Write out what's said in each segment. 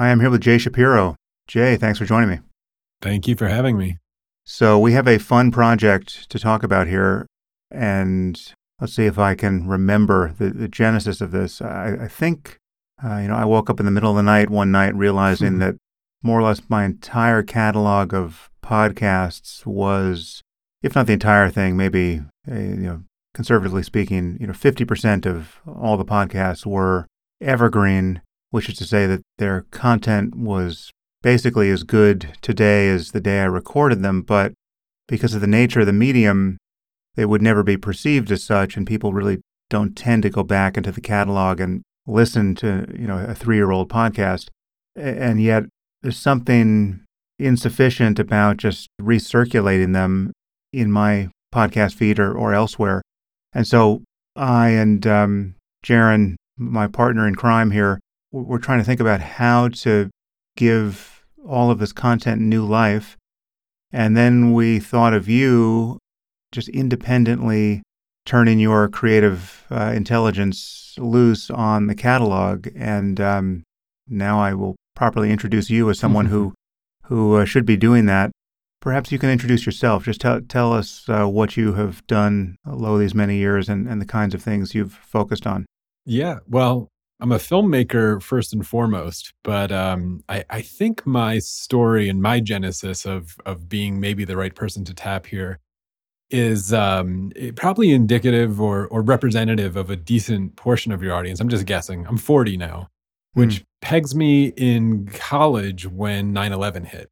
I am here with Jay Shapiro. Jay, thanks for joining me. Thank you for having me. So, we have a fun project to talk about here, and let's see if I can remember the, the genesis of this. I, I think, uh, you know, I woke up in the middle of the night one night realizing that more or less my entire catalog of podcasts was, if not the entire thing, maybe, a, you know, conservatively speaking, you know, 50% of all the podcasts were evergreen, which is to say that their content was basically as good today as the day I recorded them, but because of the nature of the medium, they would never be perceived as such, and people really don't tend to go back into the catalog and listen to, you know, a three-year-old podcast. And yet there's something insufficient about just recirculating them in my podcast feed or, or elsewhere. And so I and um, Jaron, my partner in crime here, we're trying to think about how to give all of this content new life. And then we thought of you just independently turning your creative uh, intelligence loose on the catalog. And um, now I will properly introduce you as someone who who uh, should be doing that. Perhaps you can introduce yourself. Just tell tell us uh, what you have done all these many years and, and the kinds of things you've focused on. Yeah, well, I'm a filmmaker first and foremost, but um, I, I think my story and my genesis of of being maybe the right person to tap here is um, probably indicative or or representative of a decent portion of your audience. I'm just guessing. I'm 40 now, which mm. pegs me in college when 9/11 hit.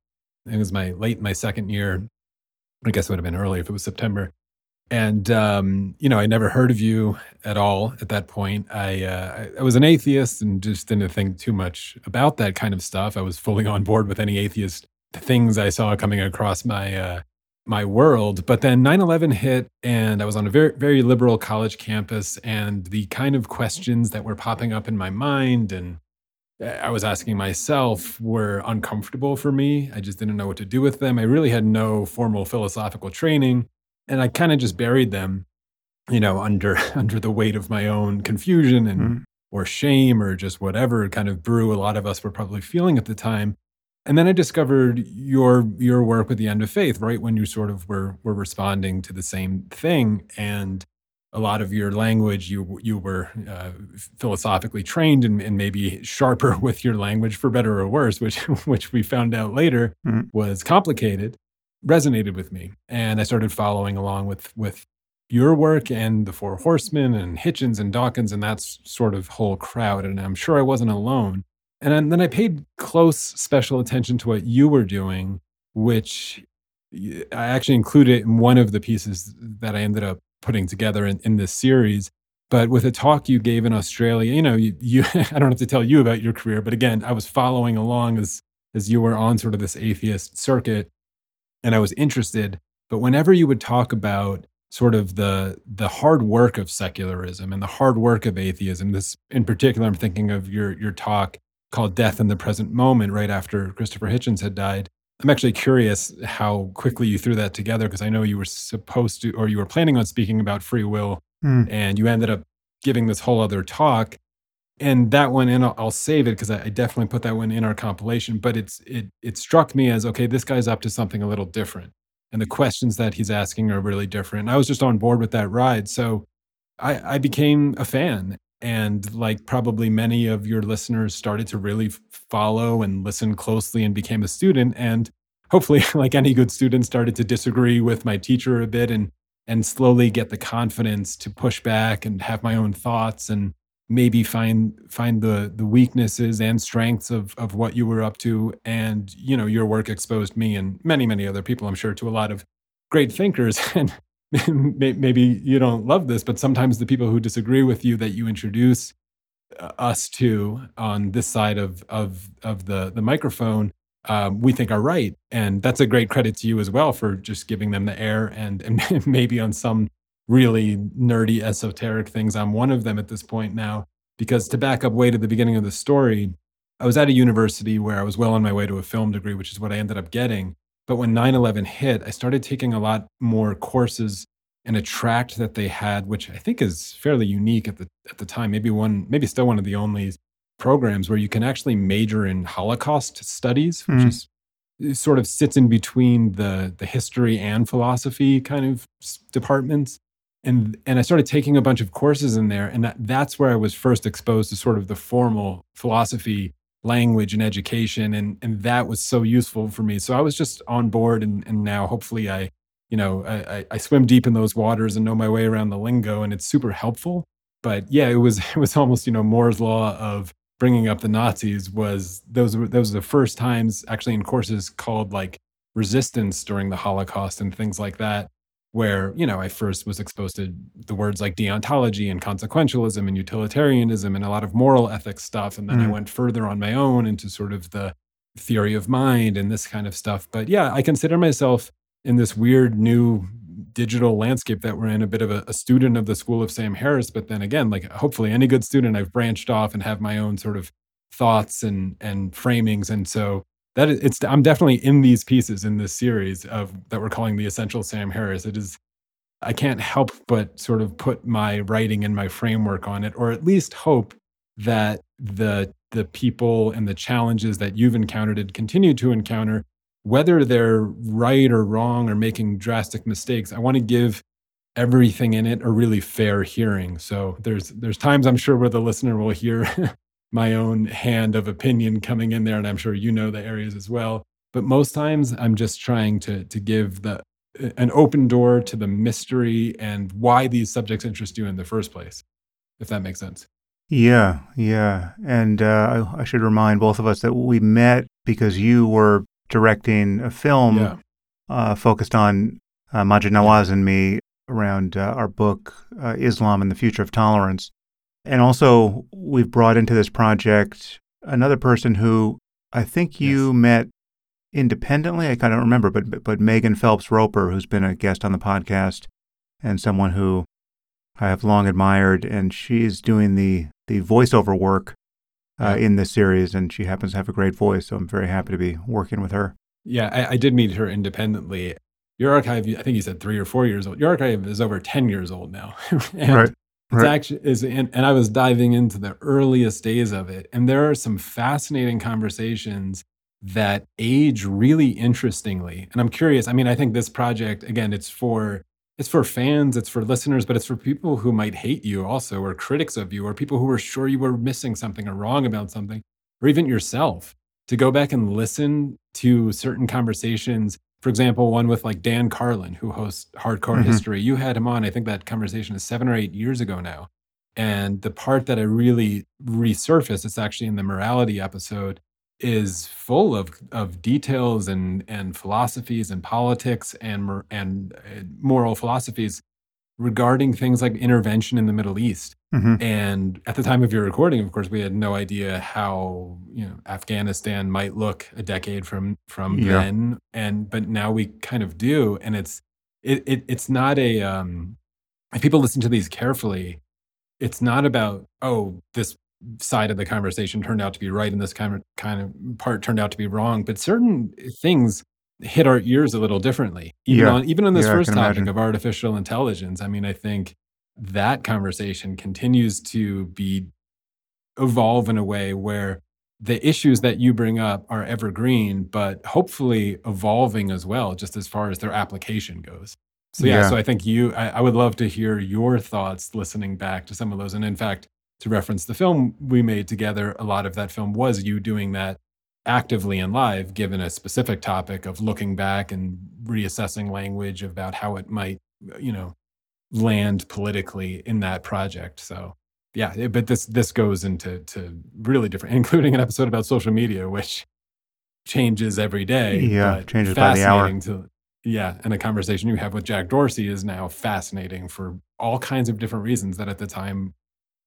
It was my late my second year. I guess it would have been early if it was September. And um, you know, I never heard of you at all at that point. I uh, I was an atheist and just didn't think too much about that kind of stuff. I was fully on board with any atheist things I saw coming across my uh, my world. But then 9/11 hit, and I was on a very very liberal college campus, and the kind of questions that were popping up in my mind and I was asking myself were uncomfortable for me. I just didn't know what to do with them. I really had no formal philosophical training and I kind of just buried them, you know, under under the weight of my own confusion and mm. or shame or just whatever kind of brew a lot of us were probably feeling at the time. And then I discovered your your work with the end of faith, right when you sort of were were responding to the same thing, and a lot of your language you you were uh, philosophically trained and, and, maybe sharper with your language for better or worse, which which we found out later mm. was complicated resonated with me. And I started following along with with your work and the Four Horsemen and Hitchens and Dawkins and that sort of whole crowd. And I'm sure I wasn't alone. And then I paid close special attention to what you were doing, which I actually included in one of the pieces that I ended up putting together in, in this series. But with a talk you gave in Australia, you know, you, you I don't have to tell you about your career, but again, I was following along as as you were on sort of this atheist circuit and I was interested. But whenever you would talk about sort of the the hard work of secularism and the hard work of atheism, this in particular, I'm thinking of your your talk called "Death in the Present Moment," right after Christopher Hitchens had died. I'm actually curious how quickly you threw that together because I know you were supposed to, or you were planning on speaking about free will, mm. and you ended up giving this whole other talk and that one and I'll, I'll save it because I, I, definitely put that one in our compilation but it's it it struck me as okay this guy's up to something a little different and the questions that he's asking are really different and i was just on board with that ride so i i became a fan and like probably many of your listeners started to really follow and listen closely and became a student and hopefully like any good student started to disagree with my teacher a bit and and slowly get the confidence to push back and have my own thoughts and maybe find find the the weaknesses and strengths of of what you were up to. And you know your work exposed me and many many other people i'm sure to a lot of great thinkers. And maybe you don't love this but sometimes the people who disagree with you that you introduce uh, us to on this side of of of the the microphone um, we think are right. And that's a great credit to you as well for just giving them the air and, and maybe on some really nerdy, esoteric things. I'm one of them at this point now. Because to back up way to the beginning of the story, I was at a university where I was well on my way to a film degree, which is what I ended up getting. But when 9 11 hit, I started taking a lot more courses in a tract that they had, which I think is fairly unique at the, at the time, maybe one, maybe still one of the only programs where you can actually major in Holocaust studies, which mm. is sort of sits in between the the history and philosophy kind of departments and and I started taking a bunch of courses in there and that, that's where I was first exposed to sort of the formal philosophy language and education and and that was so useful for me. So I was just on board and and now hopefully I you know I, I swim deep in those waters and know my way around the lingo and it's super helpful. But yeah it was it was almost you know Moore's law of bringing up the Nazis was those were those were the first times actually in courses called like resistance during the Holocaust and things like that, where you know I first was exposed to the words like deontology and consequentialism and utilitarianism and a lot of moral ethics stuff, and then mm. I went further on my own into sort of the theory of mind and this kind of stuff. But yeah, I consider myself in this weird new digital landscape that we're in, a bit of a, a, student of the school of Sam Harris. But then again, like hopefully any good student, I've branched off and have my own sort of thoughts and and framings. And so that is, it's I'm definitely in these pieces in this series of that we're calling the essential Sam Harris. It is I can't help but sort of put my writing and my framework on it, or at least hope that the the people and the challenges that you've encountered and continue to encounter whether they're right or wrong or making drastic mistakes, I want to give everything in it a really fair hearing. So there's there's times I'm sure where the listener will hear my own hand of opinion coming in there, and I'm sure you know the areas as well. But most times I'm just trying to to give the an open door to the mystery and why these subjects interest you in the first place, if that makes sense. Yeah, yeah. And uh, I, I should remind both of us that we met because you were directing a film yeah. uh, focused on uh, Maajid Nawaz and me around uh, our book, uh, Islam and the Future of Tolerance. And also, we've brought into this project another person who I think you yes. met independently. I kind of remember, but but Megan Phelps Roper, who's been a guest on the podcast, and someone who I have long admired, and she's doing the the voiceover work uh, in this series, and she happens to have a great voice. So I'm very happy to be working with her. Yeah, I, I did meet her independently. Your archive, I think you said three or four years old. Your archive is over ten years old now, right? Right. actually is, and, and I was diving into the earliest days of it, and there are some fascinating conversations that age really interestingly. And I'm curious. I mean, I think this project again, it's for it's for fans, it's for listeners, but it's for people who might hate you also, or critics of you, or people who are sure you were missing something or wrong about something, or even yourself to go back and listen to certain conversations. For example, one with like Dan Carlin, who hosts Hardcore mm-hmm. History. You had him on, I think that conversation is seven or eight years ago now. And the part that I really resurfaced, it's actually in the morality episode, is full of of details and and philosophies and politics and and uh, moral philosophies regarding things like intervention in the Middle East. Mm-hmm. And at the time of your recording, of course, we had no idea how you know Afghanistan might look a decade from from yeah. then. And but now we kind of do, and it's it, it it's not a um, if people listen to these carefully, it's not about oh this side of the conversation turned out to be right and this kind of kind of part turned out to be wrong but certain things hit our ears a little differently even yeah. on even on this yeah, first topic imagine. of artificial intelligence i mean i think that conversation continues to be evolve in a way where the issues that you bring up are evergreen but hopefully evolving as well just as far as their application goes so yeah, yeah. so i think you I, I would love to hear your thoughts listening back to some of those and in fact to reference the film we made together, a lot of that film was you doing that actively and live, given a specific topic of looking back and reassessing language about how it might, you know, land politically in that project. So yeah, but this this goes into to really different, including an episode about social media, which changes every day. Yeah, changes by the hour. To, yeah, and a conversation you have with Jack Dorsey is now fascinating for all kinds of different reasons that at the time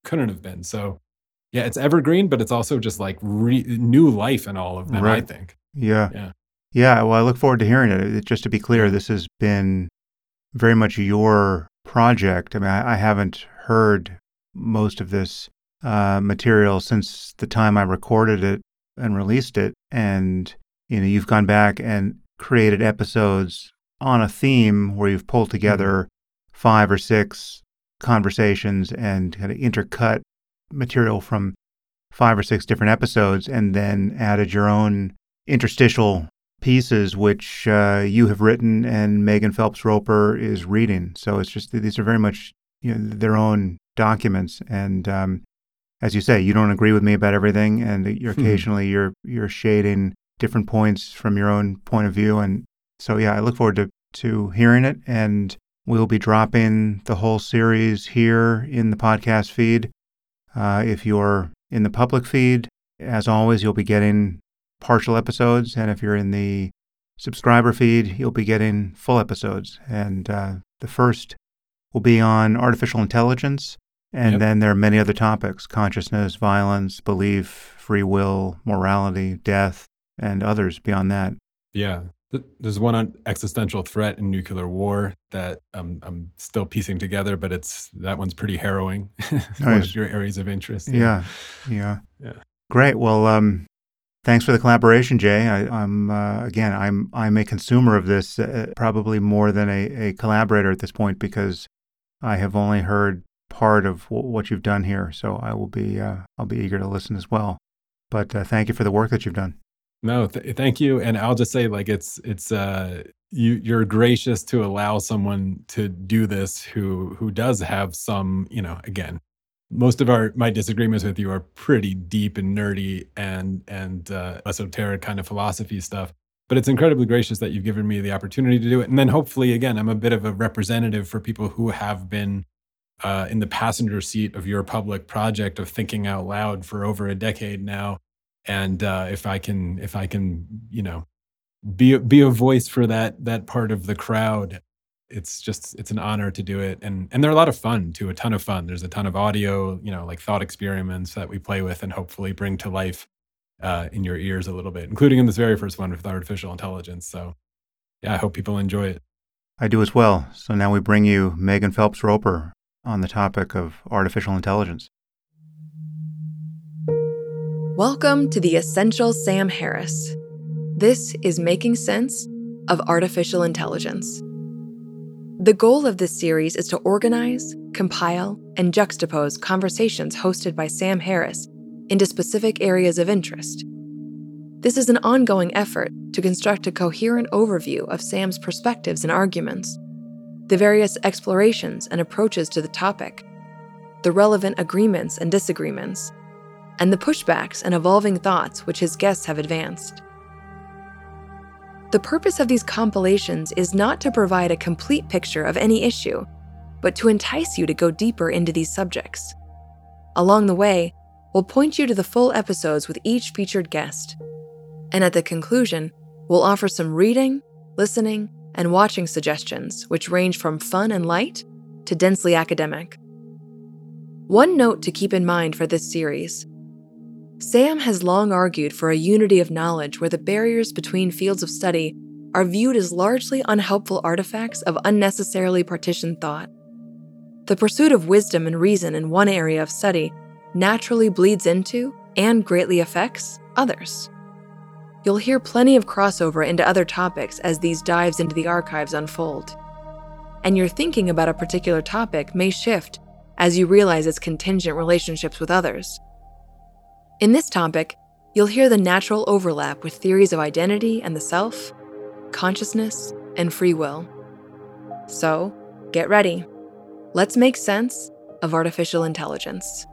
couldn't have been. So yeah, it's evergreen, but it's also just like re- new life in all of them. Right. I think. Yeah. Yeah. Yeah. Well, I look forward to hearing it. Just to be clear, this has been very much your project. I mean, I, I haven't heard most of this uh, material since the time I recorded it and released it, and you know, you've gone back and created episodes on a theme where you've pulled together mm-hmm. five or six conversations and kind of intercut material from five or six different episodes and then added your own interstitial pieces, which uh, you have written and Megan Phelps Roper is reading. So it's just these are very much you know, their own documents. And um, as you say, you don't agree with me about everything, and you're hmm. occasionally hmm. you're you're shading different points from your own point of view. And so yeah, I look forward to to hearing it, and we'll be dropping the whole series here in the podcast feed. Uh, if you're in the public feed, as always, you'll be getting partial episodes, and if you're in the subscriber feed, you'll be getting full episodes. And uh, the first will be on artificial intelligence. And yep. then there are many other topics consciousness, violence, belief, free will, morality, death, and others beyond that. Yeah. There's one on existential threat and nuclear war that um, I'm still piecing together, but it's that one's pretty harrowing. nice. your areas of interest? Yeah. yeah, yeah, yeah. Great. Well, um, thanks for the collaboration, Jay. I, am uh, again, I'm I'm a consumer of this, uh, probably more than a, a collaborator at this point because I have only heard part of w- what you've done here, so I will be uh, I'll be eager to listen as well. But uh, thank you for the work that you've done. No, th- thank you, and I'll just say like it's it's uh, you you're gracious to allow someone to do this who who does have some you know again most of our my disagreements with you are pretty deep and nerdy and and uh, esoteric kind of philosophy stuff but it's incredibly gracious that you've given me the opportunity to do it. And then hopefully, again, I'm a bit of a representative for people who have been uh, in the passenger seat of your public project of thinking out loud for over a decade now. And uh, if I can, if I can, you know, be be a voice for that that part of the crowd, it's just it's an honor to do it. And and they're a lot of fun too, a ton of fun. There's a ton of audio, you know, like thought experiments that we play with and hopefully bring to life uh, in your ears a little bit, including in this very first one with artificial intelligence. So, yeah, I hope people enjoy it. I do as well. So now we bring you Megan Phelps Roper on the topic of artificial intelligence. Welcome to the Essential Sam Harris. This is Making Sense of Artificial Intelligence. The goal of this series is to organize, compile, and juxtapose conversations hosted by Sam Harris into specific areas of interest. This is an ongoing effort to construct a coherent overview of Sam's perspectives and arguments, the various explorations and approaches to the topic, the relevant agreements and disagreements, and the pushbacks and evolving thoughts which his guests have advanced. The purpose of these compilations is not to provide a complete picture of any issue, but to entice you to go deeper into these subjects. Along the way, We'll point you to the full episodes with each featured guest. And at the conclusion, we'll offer some reading, listening, and watching suggestions, which range from fun and light to densely academic. One note to keep in mind for this series Sam has long argued for a unity of knowledge where the barriers between fields of study are viewed as largely unhelpful artifacts of unnecessarily partitioned thought. The pursuit of wisdom and reason in one area of study naturally bleeds into and greatly affects others. You'll hear plenty of crossover into other topics as these dives into the archives unfold. And your thinking about a particular topic may shift as you realize its contingent relationships with others. In this topic, you'll hear the natural overlap with theories of identity and the self, consciousness, and free will. So, get ready. Let's make sense of artificial intelligence.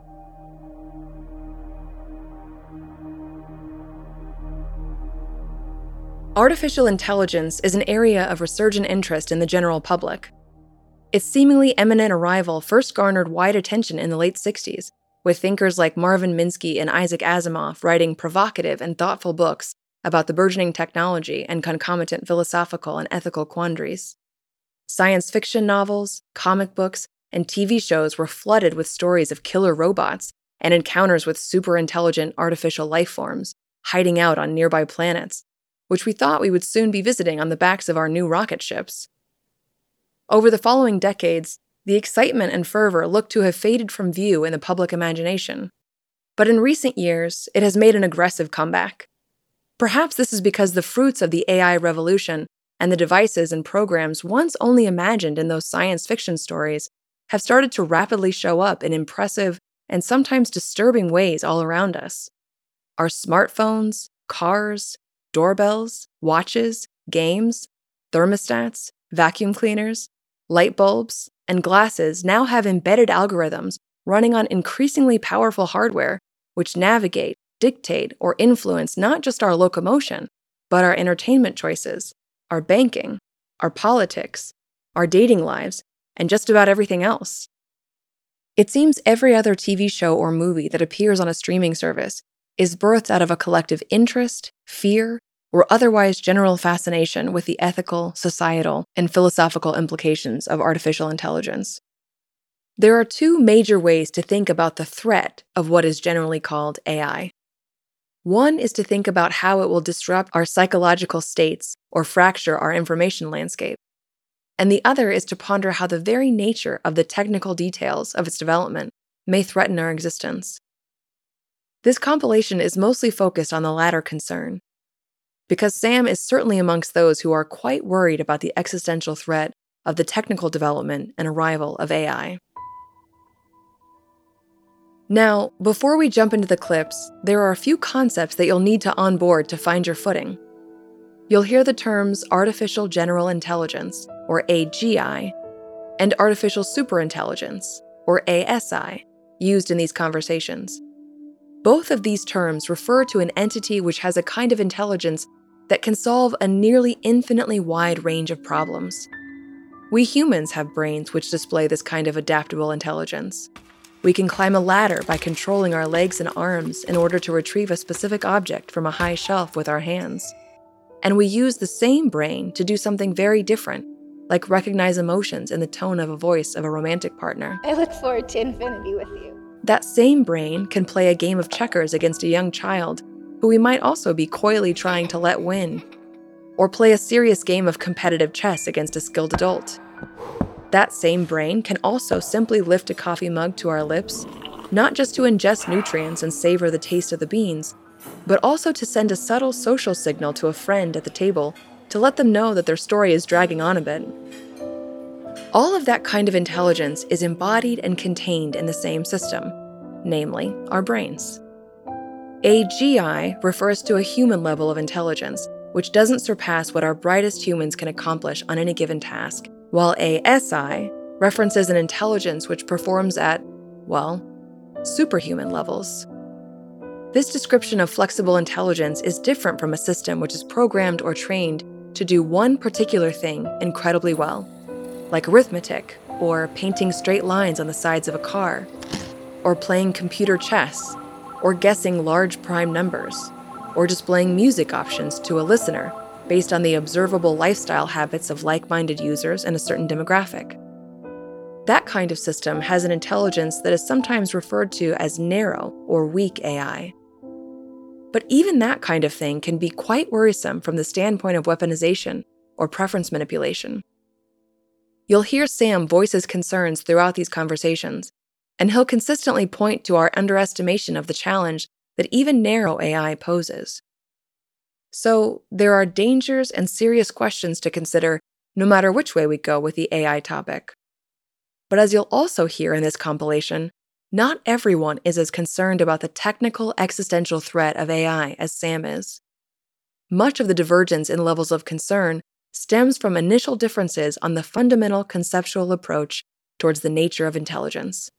Artificial intelligence is an area of resurgent interest in the general public. Its seemingly imminent arrival first garnered wide attention in the late 60s, with thinkers like Marvin Minsky and Isaac Asimov writing provocative and thoughtful books about the burgeoning technology and concomitant philosophical and ethical quandaries. Science fiction novels, comic books, and TV shows were flooded with stories of killer robots and encounters with superintelligent artificial life forms hiding out on nearby planets which we thought we would soon be visiting on the backs of our new rocket ships. Over the following decades, the excitement and fervor looked to have faded from view in the public imagination. But in recent years, it has made an aggressive comeback. Perhaps this is because the fruits of the AI revolution and the devices and programs once only imagined in those science fiction stories have started to rapidly show up in impressive and sometimes disturbing ways all around us. Our smartphones, cars, doorbells, watches, games, thermostats, vacuum cleaners, light bulbs, and glasses now have embedded algorithms running on increasingly powerful hardware which navigate, dictate, or influence not just our locomotion, but our entertainment choices, our banking, our politics, our dating lives, and just about everything else. It seems every other TV show or movie that appears on a streaming service is birthed out of a collective interest, fear, or otherwise general fascination with the ethical, societal, and philosophical implications of artificial intelligence. There are two major ways to think about the threat of what is generally called AI. One is to think about how it will disrupt our psychological states or fracture our information landscape. And the other is to ponder how the very nature of the technical details of its development may threaten our existence. This compilation is mostly focused on the latter concern, because Sam is certainly amongst those who are quite worried about the existential threat of the technical development and arrival of AI. Now, before we jump into the clips, there are a few concepts that you'll need to onboard to find your footing. You'll hear the terms artificial general intelligence, or AGI, and artificial superintelligence, or ASI, used in these conversations. Both of these terms refer to an entity which has a kind of intelligence that can solve a nearly infinitely wide range of problems. We humans have brains which display this kind of adaptable intelligence. We can climb a ladder by controlling our legs and arms in order to retrieve a specific object from a high shelf with our hands. And we use the same brain to do something very different, like recognize emotions in the tone of a voice of a romantic partner. I look forward to infinity with you. That same brain can play a game of checkers against a young child who we might also be coyly trying to let win, or play a serious game of competitive chess against a skilled adult. That same brain can also simply lift a coffee mug to our lips, not just to ingest nutrients and savor the taste of the beans, but also to send a subtle social signal to a friend at the table to let them know that their story is dragging on a bit. All of that kind of intelligence is embodied and contained in the same system, namely, our brains. AGI refers to a human level of intelligence, which doesn't surpass what our brightest humans can accomplish on any given task, while ASI references an intelligence which performs at, well, superhuman levels. This description of flexible intelligence is different from a system which is programmed or trained to do one particular thing incredibly well, like arithmetic, or painting straight lines on the sides of a car, or playing computer chess or guessing large prime numbers, or displaying music options to a listener based on the observable lifestyle habits of like minded users in a certain demographic. That kind of system has an intelligence that is sometimes referred to as narrow or weak AI. But even that kind of thing can be quite worrisome from the standpoint of weaponization or preference manipulation. You'll hear Sam voice his concerns throughout these conversations, and he'll consistently point to our underestimation of the challenge that even narrow AI poses. So, there are dangers and serious questions to consider no matter which way we go with the AI topic. But as you'll also hear in this compilation, not everyone is as concerned about the technical existential threat of AI as Sam is. Much of the divergence in levels of concern stems from initial differences on the fundamental conceptual approach towards the nature of intelligence.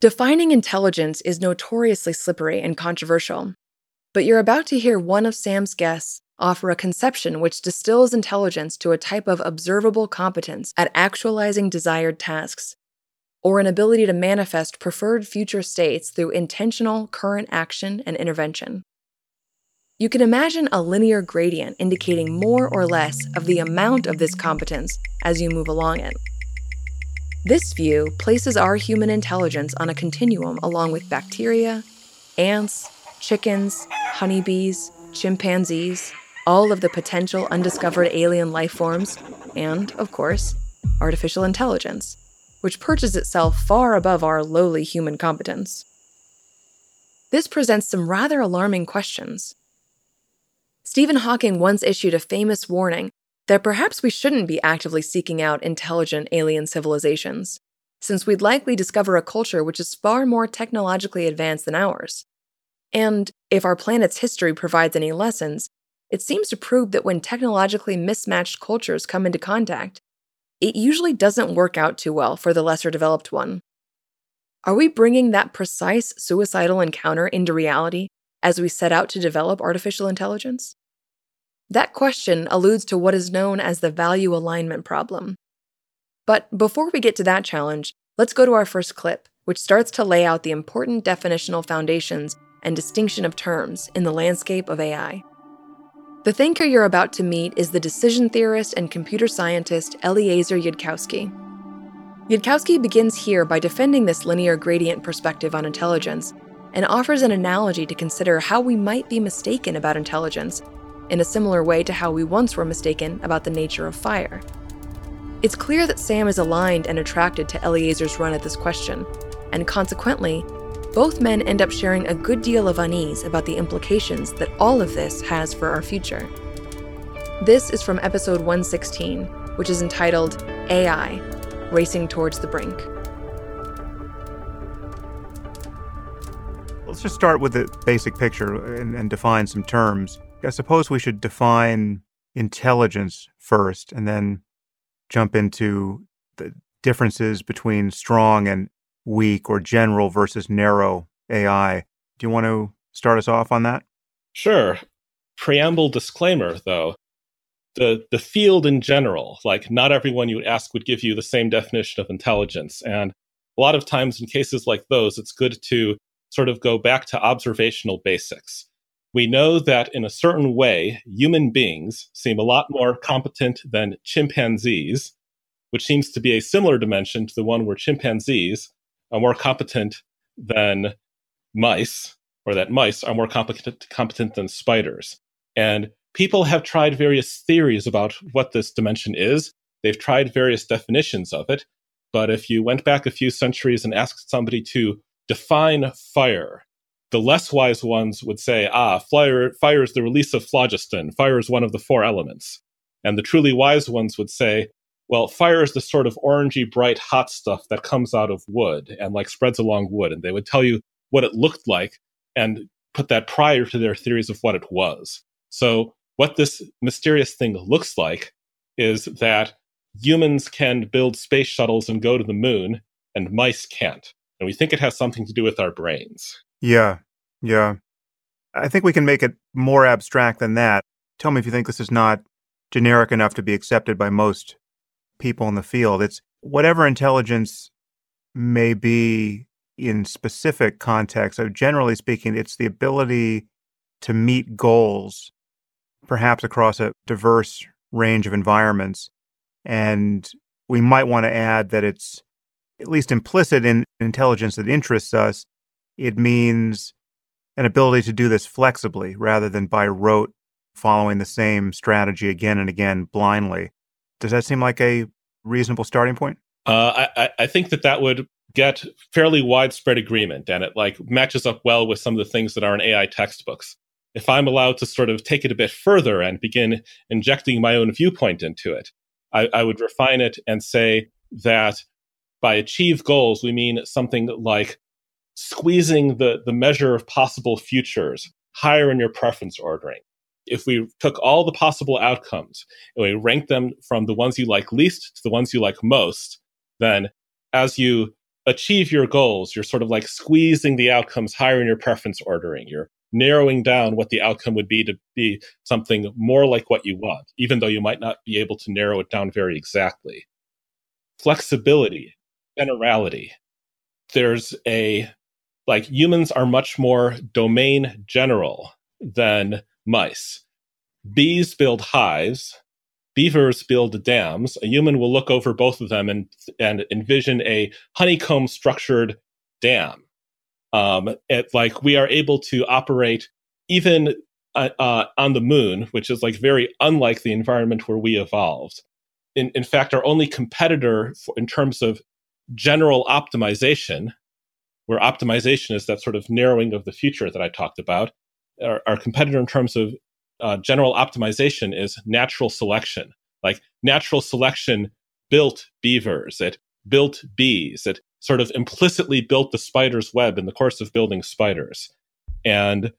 Defining intelligence is notoriously slippery and controversial, but you're about to hear one of Sam's guests offer a conception which distills intelligence to a type of observable competence at actualizing desired tasks, or an ability to manifest preferred future states through intentional current action and intervention. You can imagine a linear gradient indicating more or less of the amount of this competence as you move along it. This view places our human intelligence on a continuum along with bacteria, ants, chickens, honeybees, chimpanzees, all of the potential undiscovered alien life forms, and, of course, artificial intelligence, which perches itself far above our lowly human competence. This presents some rather alarming questions. Stephen Hawking once issued a famous warning that perhaps we shouldn't be actively seeking out intelligent alien civilizations. since we'd likely discover a culture which is far more technologically advanced than ours. And if our planet's history provides any lessons, it seems to prove that when technologically mismatched cultures come into contact, it usually doesn't work out too well for the lesser developed one. Are we bringing that precise suicidal encounter into reality as we set out to develop artificial intelligence? That question alludes to what is known as the value alignment problem. But before we get to that challenge, let's go to our first clip, which starts to lay out the important definitional foundations and distinction of terms in the landscape of AI. The thinker you're about to meet is the decision theorist and computer scientist Eliezer Yudkowsky. Yudkowsky begins here by defending this linear gradient perspective on intelligence and offers an analogy to consider how we might be mistaken about intelligence, in a similar way to how we once were mistaken about the nature of fire. It's clear that Sam is aligned and attracted to Eliezer's run at this question, and consequently, both men end up sharing a good deal of unease about the implications that all of this has for our future. This is from episode 116, which is entitled AI Racing Towards the Brink. Let's just start with the basic picture and, and define some terms. I suppose we should define intelligence first and then jump into the differences between strong and weak or general versus narrow AI. Do you want to start us off on that? Sure. Preamble disclaimer, though. The, the field in general, like not everyone you would ask would give you the same definition of intelligence. And a lot of times in cases like those, it's good to sort of go back to observational basics. We know that in a certain way, human beings seem a lot more competent than chimpanzees, which seems to be a similar dimension to the one where chimpanzees are more competent than mice, or that mice are more competent, competent than spiders. And people have tried various theories about what this dimension is. They've tried various definitions of it. But if you went back a few centuries and asked somebody to define fire, the less wise ones would say, ah, fire, fire is the release of phlogiston. Fire is one of the four elements. And the truly wise ones would say, well, fire is the sort of orangey, bright, hot stuff that comes out of wood and like spreads along wood. And they would tell you what it looked like and put that prior to their theories of what it was. So, what this mysterious thing looks like is that humans can build space shuttles and go to the moon, and mice can't. And we think it has something to do with our brains. Yeah, yeah. I think we can make it more abstract than that. Tell me if you think this is not generic enough to be accepted by most people in the field. It's whatever intelligence may be in specific contexts. So generally speaking, it's the ability to meet goals, perhaps across a diverse range of environments. And we might want to add that it's at least implicit in intelligence that interests us. It means an ability to do this flexibly rather than by rote following the same strategy again and again blindly. Does that seem like a reasonable starting point? Uh, I, I think that that would get fairly widespread agreement, and it like matches up well with some of the things that are in AI textbooks. If I'm allowed to sort of take it a bit further and begin injecting my own viewpoint into it, I, I would refine it and say that by achieve goals, we mean something like squeezing the, the measure of possible futures higher in your preference ordering if we took all the possible outcomes and we ranked them from the ones you like least to the ones you like most, then as you achieve your goals, you're sort of like squeezing the outcomes higher in your preference ordering. You're narrowing down what the outcome would be to be something more like what you want, even though you might not be able to narrow it down very exactly. Flexibility, generality. There's a, like, humans are much more domain general than mice. Bees build hives. Beavers build dams. A human will look over both of them and, and envision a honeycomb structured dam. Um, it, like we are able to operate even uh, uh, on the moon, which is like very unlike the environment where we evolved. In, in fact, our only competitor for, in terms of general optimization, where optimization is that sort of narrowing of the future that I talked about, our, our competitor in terms of uh, general optimization is natural selection. Like natural selection built beavers, it built bees. It sort of implicitly built the spider's web in the course of building spiders. And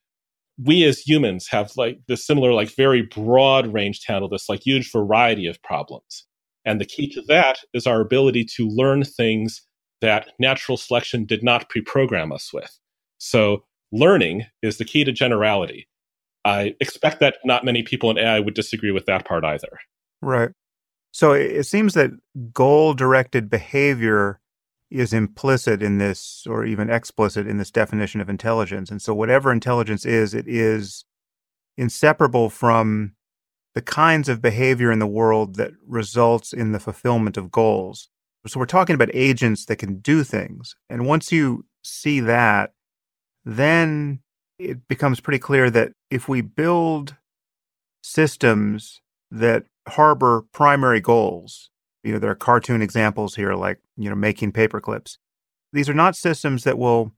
we as humans have like this similar, like very broad range to handle this like huge variety of problems. And the key to that is our ability to learn things that natural selection did not pre program us with. So, learning is the key to generality. I expect that not many people in AI would disagree with that part either. Right. So, it seems that goal directed behavior is implicit in this, or even explicit in this definition of intelligence. And so, whatever intelligence is, it is inseparable from the kinds of behavior in the world that results in the fulfillment of goals. So, we're talking about agents that can do things. And once you see that, then it becomes pretty clear that if we build systems that harbor primary goals, you know, there are cartoon examples here like, you know, making paper clips. These are not systems that will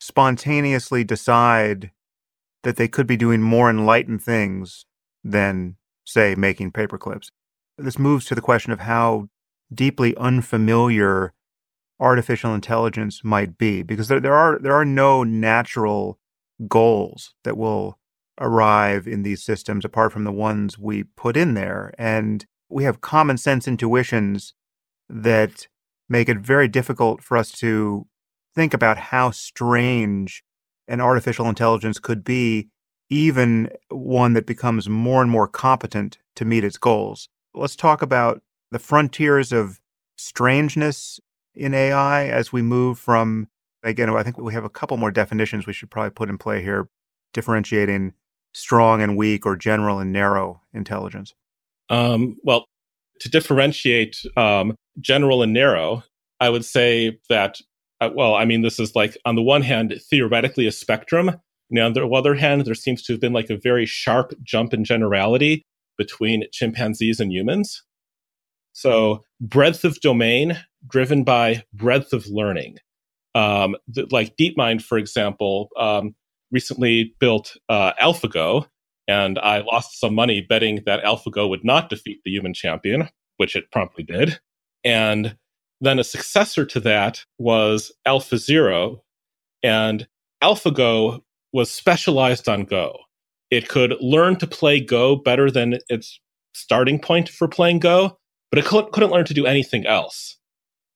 spontaneously decide that they could be doing more enlightened things than, say, making paper clips. This moves to the question of how deeply unfamiliar artificial intelligence might be, because there, there are there are no natural goals that will arrive in these systems apart from the ones we put in there. And we have common sense intuitions that make it very difficult for us to think about how strange an artificial intelligence could be, even one that becomes more and more competent to meet its goals. Let's talk about the frontiers of strangeness in AI as we move from, again, I think we have a couple more definitions we should probably put in play here, differentiating strong and weak or general and narrow intelligence. Um, well, to differentiate um, general and narrow, I would say that, uh, well, I mean, this is like, on the one hand, theoretically a spectrum. Now, on the other hand, there seems to have been like a very sharp jump in generality between chimpanzees and humans. So, breadth of domain driven by breadth of learning. Um, like DeepMind, for example, um, recently built uh, AlphaGo, and I lost some money betting that AlphaGo would not defeat the human champion, which it promptly did. And then a successor to that was AlphaZero, and AlphaGo was specialized on Go. It could learn to play Go better than its starting point for playing Go, but it couldn't learn to do anything else.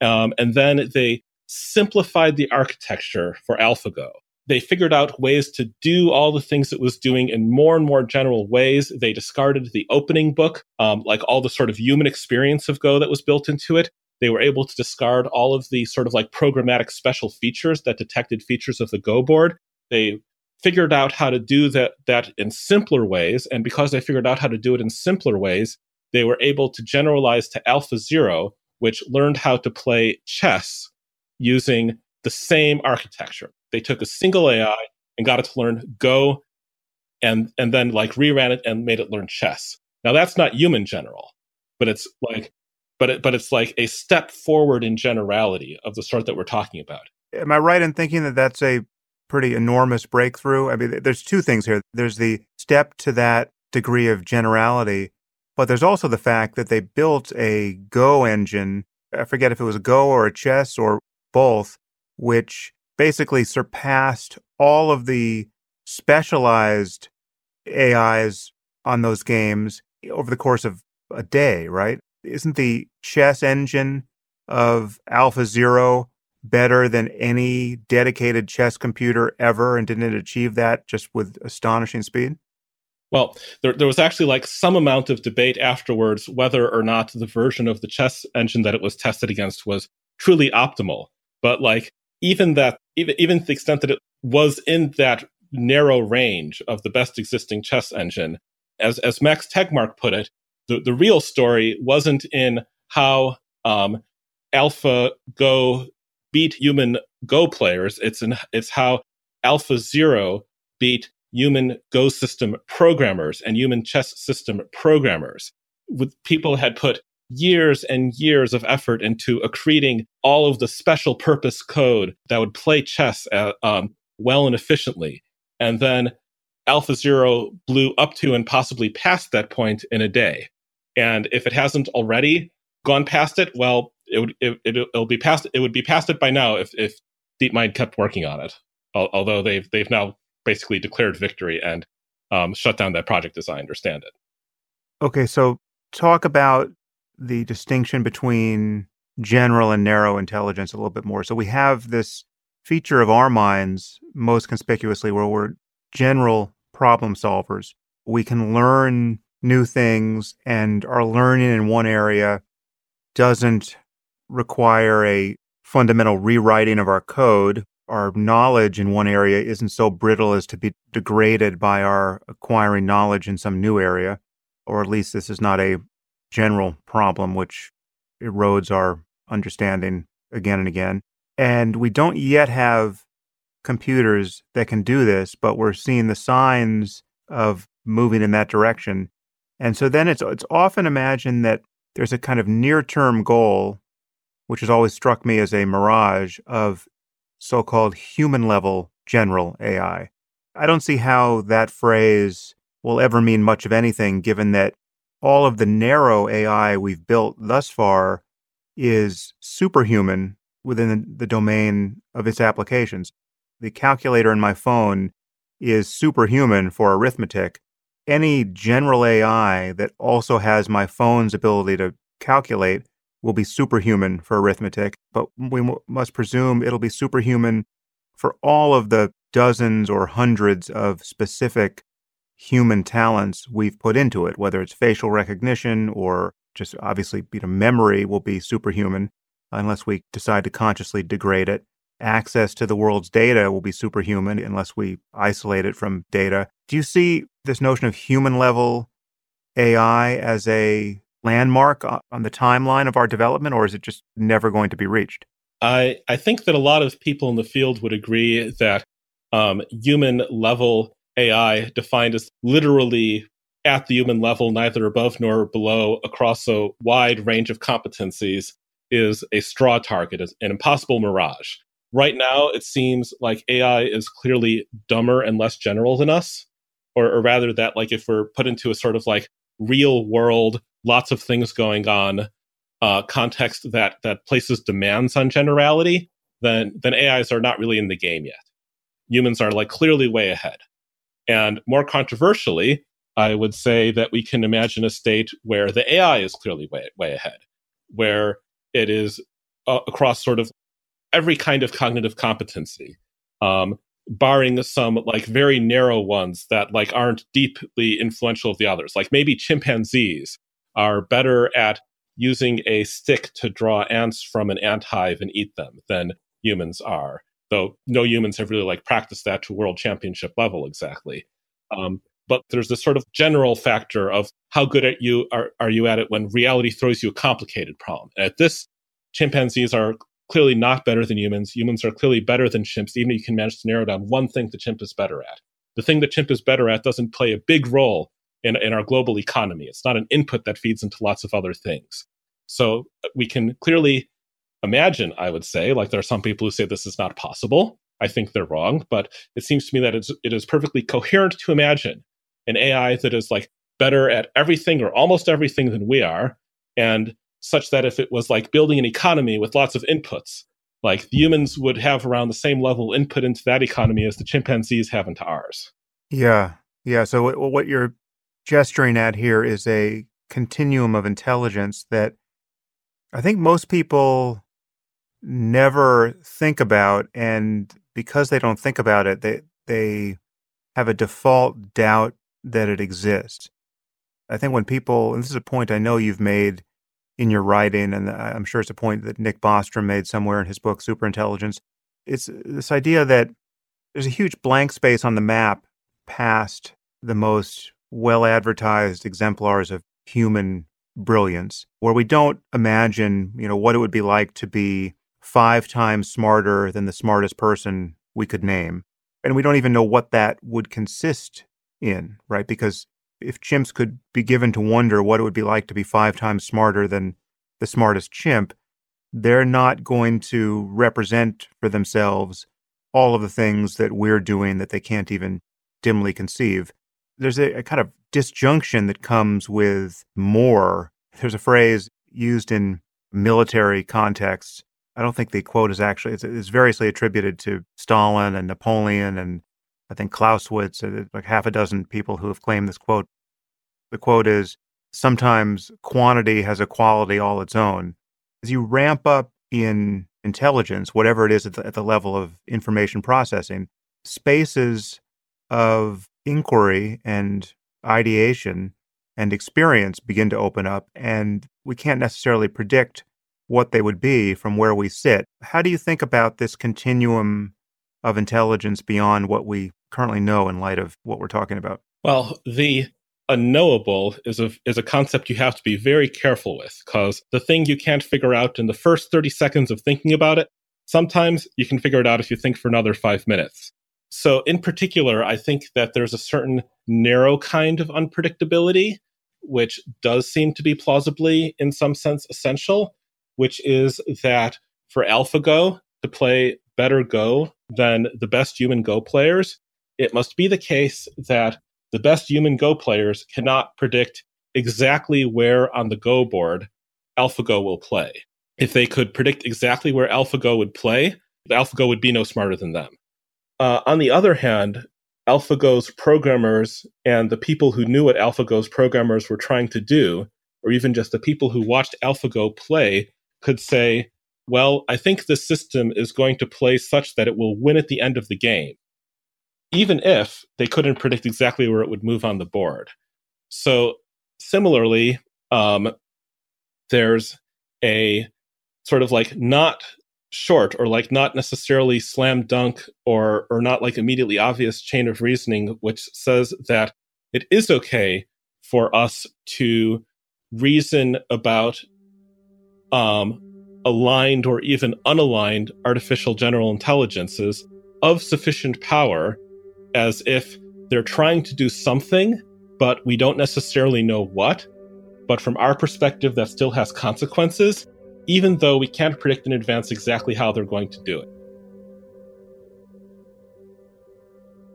Um, and then they simplified the architecture for AlphaGo they figured out ways to do all the things it was doing in more and more general ways. They discarded the opening book, um, like all the sort of human experience of Go that was built into it. They were able to discard all of the sort of like programmatic special features that detected features of the Go board. They figured out how to do that, that in simpler ways. And because they figured out how to do it in simpler ways, they were able to generalize to AlphaZero, which learned how to play chess using the same architecture. They took a single AI and got it to learn Go and and then like reran it and made it learn chess. Now that's not human general, but it's like but it, but it's like a step forward in generality of the sort that we're talking about. Am I right in thinking that that's a pretty enormous breakthrough? I mean, there's two things here. There's the step to that degree of generality, but there's also the fact that they built a Go engine. I forget if it was a Go or a chess or both, which basically surpassed all of the specialized AIs on those games over the course of a day, right? Isn't the chess engine of AlphaZero better than any dedicated chess computer ever? And didn't it achieve that just with astonishing speed? Well, there, there was actually like some amount of debate afterwards whether or not the version of the chess engine that it was tested against was truly optimal. But like even that, even, even the extent that it was in that narrow range of the best existing chess engine, as, as Max Tegmark put it, the, the real story wasn't in how um, Alpha Go beat human Go players. It's in it's how Alpha Zero beat human Go system programmers and human chess system programmers. With people had put years and years of effort into accreting all of the special purpose code that would play chess uh, um, well and efficiently. And then AlphaZero blew up to and possibly past that point in a day. And if it hasn't already gone past it, well, it would it, it, will be past it would be past it by now if if DeepMind kept working on it. Although they've they've now basically declared victory and um, shut down that project, as I understand it. Okay, so talk about the distinction between general and narrow intelligence a little bit more. So we have this feature of our minds most conspicuously where we're general problem solvers. We can learn new things and our learning in one area doesn't require a fundamental rewriting of our code. Our knowledge in one area isn't so brittle as to be degraded by our acquiring knowledge in some new area, or at least this is not a general problem which erodes our understanding again and again. And we don't yet have computers that can do this, but we're seeing the signs of moving in that direction. And so then it's it's often imagined that there's a kind of near-term goal, which has always struck me as a mirage of so-called human level general AI. I don't see how that phrase will ever mean much of anything given that all of the narrow AI we've built thus far is superhuman within the domain of its applications. The calculator in my phone is superhuman for arithmetic. Any general AI that also has my phone's ability to calculate will be superhuman for arithmetic, but we m- must presume it'll be superhuman for all of the dozens or hundreds of specific human talents we've put into it, whether it's facial recognition or just obviously you know memory will be superhuman unless we decide to consciously degrade it. Access to the world's data will be superhuman unless we isolate it from data. Do you see this notion of human level AI as a landmark on the timeline of our development, or is it just never going to be reached? I, I think that a lot of people in the field would agree that um, human level AI, defined as literally at the human level, neither above nor below, across a wide range of competencies, is a straw target, is an impossible mirage. Right now, it seems like AI is clearly dumber and less general than us, or, or rather, that like if we're put into a sort of like real world, lots of things going on uh, context that that places demands on generality, then then AIs are not really in the game yet. Humans are like clearly way ahead. And more controversially, I would say that we can imagine a state where the AI is clearly way, way ahead, where it is uh, across sort of every kind of cognitive competency, um, barring some like very narrow ones that like aren't deeply influential of the others. Like maybe chimpanzees are better at using a stick to draw ants from an ant hive and eat them than humans are though no humans have really like practiced that to world championship level exactly. Um, but there's this sort of general factor of how good at you are, are you at it when reality throws you a complicated problem. And at this, chimpanzees are clearly not better than humans. Humans are clearly better than chimps, even if you can manage to narrow down one thing the chimp is better at. The thing the chimp is better at doesn't play a big role in, in our global economy. It's not an input that feeds into lots of other things. So uh, we can clearly imagine, I would say. Like there are some people who say this is not possible. I think they're wrong, but it seems to me that it's, it is perfectly coherent to imagine an AI that is like better at everything or almost everything than we are, and such that if it was like building an economy with lots of inputs, like the humans would have around the same level input into that economy as the chimpanzees have into ours. Yeah, yeah. So what you're gesturing at here is a continuum of intelligence that I think most people never think about and because they don't think about it they they have a default doubt that it exists. I think when people and this is a point i know you've made in your writing and i'm sure it's a point that nick bostrom made somewhere in his book superintelligence it's this idea that there's a huge blank space on the map past the most well advertised exemplars of human brilliance where we don't imagine you know what it would be like to be five times smarter than the smartest person we could name. And we don't even know what that would consist in, right? Because if chimps could be given to wonder what it would be like to be five times smarter than the smartest chimp, they're not going to represent for themselves all of the things that we're doing that they can't even dimly conceive. There's a, a kind of disjunction that comes with more. There's a phrase used in military contexts. I don't think the quote is actually, it's, it's variously attributed to Stalin and Napoleon and I think Clausewitz, uh, like half a dozen people who have claimed this quote. The quote is sometimes quantity has a quality all its own. As you ramp up in intelligence, whatever it is at the, at the level of information processing, spaces of inquiry and ideation and experience begin to open up, and we can't necessarily predict what they would be from where we sit. How do you think about this continuum of intelligence beyond what we currently know in light of what we're talking about? Well, the unknowable is a is a concept you have to be very careful with because the thing you can't figure out in the first 30 seconds of thinking about it, sometimes you can figure it out if you think for another 5 minutes. So in particular, I think that there's a certain narrow kind of unpredictability which does seem to be plausibly in some sense essential, which is that for AlphaGo to play better Go than the best human Go players, it must be the case that the best human Go players cannot predict exactly where on the Go board AlphaGo will play. If they could predict exactly where AlphaGo would play, AlphaGo would be no smarter than them. Uh, on the other hand, AlphaGo's programmers and the people who knew what AlphaGo's programmers were trying to do, or even just the people who watched AlphaGo play, could say, well, I think the system is going to play such that it will win at the end of the game, even if they couldn't predict exactly where it would move on the board. So, similarly, um, there's a sort of like not short or like not necessarily slam dunk or or not like immediately obvious chain of reasoning which says that it is okay for us to reason about um, aligned or even unaligned artificial general intelligences of sufficient power as if they're trying to do something, but we don't necessarily know what. But from our perspective, that still has consequences, even though we can't predict in advance exactly how they're going to do it.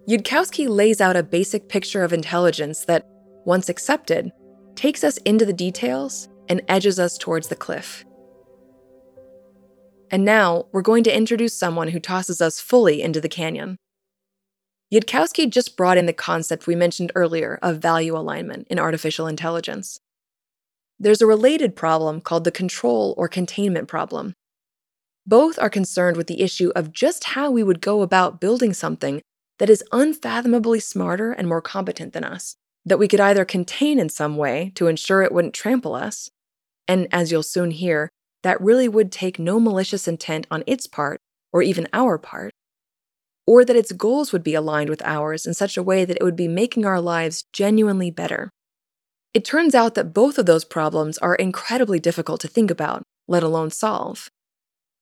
Yudkowsky lays out a basic picture of intelligence that, once accepted, takes us into the details and edges us towards the cliff. And now we're going to introduce someone who tosses us fully into the canyon. Yudkowsky just brought in the concept we mentioned earlier of value alignment in artificial intelligence. There's a related problem called the control or containment problem. Both are concerned with the issue of just how we would go about building something that is unfathomably smarter and more competent than us, that we could either contain in some way to ensure it wouldn't trample us, and as you'll soon hear, that really would take no malicious intent on its part, or even our part, or that its goals would be aligned with ours in such a way that it would be making our lives genuinely better. It turns out that both of those problems are incredibly difficult to think about, let alone solve.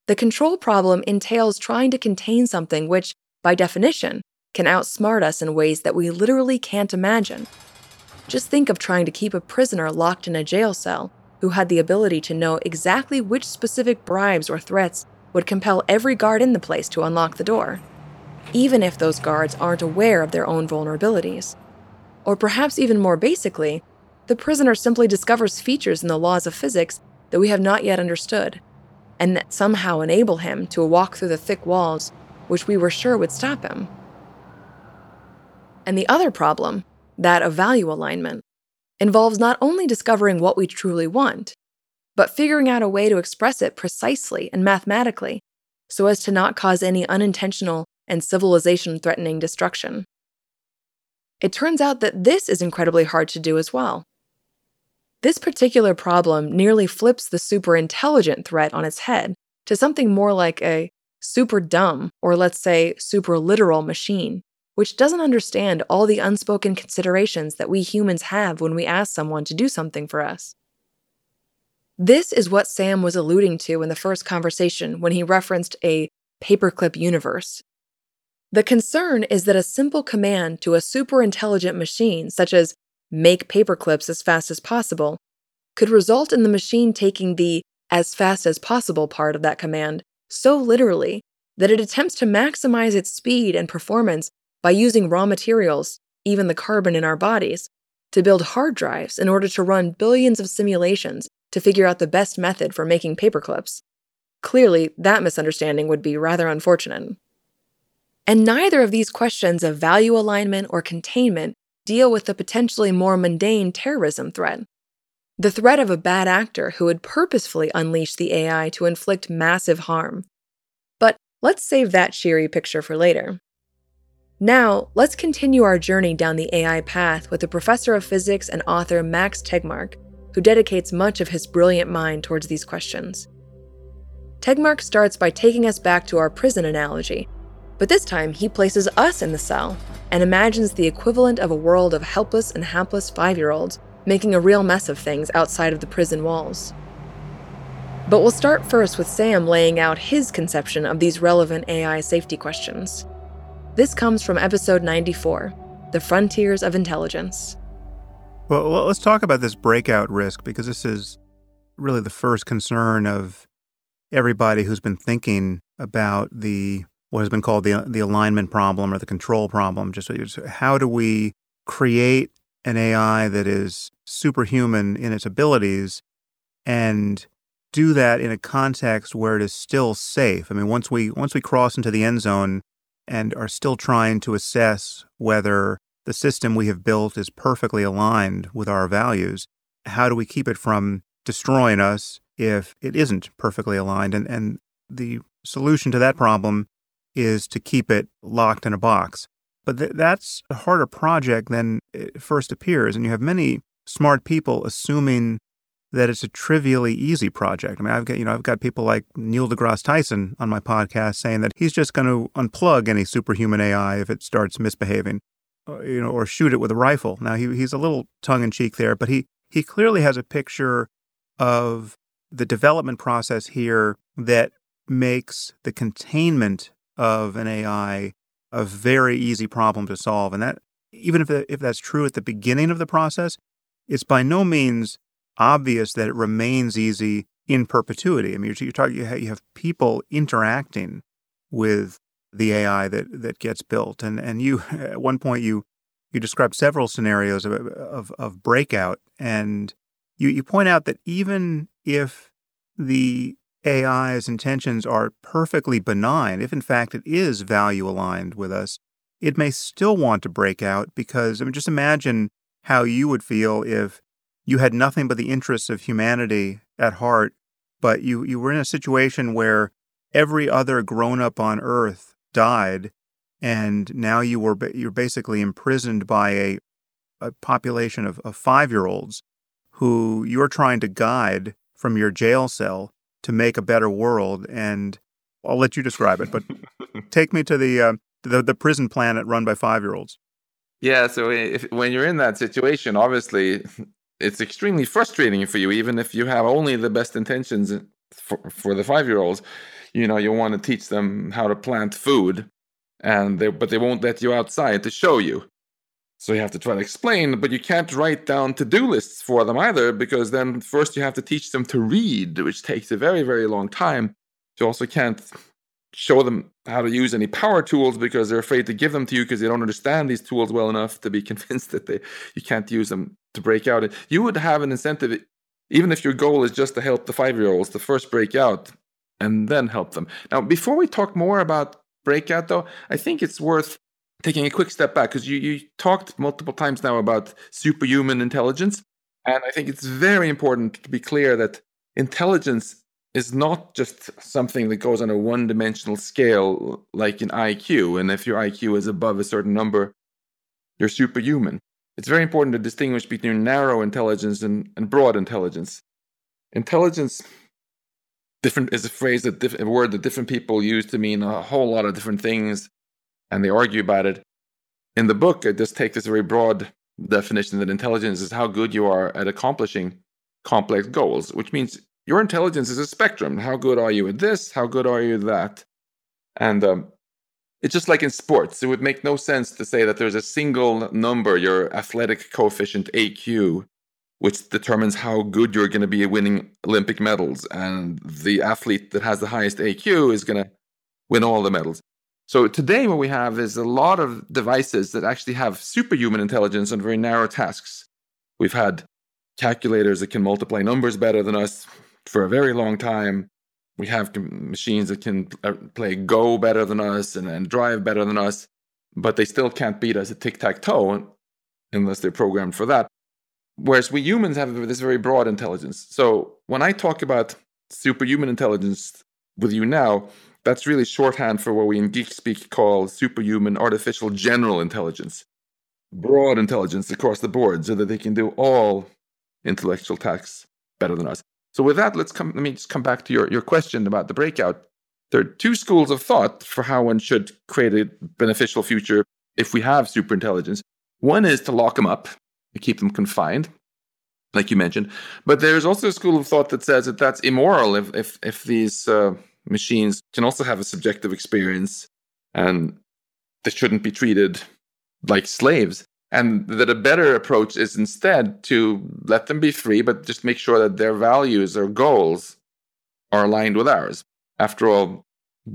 The control problem entails trying to contain something which, by definition, can outsmart us in ways that we literally can't imagine. Just think of trying to keep a prisoner locked in a jail cell who had the ability to know exactly which specific bribes or threats would compel every guard in the place to unlock the door, even if those guards aren't aware of their own vulnerabilities. Or perhaps even more basically, the prisoner simply discovers features in the laws of physics that we have not yet understood, and that somehow enable him to walk through the thick walls which we were sure would stop him. And the other problem, that of value alignment, involves not only discovering what we truly want, but figuring out a way to express it precisely and mathematically so as to not cause any unintentional and civilization threatening destruction. It turns out that this is incredibly hard to do as well. This particular problem nearly flips the super intelligent threat on its head to something more like a super dumb, or let's say super literal machine which doesn't understand all the unspoken considerations that we humans have when we ask someone to do something for us. This is what Sam was alluding to in the first conversation when he referenced a paperclip universe. The concern is that a simple command to a super intelligent machine, such as make paperclips as fast as possible, could result in the machine taking the as fast as possible part of that command so literally that it attempts to maximize its speed and performance by using raw materials, even the carbon in our bodies, to build hard drives in order to run billions of simulations to figure out the best method for making paperclips. Clearly, that misunderstanding would be rather unfortunate. And neither of these questions of value alignment or containment deal with the potentially more mundane terrorism threat. The threat of a bad actor who would purposefully unleash the AI to inflict massive harm. But let's save that cheery picture for later. Now, let's continue our journey down the AI path with the professor of physics and author Max Tegmark, who dedicates much of his brilliant mind towards these questions. Tegmark starts by taking us back to our prison analogy, but this time he places us in the cell and imagines the equivalent of a world of helpless and hapless five year olds making a real mess of things outside of the prison walls. But we'll start first with Sam laying out his conception of these relevant AI safety questions. This comes from episode 94 The Frontiers of Intelligence. Well, let's talk about this breakout risk because this is really the first concern of everybody who's been thinking about the what has been called the the alignment problem or the control problem. Just how do we create an AI that is superhuman in its abilities and do that in a context where it is still safe. I mean, once we once we cross into the end zone and are still trying to assess whether the system we have built is perfectly aligned with our values, how do we keep it from destroying us if it isn't perfectly aligned. And, and the solution to that problem is to keep it locked in a box. But th- that's a harder project than it first appears. And you have many smart people assuming that it's a trivially easy project. I mean, I've got you know I've got people like Neil deGrasse Tyson on my podcast saying that he's just going to unplug any superhuman AI if it starts misbehaving, uh, you know, or shoot it with a rifle. Now he, he's a little tongue in cheek there, but he he clearly has a picture of the development process here that makes the containment of an AI a very easy problem to solve. And that, even if, if that's true at the beginning of the process, it's by no means obvious that it remains easy in perpetuity. I mean, you're, you're talking, you have, people interacting with the AI that, that gets built. And, and you, at one point, you, you described several scenarios of, of, of breakout. And you, you point out that even if the AI's intentions are perfectly benign, if in fact it is value aligned with us, it may still want to break out because, I mean, just imagine how you would feel if you had nothing but the interests of humanity at heart, but you, you were in a situation where every other grown up on earth died, and now you were you're basically imprisoned by a, a population of, of five year olds who you're trying to guide from your jail cell to make a better world. And I'll let you describe it, but take me to the, uh, the the prison planet run by five year olds. Yeah, so if, when you're in that situation, obviously it's extremely frustrating for you, even if you have only the best intentions for, for the five year olds. You know, you want to teach them how to plant food, and they, but they won't let you outside to show you. So you have to try to explain, but you can't write down to do lists for them either, because then first you have to teach them to read, which takes a very, very long time. You also can't show them how to use any power tools because they're afraid to give them to you because they don't understand these tools well enough to be convinced that they you can't use them to break out. You would have an incentive, even if your goal is just to help the five year olds to first break out and then help them. Now, before we talk more about breakout, though, I think it's worth taking a quick step back because you, you talked multiple times now about superhuman intelligence. And I think it's very important to be clear that intelligence is not just something that goes on a one dimensional scale like an IQ. And if your IQ is above a certain number, you're superhuman. It's very important to distinguish between narrow intelligence and, and broad intelligence. Intelligence different is a phrase that diff- a word that different people use to mean a whole lot of different things and they argue about it. In the book, I just take this very broad definition that intelligence is how good you are at accomplishing complex goals, which means your intelligence is a spectrum. How good are you at this? How good are you at that? And um, it's just like in sports. It would make no sense to say that there's a single number, your athletic coefficient AQ, which determines how good you're going to be at winning Olympic medals. And the athlete that has the highest AQ is going to win all the medals. So today, what we have is a lot of devices that actually have superhuman intelligence on very narrow tasks. We've had calculators that can multiply numbers better than us for a very long time. We have machines that can uh, play Go better than us and, and drive better than us, but they still can't beat us at tic tac toe unless they're programmed for that. Whereas we humans have this very broad intelligence. So when I talk about superhuman intelligence with you now, that's really shorthand for what we in geek speak call superhuman artificial general intelligence. Broad intelligence across the board so that they can do all intellectual tasks better than us. So with that, let's come let me just come back to your, your question about the breakout. There are two schools of thought for how one should create a beneficial future if we have superintelligence. One is to lock them up and keep them confined, like you mentioned. But there's also a school of thought that says that that's immoral if if if these uh, machines can also have a subjective experience and they shouldn't be treated like slaves. And that a better approach is instead to let them be free, but just make sure that their values or goals are aligned with ours. After all,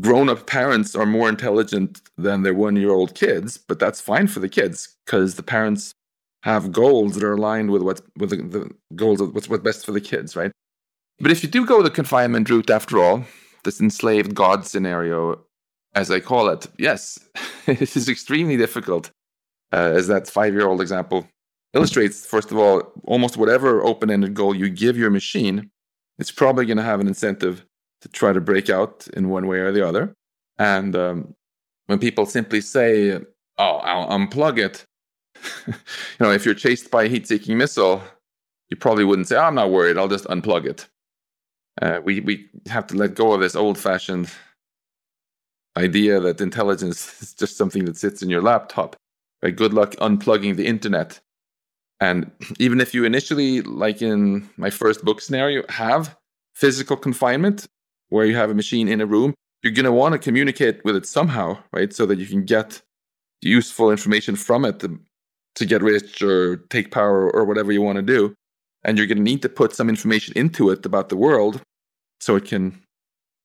grown up parents are more intelligent than their one year old kids, but that's fine for the kids because the parents have goals that are aligned with what's with the, the goals of what's what's best for the kids, right? But if you do go the confinement route after all, this enslaved God scenario, as I call it, yes, it is extremely difficult. Uh, as that five year old example illustrates, first of all, almost whatever open ended goal you give your machine, it's probably going to have an incentive to try to break out in one way or the other. And um, when people simply say, oh, I'll unplug it, you know, if you're chased by a heat seeking missile, you probably wouldn't say, oh, I'm not worried, I'll just unplug it. Uh, we, we have to let go of this old fashioned idea that intelligence is just something that sits in your laptop. Right? Good luck unplugging the internet. And even if you initially, like in my first book scenario, have physical confinement, where you have a machine in a room, you're going to want to communicate with it somehow, right? So that you can get useful information from it to, to get rich or take power or whatever you want to do. And you're going to need to put some information into it about the world so it can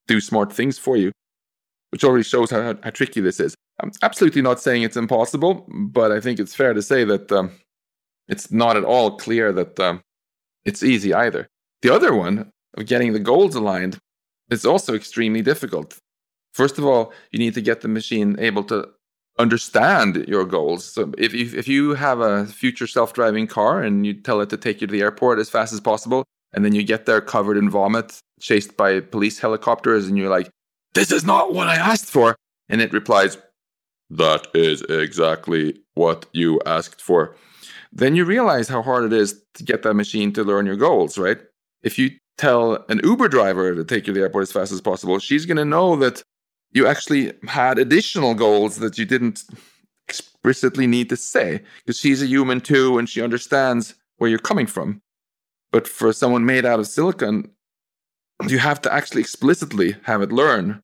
do smart things for you, which already shows how, how tricky this is. I'm absolutely not saying it's impossible, but I think it's fair to say that um, it's not at all clear that um, it's easy either. The other one of getting the goals aligned is also extremely difficult. First of all, you need to get the machine able to understand your goals. So if you, if you have a future self-driving car and you tell it to take you to the airport as fast as possible, and then you get there covered in vomit, chased by police helicopters, and you're like, "This is not what I asked for," and it replies, "That is exactly what you asked for." Then you realize how hard it is to get that machine to learn your goals, right? If you tell an Uber driver to take you to the airport as fast as possible, she's going to know that you actually had additional goals that you didn't explicitly need to say because she's a human too and she understands where you're coming from. But for someone made out of silicon, you have to actually explicitly have it learn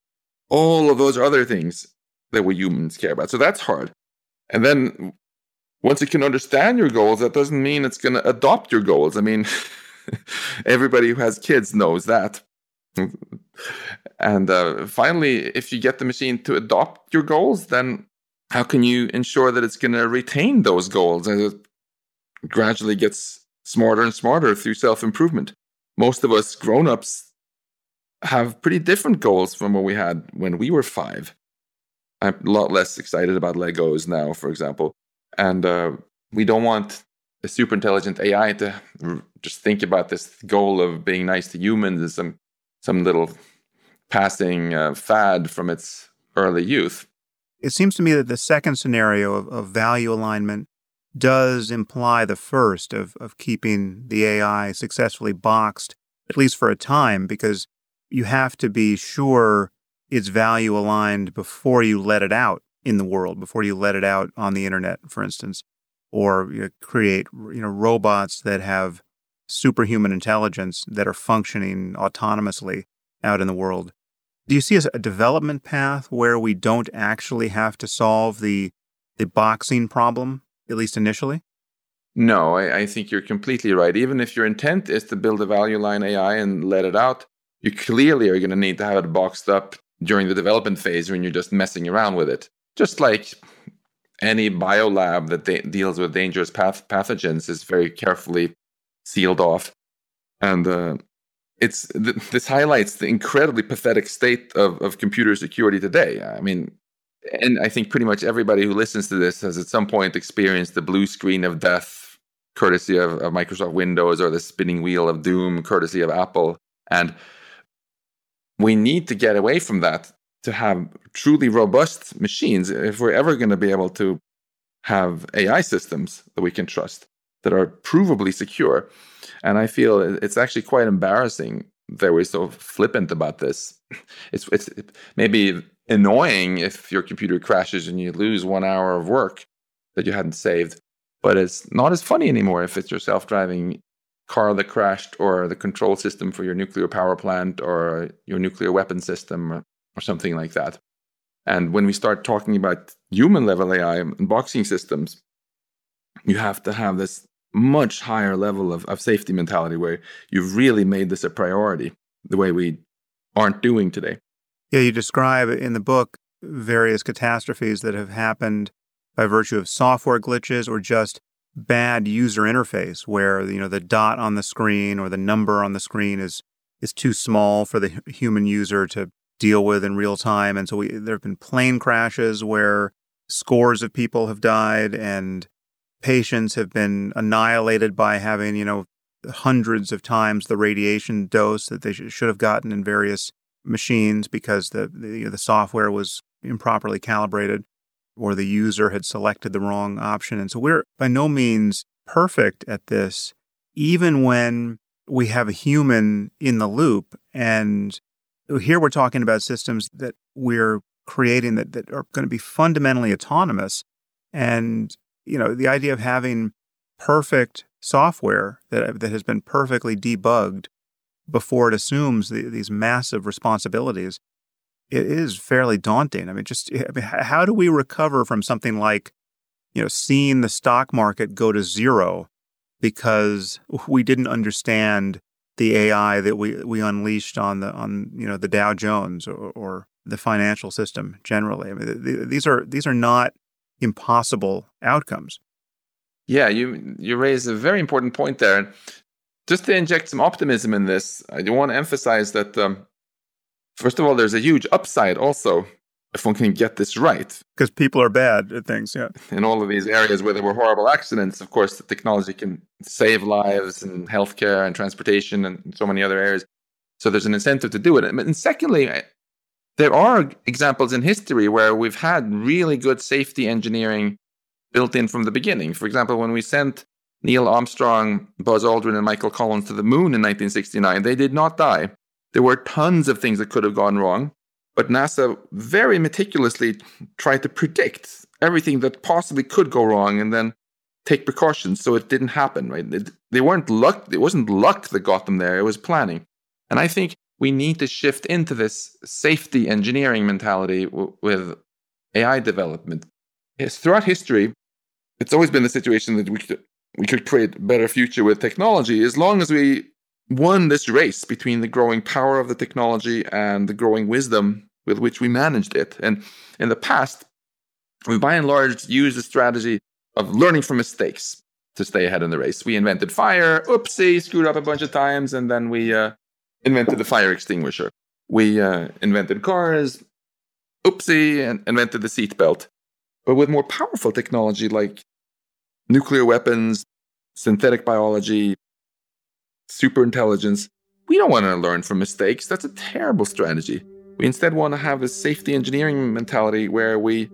all of those other things that we humans care about. So that's hard. And then once it can understand your goals, that doesn't mean it's going to adopt your goals. I mean, Everybody who has kids knows that. And uh, finally, if you get the machine to adopt your goals, then how can you ensure that it's going to retain those goals as it gradually gets smarter and smarter through self improvement? Most of us grown ups have pretty different goals from what we had when we were five. I'm a lot less excited about Legos now, for example. And uh, we don't want a super intelligent AI to just think about this goal of being nice to humans as some some little passing uh, fad from its early youth. It seems to me that the second scenario of, of value alignment does imply the first of, of keeping the AI successfully boxed, at least for a time, because you have to be sure it's value aligned before you let it out in the world, before you let it out on the internet, for instance or you know, create you know robots that have superhuman intelligence that are functioning autonomously out in the world. Do you see a development path where we don't actually have to solve the the boxing problem, at least initially? No, I, I think you're completely right. Even if your intent is to build a value line AI and let it out, you clearly are going to need to have it boxed up during the development phase when you're just messing around with it. Just like any biolab that de- deals with dangerous path- pathogens is very carefully sealed off. And uh, it's th- this highlights the incredibly pathetic state of, of computer security today. I mean, and I think pretty much everybody who listens to this has at some point experienced the blue screen of death, courtesy of, of Microsoft Windows, or the spinning wheel of doom, courtesy of Apple. And we need to get away from that to have truly robust machines if we're ever going to be able to have AI systems that we can trust that are provably secure. And I feel it's actually quite embarrassing that we're so flippant about this. It's it's maybe annoying if your computer crashes and you lose one hour of work that you hadn't saved, but it's not as funny anymore if it's your self-driving car that crashed or the control system for your nuclear power plant or your nuclear weapon system or, or something like that. And when we start talking about human level AI and boxing systems, you have to have this much higher level of, of safety mentality where you've really made this a priority the way we aren't doing today. Yeah, you describe in the book various catastrophes that have happened by virtue of software glitches or just bad user interface where you know the dot on the screen or the number on the screen is is too small for the human user to deal with in real time and so we, there have been plane crashes where scores of people have died and patients have been annihilated by having, you know, hundreds of times the radiation dose that they should have gotten in various machines because the, the, the software was improperly calibrated or the user had selected the wrong option. And so we're by no means perfect at this, even when we have a human in the loop. And here we're talking about systems that we're creating that, that are going to be fundamentally autonomous. And you know, the idea of having perfect software that that has been perfectly debugged before it assumes the, these massive responsibilities, it is fairly daunting. I mean, just I mean, how do we recover from something like, you know, seeing the stock market go to zero because we didn't understand the AI that we we unleashed on the on you know the Dow Jones or, or the financial system generally. I mean, these are these are not impossible outcomes. Yeah, you you raise a very important point there. Just to inject some optimism in this, I do want to emphasize that um, first of all, there's a huge upside also if one can get this right. Because people are bad at things, yeah. In all of these areas where there were horrible accidents, of course, the technology can save lives and healthcare and transportation and so many other areas. So there's an incentive to do it. And secondly, there are examples in history where we've had really good safety engineering built in from the beginning. For example, when we sent Neil Armstrong, Buzz Aldrin, and Michael Collins to the moon in 1969, they did not die. There were tons of things that could have gone wrong, but NASA very meticulously tried to predict everything that possibly could go wrong and then take precautions so it didn't happen, right? They weren't luck, it wasn't luck that got them there, it was planning. And I think we need to shift into this safety engineering mentality w- with AI development. Yes, throughout history, it's always been the situation that we could, we could create a better future with technology as long as we won this race between the growing power of the technology and the growing wisdom with which we managed it. And in the past, we by and large used the strategy of learning from mistakes to stay ahead in the race. We invented fire, oopsie, screwed up a bunch of times, and then we uh, invented the fire extinguisher. We uh, invented cars, oopsie, and invented the seatbelt. But with more powerful technology like nuclear weapons, synthetic biology, super intelligence, we don't want to learn from mistakes. That's a terrible strategy. We instead want to have a safety engineering mentality where we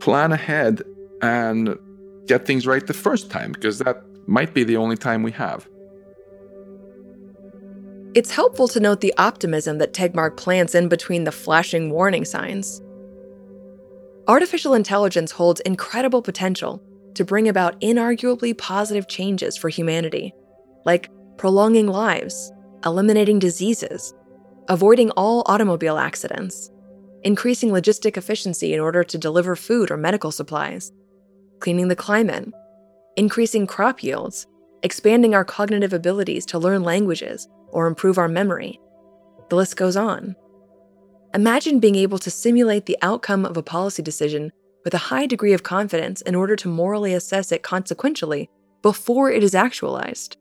plan ahead and get things right the first time, because that might be the only time we have. It's helpful to note the optimism that Tegmark plants in between the flashing warning signs. Artificial intelligence holds incredible potential to bring about inarguably positive changes for humanity, like prolonging lives, eliminating diseases, avoiding all automobile accidents, increasing logistic efficiency in order to deliver food or medical supplies, cleaning the climate, increasing crop yields, expanding our cognitive abilities to learn languages or improve our memory. The list goes on. Imagine being able to simulate the outcome of a policy decision with a high degree of confidence in order to morally assess it consequentially before it is actualized.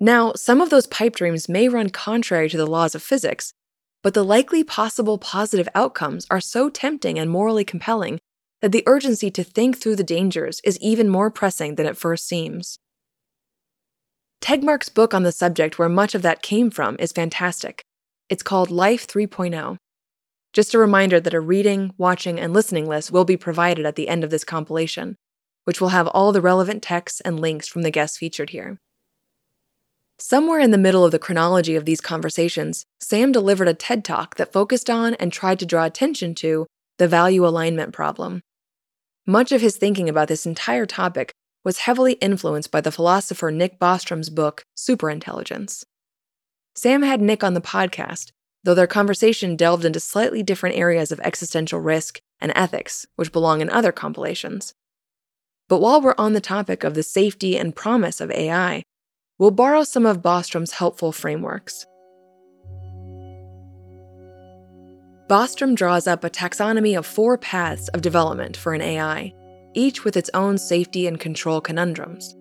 Now, some of those pipe dreams may run contrary to the laws of physics, but the likely possible positive outcomes are so tempting and morally compelling that the urgency to think through the dangers is even more pressing than it first seems. Tegmark's book on the subject, where much of that came from, is fantastic. It's called Life 3.0. Just a reminder that a reading, watching, and listening list will be provided at the end of this compilation, which will have all the relevant texts and links from the guests featured here. Somewhere in the middle of the chronology of these conversations, Sam delivered a TED talk that focused on and tried to draw attention to the value alignment problem. Much of his thinking about this entire topic was heavily influenced by the philosopher Nick Bostrom's book, Superintelligence. Sam had Nick on the podcast, though their conversation delved into slightly different areas of existential risk and ethics, which belong in other compilations. But while we're on the topic of the safety and promise of AI, we'll borrow some of Bostrom's helpful frameworks. Bostrom draws up a taxonomy of four paths of development for an AI, each with its own safety and control conundrums.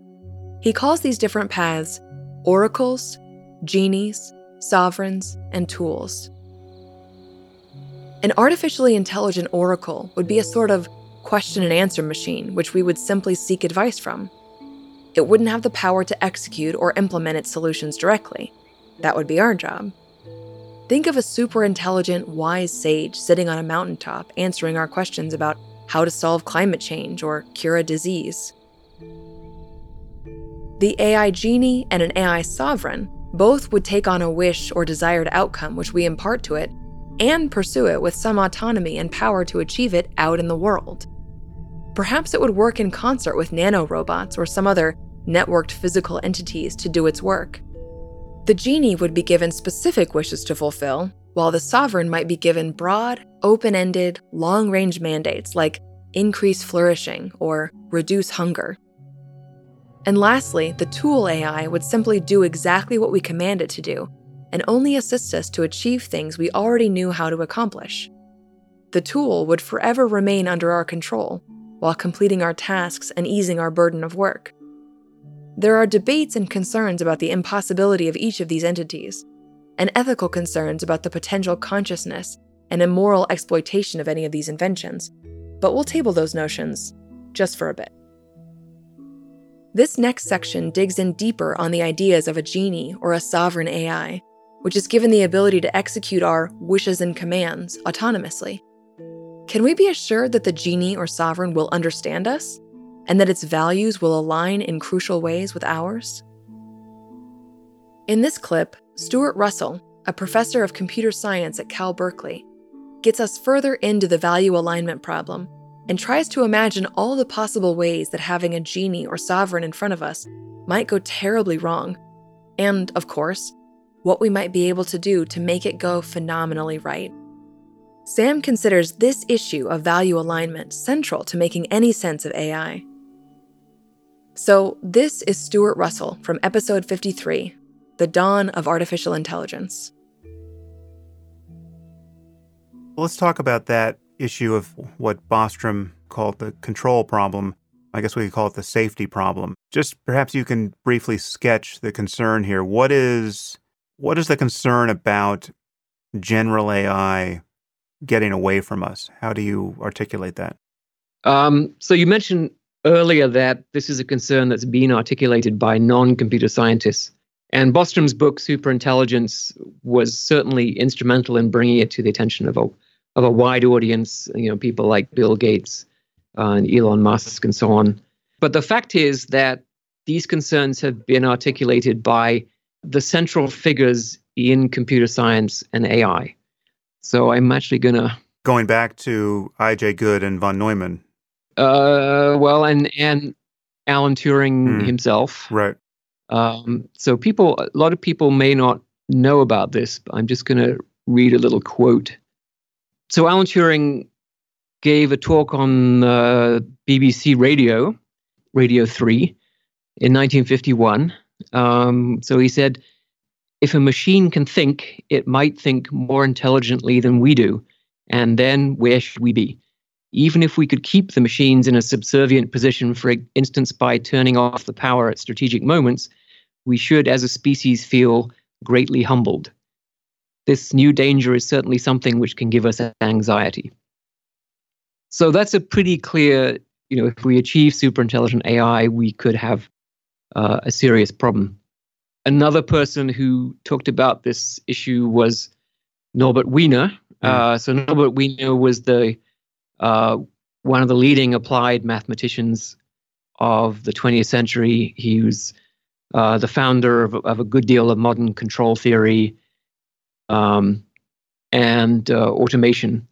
He calls these different paths oracles, genies, sovereigns, and tools. An artificially intelligent oracle would be a sort of question and answer machine which we would simply seek advice from. It wouldn't have the power to execute or implement its solutions directly. That would be our job. Think of a super intelligent, wise sage sitting on a mountaintop answering our questions about how to solve climate change or cure a disease. The AI genie and an AI sovereign both would take on a wish or desired outcome which we impart to it and pursue it with some autonomy and power to achieve it out in the world. Perhaps it would work in concert with nanorobots or some other networked physical entities to do its work. The genie would be given specific wishes to fulfill, while the sovereign might be given broad, open ended, long range mandates like increase flourishing or reduce hunger. And lastly, the tool AI would simply do exactly what we command it to do and only assist us to achieve things we already knew how to accomplish. The tool would forever remain under our control while completing our tasks and easing our burden of work. There are debates and concerns about the impossibility of each of these entities, and ethical concerns about the potential consciousness and immoral exploitation of any of these inventions, but we'll table those notions just for a bit. This next section digs in deeper on the ideas of a genie or a sovereign AI, which is given the ability to execute our wishes and commands autonomously. Can we be assured that the genie or sovereign will understand us and that its values will align in crucial ways with ours? In this clip, Stuart Russell, a professor of computer science at Cal Berkeley, gets us further into the value alignment problem and tries to imagine all the possible ways that having a genie or sovereign in front of us might go terribly wrong. And, of course, what we might be able to do to make it go phenomenally right. Sam considers this issue of value alignment central to making any sense of AI. So, this is Stuart Russell from episode 53 The Dawn of Artificial Intelligence. Let's talk about that issue of what Bostrom called the control problem. I guess we could call it the safety problem. Just perhaps you can briefly sketch the concern here. What is what is the concern about general AI getting away from us? How do you articulate that? Um, so you mentioned earlier that this is a concern that's been articulated by non-computer scientists. And Bostrom's book, Superintelligence, was certainly instrumental in bringing it to the attention of a, of a wide audience, you know, people like Bill Gates uh, and Elon Musk and so on. But the fact is that these concerns have been articulated by the central figures in computer science and AI. So I'm actually going to. Going back to I.J. Good and von Neumann. Uh, well, and and Alan Turing mm. himself. Right. Um, so people, a lot of people may not know about this. But I'm just going to read a little quote. So Alan Turing gave a talk on uh, BBC Radio, Radio Three, in 1951. Um, so he said, if a machine can think, it might think more intelligently than we do. And then where should we be? even if we could keep the machines in a subservient position, for instance, by turning off the power at strategic moments, we should, as a species, feel greatly humbled. This new danger is certainly something which can give us anxiety. So that's a pretty clear, you know, if we achieve superintelligent AI, we could have uh, a serious problem. Another person who talked about this issue was Norbert Wiener. Mm. Uh, so Norbert Wiener was the uh, one of the leading applied mathematicians of the 20th century. He was uh, the founder of, of, a good deal of modern control theory um, and uh, automation.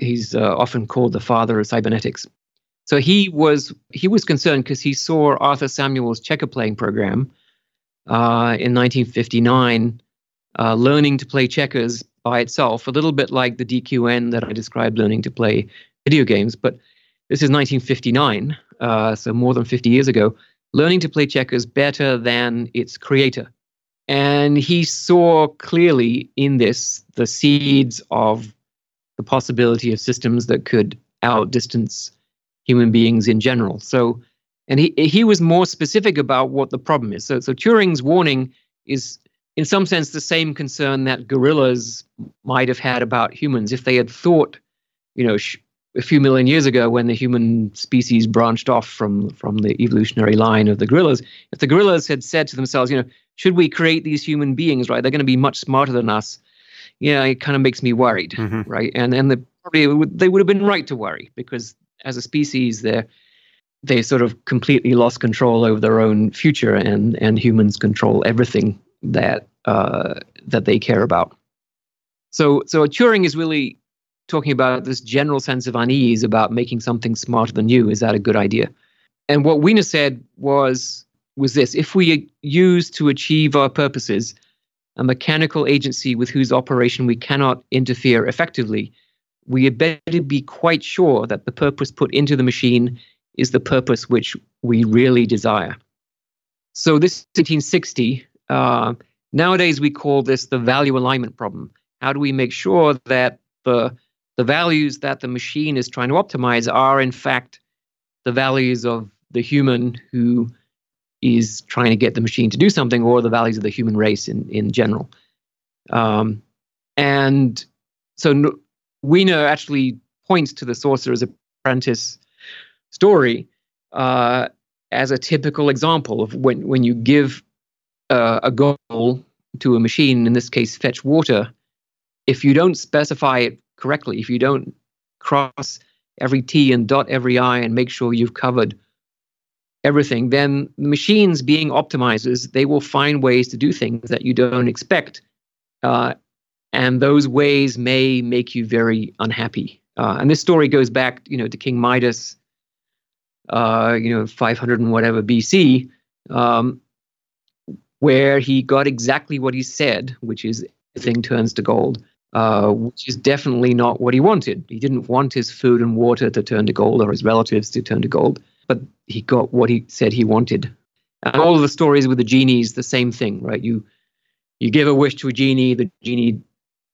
He's uh, often called the father of cybernetics. So he was he was concerned because he saw Arthur Samuel's checker playing program uh, in 1959, uh, learning to play checkers by itself, a little bit like the DQN that I described learning to play video games. But this is 1959, uh, so more than 50 years ago, learning to play checkers better than its creator. And he saw clearly in this the seeds of the possibility of systems that could outdistance human beings in general. So, and he he was more specific about what the problem is. So, so Turing's warning is in some sense the same concern that gorillas might have had about humans if they had thought, you know, sh- a few million years ago when the human species branched off from from the evolutionary line of the gorillas if the gorillas had said to themselves you know should we create these human beings right they're going to be much smarter than us yeah it kind of makes me worried mm-hmm. right and and the, probably would, they would have been right to worry because as a species they're they sort of completely lost control over their own future and and humans control everything that uh, that they care about so so turing is really talking about this general sense of unease about making something smarter than you. Is that a good idea? And what Wiener said was was this: if we use to achieve our purposes a mechanical agency with whose operation we cannot interfere effectively, we had better be quite sure that the purpose put into the machine is the purpose which we really desire. So this 1860. Uh, nowadays, we call this the value alignment problem. How do we make sure that the the values that the machine is trying to optimize are in fact the values of the human who is trying to get the machine to do something or the values of the human race in, in general. Um, and so Wiener actually points to the Sorcerer's Apprentice story uh, as a typical example of when, when you give uh, a goal to a machine, in this case, fetch water, if you don't specify it correctly, if you don't cross every T and dot every I and make sure you've covered everything, then the machines being optimizers, they will find ways to do things that you don't expect. Uh, and those ways may make you very unhappy. Uh, and this story goes back, you know, to King Midas, uh, you know, 500 and whatever BC, um, where he got exactly what he said, which is everything turns to gold uh, which is definitely not what he wanted. He didn't want his food and water to turn to gold or his relatives to turn to gold, but he got what he said he wanted. And all of the stories with the genies, the same thing, right? You you give a wish to a genie, the genie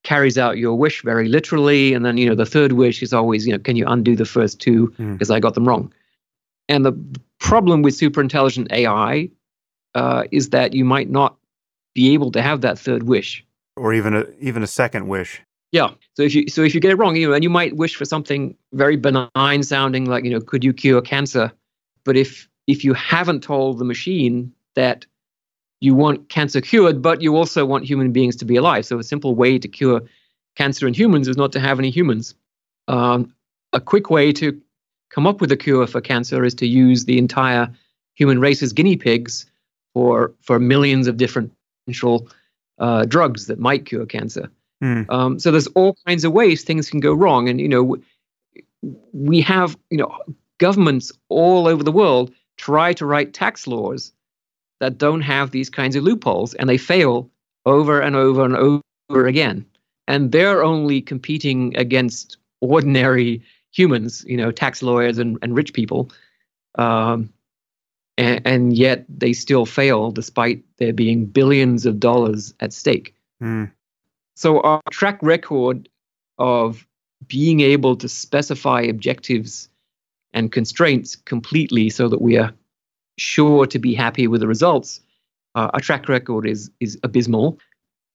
carries out your wish very literally, and then you know the third wish is always, you know, can you undo the first two because mm. I got them wrong? And the problem with superintelligent AI uh, is that you might not be able to have that third wish or even a even a second wish. Yeah. So if you so if you get it wrong, you know, and you might wish for something very benign sounding, like you know, could you cure cancer? But if if you haven't told the machine that you want cancer cured, but you also want human beings to be alive, so a simple way to cure cancer in humans is not to have any humans. Um, a quick way to come up with a cure for cancer is to use the entire human race as guinea pigs for for millions of different potential uh, drugs that might cure cancer. Mm. Um, so there's all kinds of ways things can go wrong, and you know, we have you know governments all over the world try to write tax laws that don't have these kinds of loopholes, and they fail over and over and over again. And they're only competing against ordinary humans, you know, tax lawyers and, and rich people. Um, and, and, yet they still fail despite there being billions of dollars at stake. Mm. So our track record of being able to specify objectives and constraints completely so that we are sure to be happy with the results Uh, our track record is is abysmal,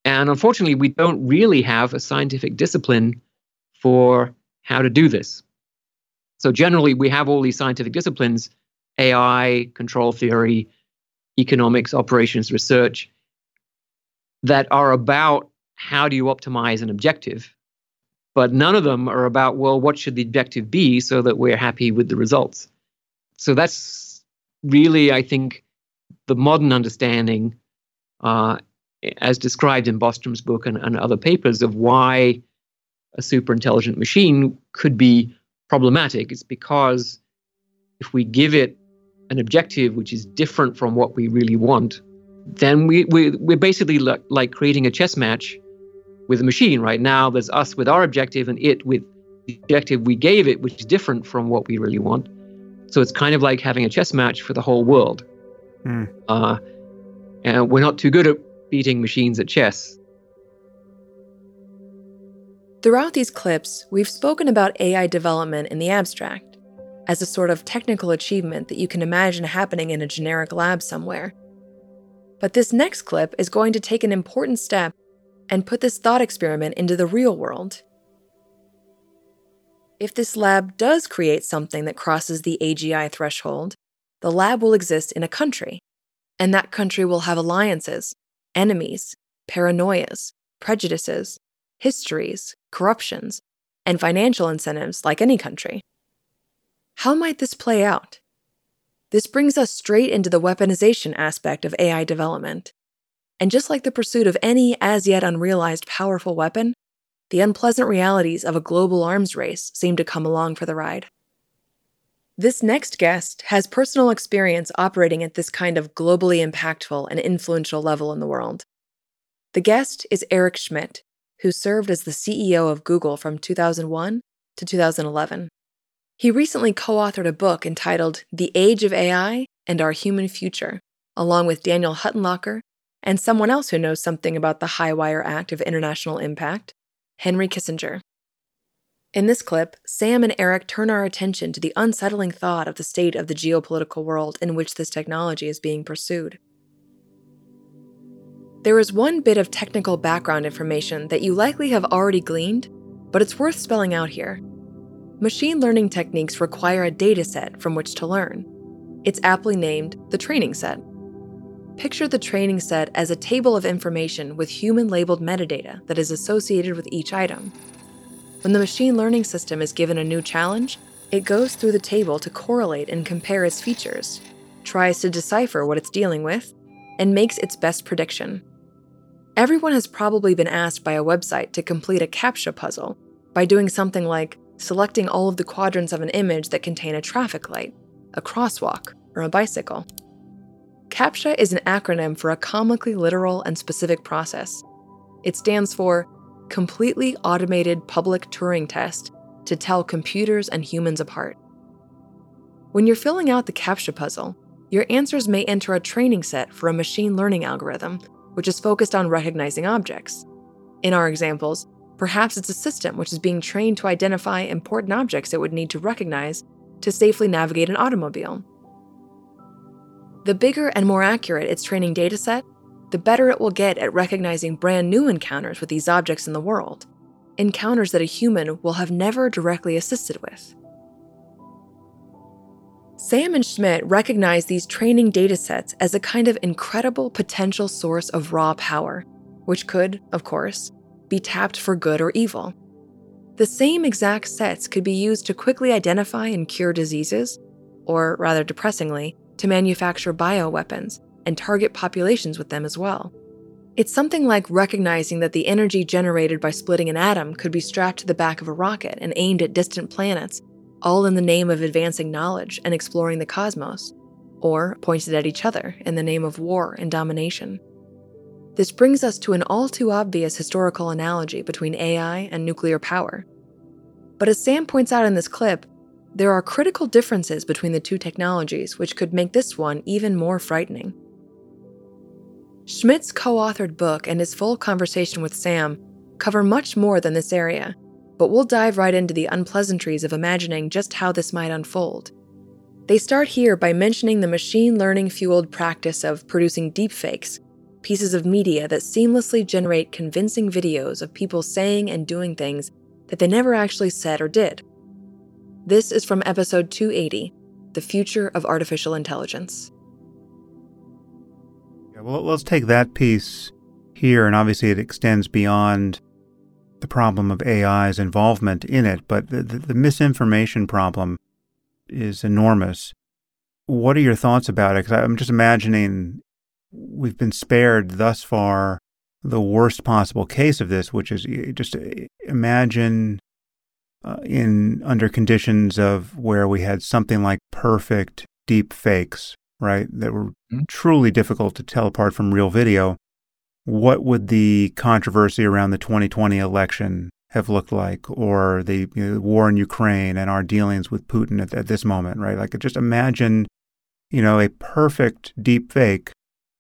and unfortunately, we don't really have a scientific discipline for how to do this. So generally, we have all these scientific disciplines: AI, control theory, economics, operations, research, that are about how do you optimize an objective but none of them are about well what should the objective be so that we're happy with the results. So that's really i think the modern understanding uh, as described in bostrom's book and, and other papers of why a super intelligent machine could be problematic. It's because if we give it an objective which is different from what we really want then we, we we're basically like, like creating a chess match with a machine right? Now there's us with our objective and it with the objective we gave it which is different from what we really want. So it's kind of like having a chess match for the whole world. Mm. uh, and we're not too good at beating machines at chess. Throughout these clips we've spoken about ai development in the abstract as a sort of technical achievement that you can imagine happening in a generic lab somewhere but this next clip is going to take an important step and put this thought experiment into the real world. If this lab does create something that crosses the AGI threshold, the lab will exist in a country, and that country will have alliances, enemies, paranoias, prejudices, histories, corruptions, and financial incentives like any country. How might this play out? This brings us straight into the weaponization aspect of AI development. And just like the pursuit of any as yet unrealized powerful weapon, the unpleasant realities of a global arms race seem to come along for the ride. This next guest has personal experience operating at this kind of globally impactful and influential level in the world. The guest is Eric Schmidt, who served as the CEO of Google from 2001 to 2011. He recently co authored a book entitled The Age of AI and Our Human Future, along with Daniel Huttenlocher and someone else who knows something about the Highwire Act of International Impact, Henry Kissinger. In this clip, Sam and Eric turn our attention to the unsettling thought of the state of the geopolitical world in which this technology is being pursued. There is one bit of technical background information that you likely have already gleaned, but it's worth spelling out here. Machine learning techniques require a dataset from which to learn. It's aptly named the training set. Picture the training set as a table of information with human labeled metadata that is associated with each item. When the machine learning system is given a new challenge, it goes through the table to correlate and compare its features, tries to decipher what it's dealing with, and makes its best prediction. Everyone has probably been asked by a website to complete a CAPTCHA puzzle by doing something like selecting all of the quadrants of an image that contain a traffic light, a crosswalk, or a bicycle. CAPTCHA is an acronym for a comically literal and specific process. It stands for Completely Automated Public Turing Test to tell computers and humans apart. When you're filling out the CAPTCHA puzzle, your answers may enter a training set for a machine learning algorithm, which is focused on recognizing objects. In our examples, perhaps it's a system which is being trained to identify important objects it would need to recognize to safely navigate an automobile. The bigger and more accurate its training dataset, the better it will get at recognizing brand new encounters with these objects in the world, encounters that a human will have never directly assisted with. Sam and Schmidt recognize these training datasets as a kind of incredible potential source of raw power, which could, of course, be tapped for good or evil. The same exact sets could be used to quickly identify and cure diseases, or rather depressingly, to manufacture bioweapons and target populations with them as well. It's something like recognizing that the energy generated by splitting an atom could be strapped to the back of a rocket and aimed at distant planets, all in the name of advancing knowledge and exploring the cosmos, or pointed at each other in the name of war and domination. This brings us to an all too obvious historical analogy between AI and nuclear power. But as Sam points out in this clip, there are critical differences between the two technologies which could make this one even more frightening. Schmidt's co authored book and his full conversation with Sam cover much more than this area, but we'll dive right into the unpleasantries of imagining just how this might unfold. They start here by mentioning the machine learning fueled practice of producing deepfakes, pieces of media that seamlessly generate convincing videos of people saying and doing things that they never actually said or did. This is from episode 280 The Future of Artificial Intelligence. Yeah, well, let's take that piece here, and obviously it extends beyond the problem of AI's involvement in it, but the, the, the misinformation problem is enormous. What are your thoughts about it? Because I'm just imagining we've been spared thus far the worst possible case of this, which is just imagine uh, in under conditions of where we had something like perfect deep fakes, right, that were mm-hmm. truly difficult to tell apart from real video. What would the controversy around the 2020 election have looked like, or the you know, war in Ukraine and our dealings with Putin at, at this moment, right? Like, just imagine, you know, a perfect deep fake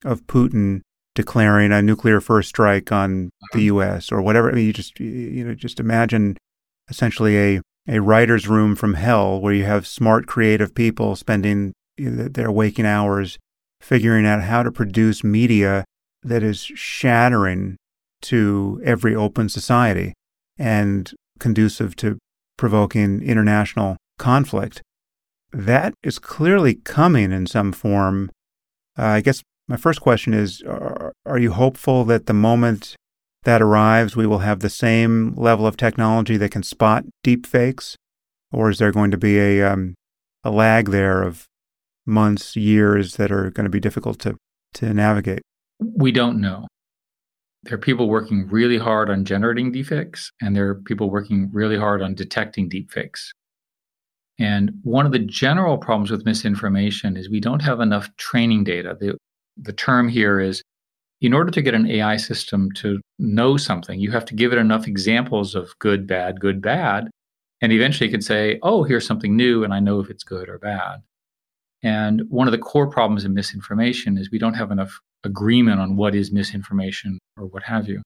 of Putin declaring a nuclear first strike on the uh-huh. U.S. or whatever. I mean, you just you know just imagine essentially a a writer's room from hell where you have smart, creative people spending their waking hours figuring out how to produce media that is shattering to every open society and conducive to provoking international conflict. That is clearly coming in some form. Uh, I guess my first question is are, are you hopeful that the moment that arrives, we will have the same level of technology that can spot deep fakes? Or is there going to be a, um, a lag there of months, years that are going to be difficult to, to navigate? We don't know. There are people working really hard on generating deepfakes, and there are people working really hard on detecting deepfakes. And one of the general problems with misinformation is we don't have enough training data. The, the term here is in order to get an AI system to know something, you have to give it enough examples of good, bad, good, bad. And eventually it can say, oh, here's something new, and I know if it's good or bad. And one of the core problems in misinformation is we don't have enough agreement on what is misinformation or what have you.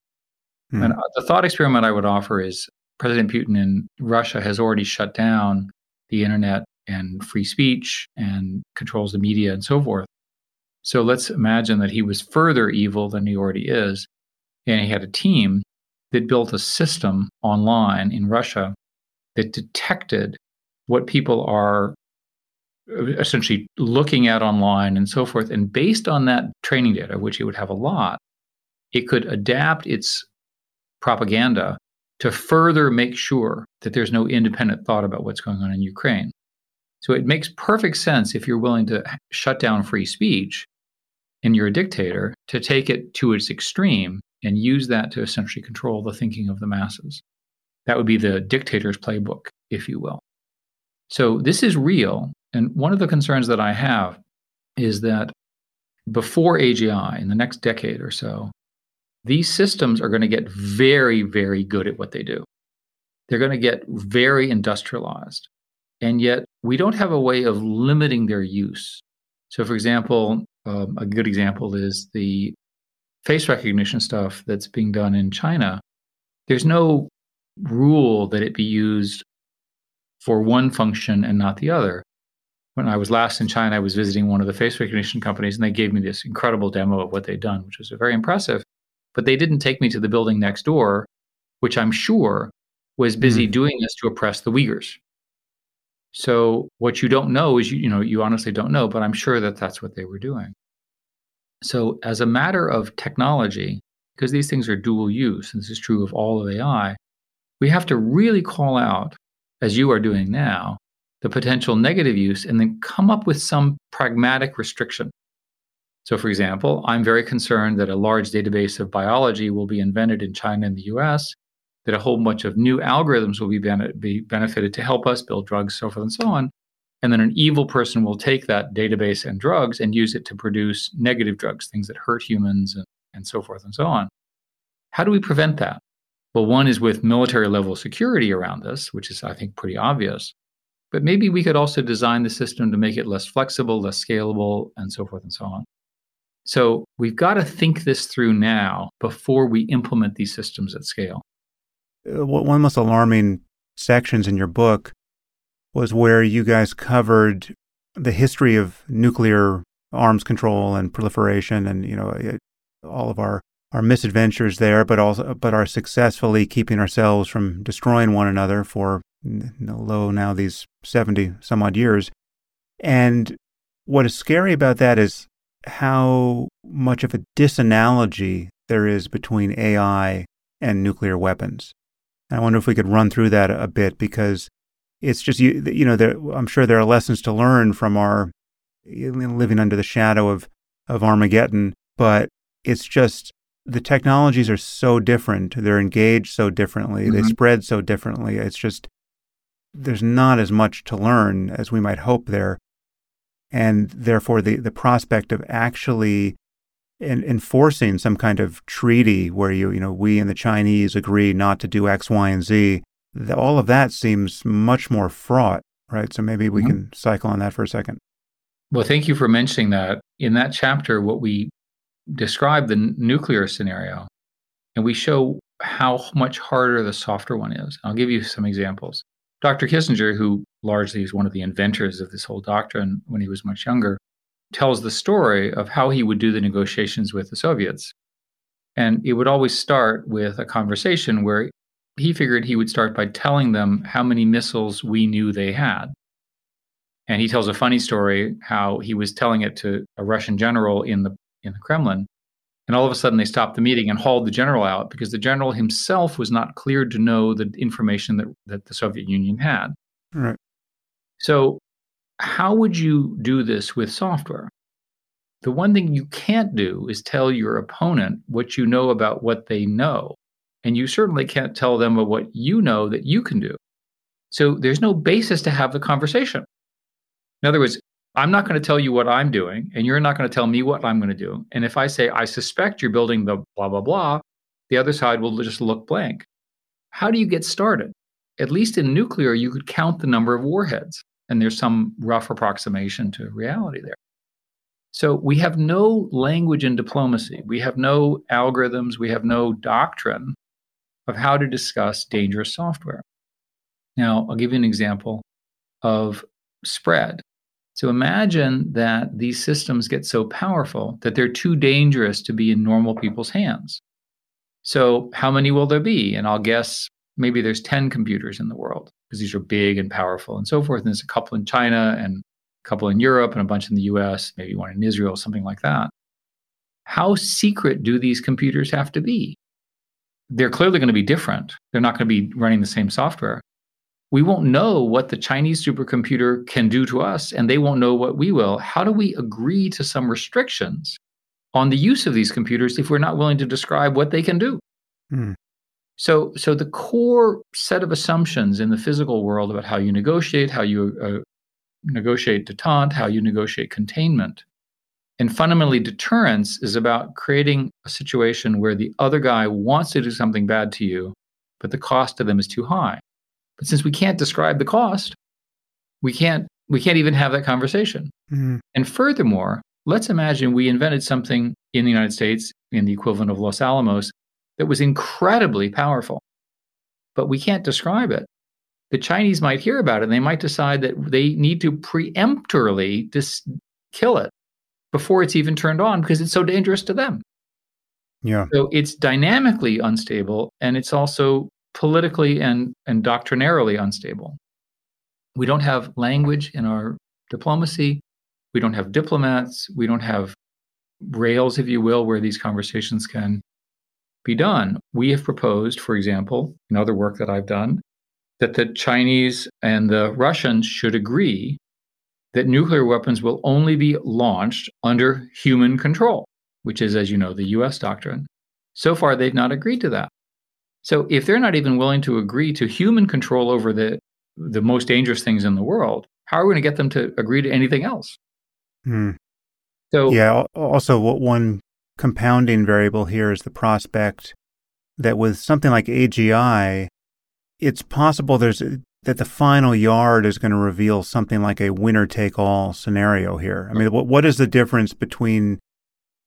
Hmm. And the thought experiment I would offer is President Putin in Russia has already shut down the internet and free speech and controls the media and so forth. So let's imagine that he was further evil than he already is. And he had a team that built a system online in Russia that detected what people are essentially looking at online and so forth. And based on that training data, which it would have a lot, it could adapt its propaganda to further make sure that there's no independent thought about what's going on in Ukraine. So it makes perfect sense if you're willing to shut down free speech and you're a dictator to take it to its extreme and use that to essentially control the thinking of the masses. That would be the dictator's playbook, if you will. So this is real. And one of the concerns that I have is that before AGI, in the next decade or so, these systems are going to get very, very good at what they do. They're going to get very industrialized. And yet, we don't have a way of limiting their use. So, for example, um, a good example is the face recognition stuff that's being done in China. There's no rule that it be used for one function and not the other. When I was last in China, I was visiting one of the face recognition companies, and they gave me this incredible demo of what they'd done, which was very impressive. But they didn't take me to the building next door, which I'm sure was busy mm. doing this to oppress the Uyghurs. So what you don't know is you, you know you honestly don't know, but I'm sure that that's what they were doing. So as a matter of technology, because these things are dual use, and this is true of all of AI, we have to really call out, as you are doing now, the potential negative use and then come up with some pragmatic restriction. So, for example, I'm very concerned that a large database of biology will be invented in China and the US that a whole bunch of new algorithms will be, bene- be benefited to help us build drugs, so forth and so on. And then an evil person will take that database and drugs and use it to produce negative drugs, things that hurt humans and, and so forth and so on. How do we prevent that? Well, one is with military level security around this, which is, I think, pretty obvious. But maybe we could also design the system to make it less flexible, less scalable, and so forth and so on. So we've got to think this through now before we implement these systems at scale. Uh, one of the most alarming sections in your book was where you guys covered the history of nuclear arms control and proliferation, and you know, it, all of our our misadventures there, but also but are successfully keeping ourselves from destroying one another for low now these seventy some odd years. And what is scary about that is how much of a disanalogy there is between AI and nuclear weapons. I wonder if we could run through that a bit because it's just you, you know there, I'm sure there are lessons to learn from our living under the shadow of of Armageddon, but it's just the technologies are so different. They're engaged so differently. Mm-hmm. They spread so differently. It's just there's not as much to learn as we might hope there, and therefore the the prospect of actually in, enforcing some kind of treaty where you you know we and the Chinese agree not to do X, Y, and Z the, all of that seems much more fraught, right? So maybe we mm-hmm. can cycle on that for a second. Well, thank you for mentioning that. In that chapter, what we describe the n- nuclear scenario, and we show how much harder the softer one is. I'll give you some examples. Dr. Kissinger, who largely is one of the inventors of this whole doctrine when he was much younger, tells the story of how he would do the negotiations with the Soviets. And it would always start with a conversation where he figured he would start by telling them how many missiles we knew they had. And he tells a funny story how he was telling it to a Russian general in the in the Kremlin. And all of a sudden they stopped the meeting and hauled the general out because the general himself was not cleared to know the information that, that the Soviet Union had. Right. So how would you do this with software? The one thing you can't do is tell your opponent what you know about what they know. And you certainly can't tell them what you know that you can do. So there's no basis to have the conversation. In other words, I'm not going to tell you what I'm doing, and you're not going to tell me what I'm going to do. And if I say, I suspect you're building the blah, blah, blah, the other side will just look blank. How do you get started? At least in nuclear, you could count the number of warheads, and there's some rough approximation to reality there. So we have no language in diplomacy. We have no algorithms. We have no doctrine of how to discuss dangerous software. Now, I'll give you an example of spread. So imagine that these systems get so powerful that they're too dangerous to be in normal people's hands. So, how many will there be? And I'll guess maybe there's 10 computers in the world because these are big and powerful and so forth. And there's a couple in China and a couple in Europe and a bunch in the US, maybe one in Israel, something like that. How secret do these computers have to be? they're clearly going to be different. They're not going to be running the same software. We won't know what the Chinese supercomputer can do to us, and they won't know what we will. How do we agree to some restrictions on the use of these computers if we're not willing to describe what they can do? Hmm. So, so the core set of assumptions in the physical world about how you negotiate, how you uh, negotiate detente, how you negotiate containment, and fundamentally, deterrence is about creating a situation where the other guy wants to do something bad to you, but the cost to them is too high. But since we can't describe the cost, we can't we can't even have that conversation. Mm-hmm. And furthermore, let's imagine we invented something in the United States in the equivalent of Los Alamos that was incredibly powerful, but we can't describe it. The Chinese might hear about it and they might decide that they need to preemptorily dis- kill it before it's even turned on because it's so dangerous to them. Yeah. So it's dynamically unstable and it's also politically and, and doctrinarily unstable. We don't have language in our diplomacy. We don't have diplomats. We don't have rails, if you will, where these conversations can be done. We have proposed, for example, in other work that I've done, that the Chinese and the Russians should agree that nuclear weapons will only be launched under human control, which is, as you know, the US doctrine. So far, they've not agreed to that. So if they're not even willing to agree to human control over the, the most dangerous things in the world, how are we going to get them to agree to anything else? Hmm. So yeah. Also, what one compounding variable here is the prospect that with something like AGI, it's possible there's that the final yard is going to reveal something like a winner take all scenario here. I mean, what, what is the difference between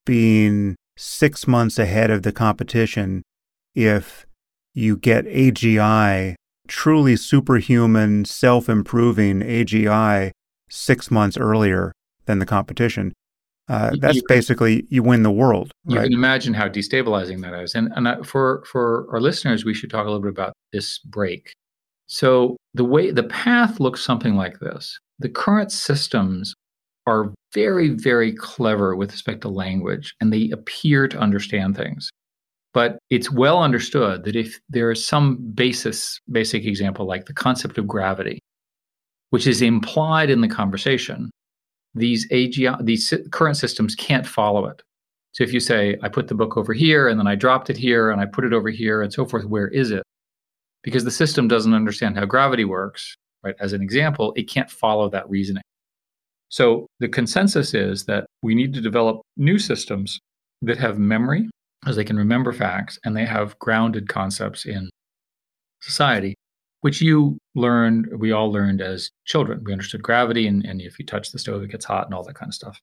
being six months ahead of the competition if you get AGI, truly superhuman, self improving AGI six months earlier than the competition, uh, that's you basically you win the world, You right? can imagine how destabilizing that is. And, and I- for, for our listeners, we should talk a little bit about this break. So the way the path looks something like this. The current systems are very, very clever with respect to language, and they appear to understand things. But it's well understood that if there is some basis, basic example like the concept of gravity, which is implied in the conversation, these AGI, these current systems can't follow it. So if you say, I put the book over here and then I dropped it here and I put it over here and so forth, where is it? Because the system doesn't understand how gravity works, right? As an example, it can't follow that reasoning. So the consensus is that we need to develop new systems that have memory, as they can remember facts, and they have grounded concepts in society, which you learned, we all learned as children. We understood gravity, and, and if you touch the stove, it gets hot and all that kind of stuff.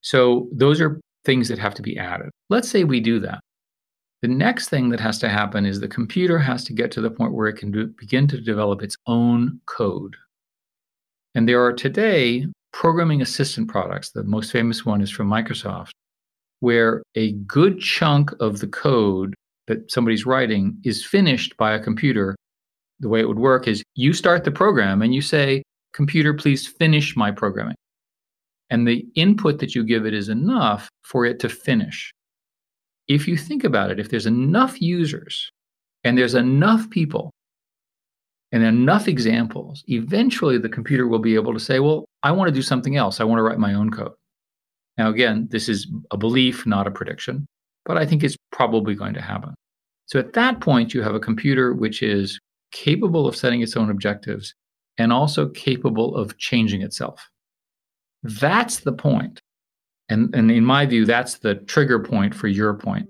So those are things that have to be added. Let's say we do that. The next thing that has to happen is the computer has to get to the point where it can do, begin to develop its own code. And there are today programming assistant products. The most famous one is from Microsoft, where a good chunk of the code that somebody's writing is finished by a computer. The way it would work is you start the program and you say, Computer, please finish my programming. And the input that you give it is enough for it to finish. If you think about it, if there's enough users and there's enough people and enough examples, eventually the computer will be able to say, Well, I want to do something else. I want to write my own code. Now, again, this is a belief, not a prediction, but I think it's probably going to happen. So at that point, you have a computer which is capable of setting its own objectives and also capable of changing itself. That's the point. And, and in my view, that's the trigger point for your point.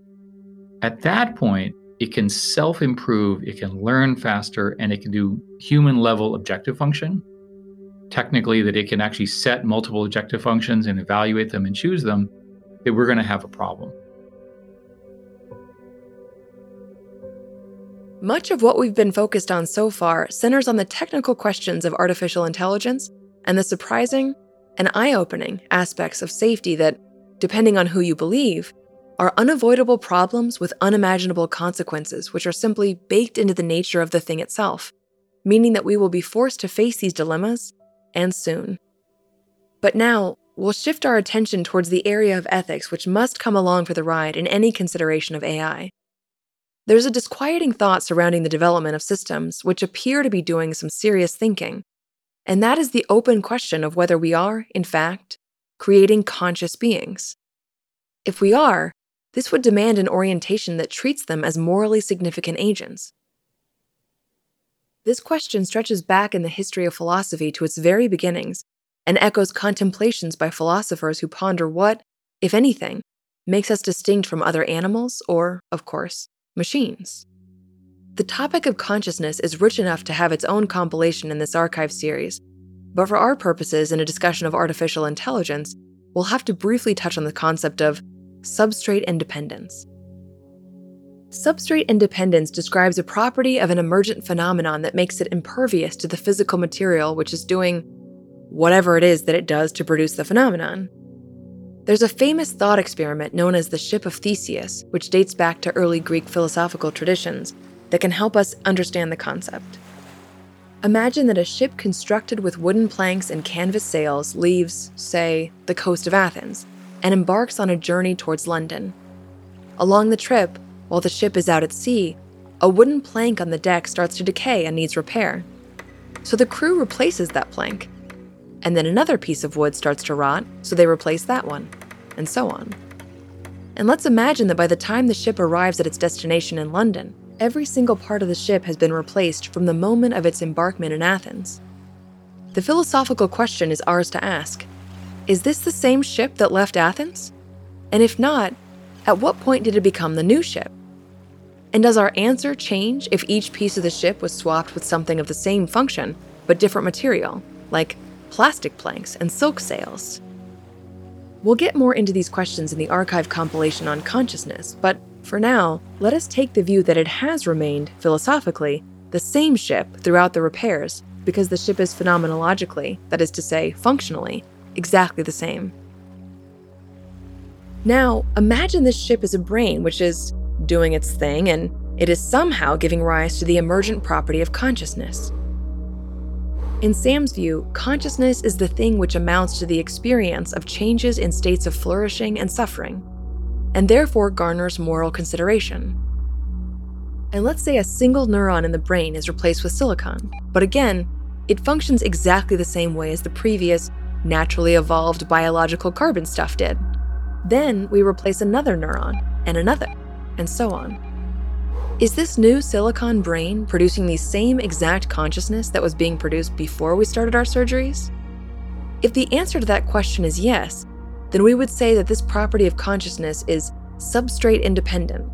At that point, it can self improve, it can learn faster, and it can do human level objective function. Technically, that it can actually set multiple objective functions and evaluate them and choose them, that we're going to have a problem. Much of what we've been focused on so far centers on the technical questions of artificial intelligence and the surprising and eye opening aspects of safety that, depending on who you believe, are unavoidable problems with unimaginable consequences, which are simply baked into the nature of the thing itself, meaning that we will be forced to face these dilemmas, and soon. But now, we'll shift our attention towards the area of ethics which must come along for the ride in any consideration of AI. There's a disquieting thought surrounding the development of systems which appear to be doing some serious thinking, and that is the open question of whether we are, in fact, creating conscious beings. If we are, this would demand an orientation that treats them as morally significant agents. This question stretches back in the history of philosophy to its very beginnings and echoes contemplations by philosophers who ponder what, if anything, makes us distinct from other animals or, of course, machines. The topic of consciousness is rich enough to have its own compilation in this archive series, but for our purposes in a discussion of artificial intelligence, we'll have to briefly touch on the concept of substrate independence. Substrate independence describes a property of an emergent phenomenon that makes it impervious to the physical material which is doing whatever it is that it does to produce the phenomenon. There's a famous thought experiment known as the Ship of Theseus, which dates back to early Greek philosophical traditions, that can help us understand the concept. Imagine that a ship constructed with wooden planks and canvas sails leaves, say, the coast of Athens, and embarks on a journey towards London. Along the trip, while the ship is out at sea, a wooden plank on the deck starts to decay and needs repair. So the crew replaces that plank. And then another piece of wood starts to rot, so they replace that one, and so on. And let's imagine that by the time the ship arrives at its destination in London, every single part of the ship has been replaced from the moment of its embarkment in Athens. The philosophical question is ours to ask Is this the same ship that left Athens? And if not, at what point did it become the new ship? And does our answer change if each piece of the ship was swapped with something of the same function, but different material, like plastic planks and silk sails? We'll get more into these questions in the archive compilation on consciousness, but for now, let us take the view that it has remained, philosophically, the same ship throughout the repairs, because the ship is phenomenologically, that is to say, functionally, exactly the same. Now, imagine this ship is a brain which is doing its thing and it is somehow giving rise to the emergent property of consciousness. In Sam's view, consciousness is the thing which amounts to the experience of changes in states of flourishing and suffering, and therefore garners moral consideration. And let's say a single neuron in the brain is replaced with silicon, but again, it functions exactly the same way as the previous, naturally evolved biological carbon stuff did. Then we replace another neuron, and another, and so on. Is this new silicon brain producing the same exact consciousness that was being produced before we started our surgeries? If the answer to that question is yes, then we would say that this property of consciousness is substrate independent.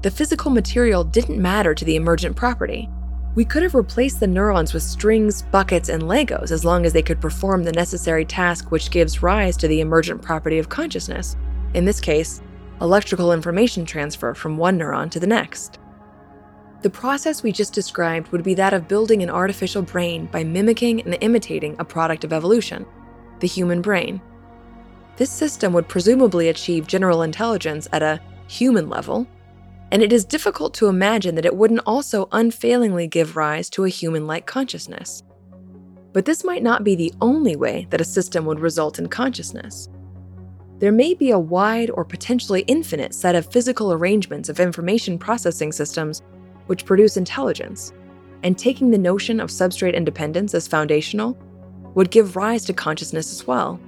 The physical material didn't matter to the emergent property. We could have replaced the neurons with strings, buckets, and Legos as long as they could perform the necessary task which gives rise to the emergent property of consciousness. In this case, electrical information transfer from one neuron to the next. The process we just described would be that of building an artificial brain by mimicking and imitating a product of evolution, the human brain. This system would presumably achieve general intelligence at a human level, and it is difficult to imagine that it wouldn't also unfailingly give rise to a human like consciousness. But this might not be the only way that a system would result in consciousness there may be a wide or potentially infinite set of physical arrangements of information processing systems which produce intelligence, and taking the notion of substrate independence as foundational would give rise to consciousness as well.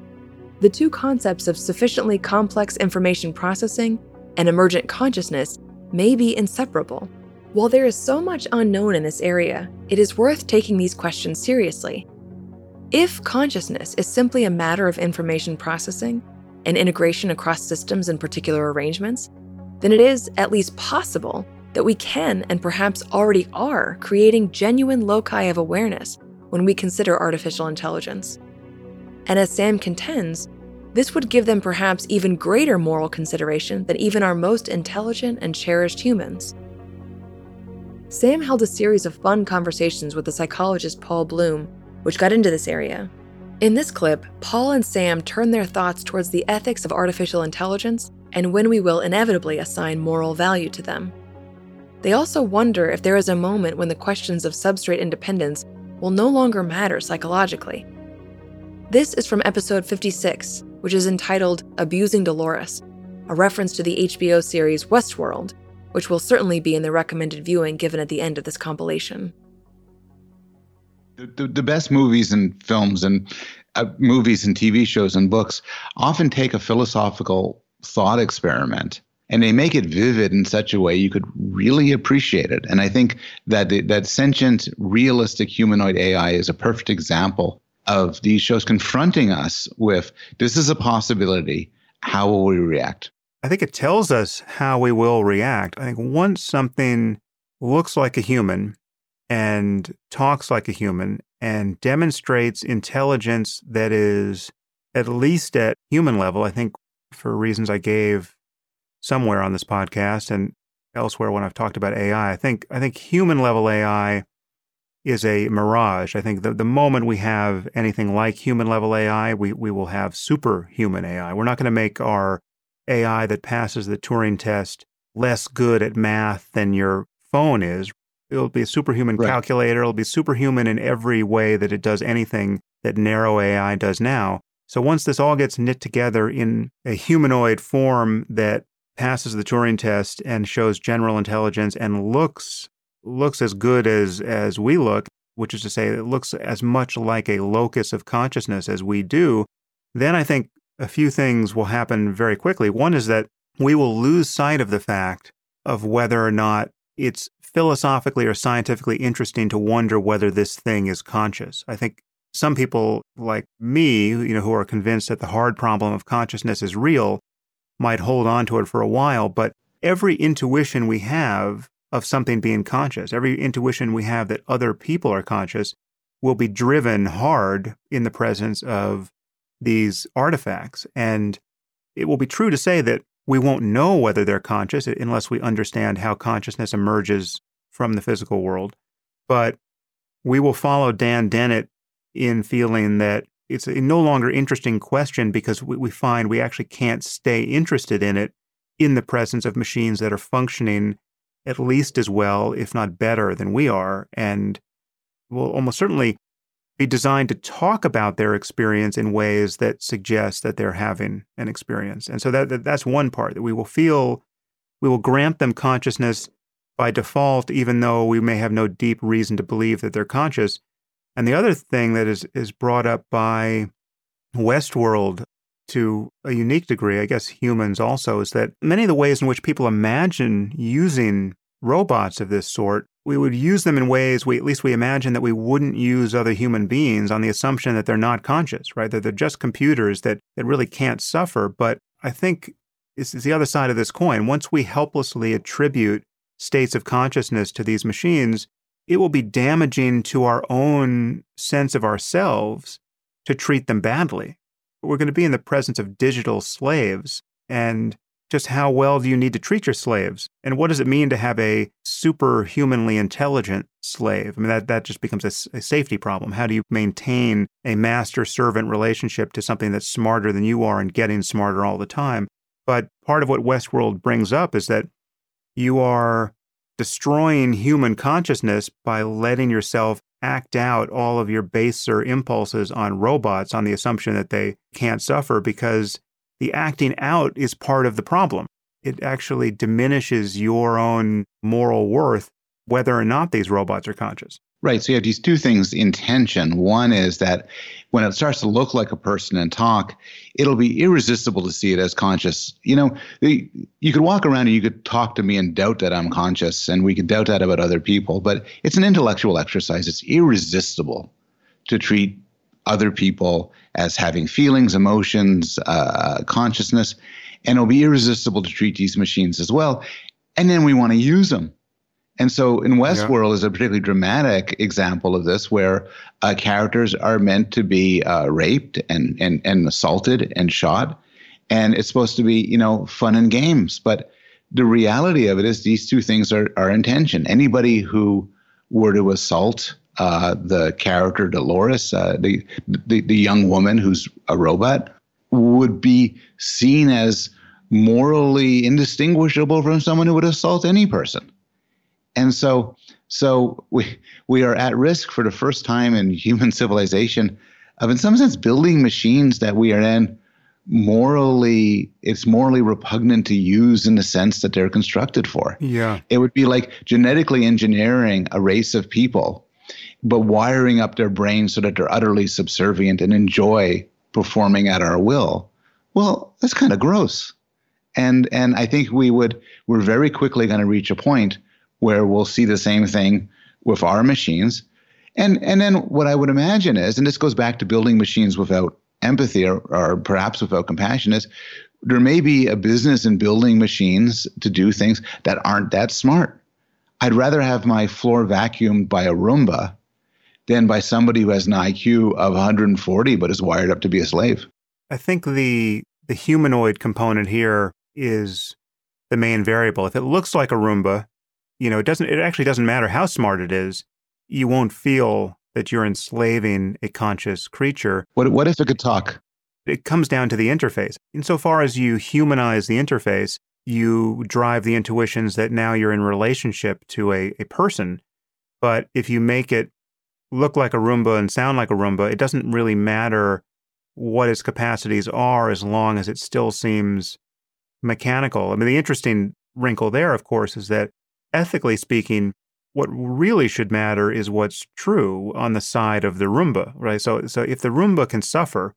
The two concepts of sufficiently complex information processing and emergent consciousness may be inseparable. While there is so much unknown in this area, it is worth taking these questions seriously. If consciousness is simply a matter of information processing, and integration across systems and particular arrangements, then it is at least possible that we can and perhaps already are creating genuine loci of awareness when we consider artificial intelligence. And as Sam contends, this would give them perhaps even greater moral consideration than even our most intelligent and cherished humans. Sam held a series of fun conversations with the psychologist Paul Bloom, which got into this area, in this clip, Paul and Sam turn their thoughts towards the ethics of artificial intelligence and when we will inevitably assign moral value to them. They also wonder if there is a moment when the questions of substrate independence will no longer matter psychologically. This is from episode 56, which is entitled Abusing Dolores, a reference to the HBO series Westworld, which will certainly be in the recommended viewing given at the end of this compilation the, the best movies and films and uh, movies and TV shows and books often take a philosophical thought experiment and they make it vivid in such a way you could really appreciate it. And I think that the, that sentient, realistic humanoid AI is a perfect example of these shows confronting us with this is a possibility. How will we react? I think it tells us how we will react. I think once something looks like a human and talks like a human and demonstrates intelligence that is at least at human level. I think for reasons I gave somewhere on this podcast and elsewhere when I've talked about AI, I think I think human level AI is a mirage. I think the, the moment we have anything like human level AI, we, we will have superhuman AI. We're not going to make our AI that passes the Turing test less good at math than your phone is. It'll be a superhuman right. calculator. It'll be superhuman in every way that it does anything that narrow AI does now. So once this all gets knit together in a humanoid form that passes the Turing test and shows general intelligence and looks looks as good as as we look, which is to say it looks as much like a locus of consciousness as we do, then I think a few things will happen very quickly. One is that we will lose sight of the fact of whether or not it's philosophically or scientifically interesting to wonder whether this thing is conscious. I think some people like me, you know, who are convinced that the hard problem of consciousness is real, might hold on to it for a while, but every intuition we have of something being conscious, every intuition we have that other people are conscious will be driven hard in the presence of these artifacts. And it will be true to say that we won't know whether they're conscious unless we understand how consciousness emerges from the physical world. But we will follow Dan Dennett in feeling that it's a no longer interesting question because we, we find we actually can't stay interested in it in the presence of machines that are functioning at least as well, if not better, than we are, and will almost certainly be designed to talk about their experience in ways that suggest that they're having an experience. And so that, that that's one part that we will feel we will grant them consciousness by default, even though we may have no deep reason to believe that they're conscious. And the other thing that is is brought up by Westworld to a unique degree, I guess humans also, is that many of the ways in which people imagine using robots of this sort, we would use them in ways we at least we imagine that we wouldn't use other human beings on the assumption that they're not conscious, right? That they're just computers that, that really can't suffer. But I think is the other side of this coin. Once we helplessly attribute states of consciousness to these machines, it will be damaging to our own sense of ourselves to treat them badly. We're going to be in the presence of digital slaves. And just how well do you need to treat your slaves? And what does it mean to have a superhumanly intelligent slave? I mean, that, that just becomes a, a safety problem. How do you maintain a master servant relationship to something that's smarter than you are and getting smarter all the time? But part of what Westworld brings up is that you are destroying human consciousness by letting yourself act out all of your baser impulses on robots on the assumption that they can't suffer because the acting out is part of the problem. It actually diminishes your own moral worth whether or not these robots are conscious. Right. So you have these two things in tension. One is that when it starts to look like a person and talk, it'll be irresistible to see it as conscious. You know, you could walk around and you could talk to me and doubt that I'm conscious, and we could doubt that about other people, but it's an intellectual exercise. It's irresistible to treat other people as having feelings, emotions, uh, consciousness, and it'll be irresistible to treat these machines as well. And then we want to use them and so in Westworld yeah. is a particularly dramatic example of this where uh, characters are meant to be uh, raped and, and, and assaulted and shot. And it's supposed to be, you know, fun and games. But the reality of it is these two things are, are in tension. Anybody who were to assault uh, the character Dolores, uh, the, the, the young woman who's a robot, would be seen as morally indistinguishable from someone who would assault any person. And so, so we we are at risk for the first time in human civilization of, in some sense, building machines that we are then morally it's morally repugnant to use in the sense that they're constructed for. Yeah. It would be like genetically engineering a race of people, but wiring up their brains so that they're utterly subservient and enjoy performing at our will. Well, that's kind of gross. And and I think we would we're very quickly going to reach a point where we'll see the same thing with our machines. And and then what I would imagine is, and this goes back to building machines without empathy or, or perhaps without compassion, is there may be a business in building machines to do things that aren't that smart. I'd rather have my floor vacuumed by a Roomba than by somebody who has an IQ of 140 but is wired up to be a slave. I think the the humanoid component here is the main variable. If it looks like a Roomba, you know, it doesn't, it actually doesn't matter how smart it is. You won't feel that you're enslaving a conscious creature. What, what if it could talk? It comes down to the interface. Insofar as you humanize the interface, you drive the intuitions that now you're in relationship to a, a person. But if you make it look like a Roomba and sound like a Roomba, it doesn't really matter what its capacities are as long as it still seems mechanical. I mean, the interesting wrinkle there, of course, is that ethically speaking, what really should matter is what's true on the side of the Roomba, right? So, so if the Roomba can suffer,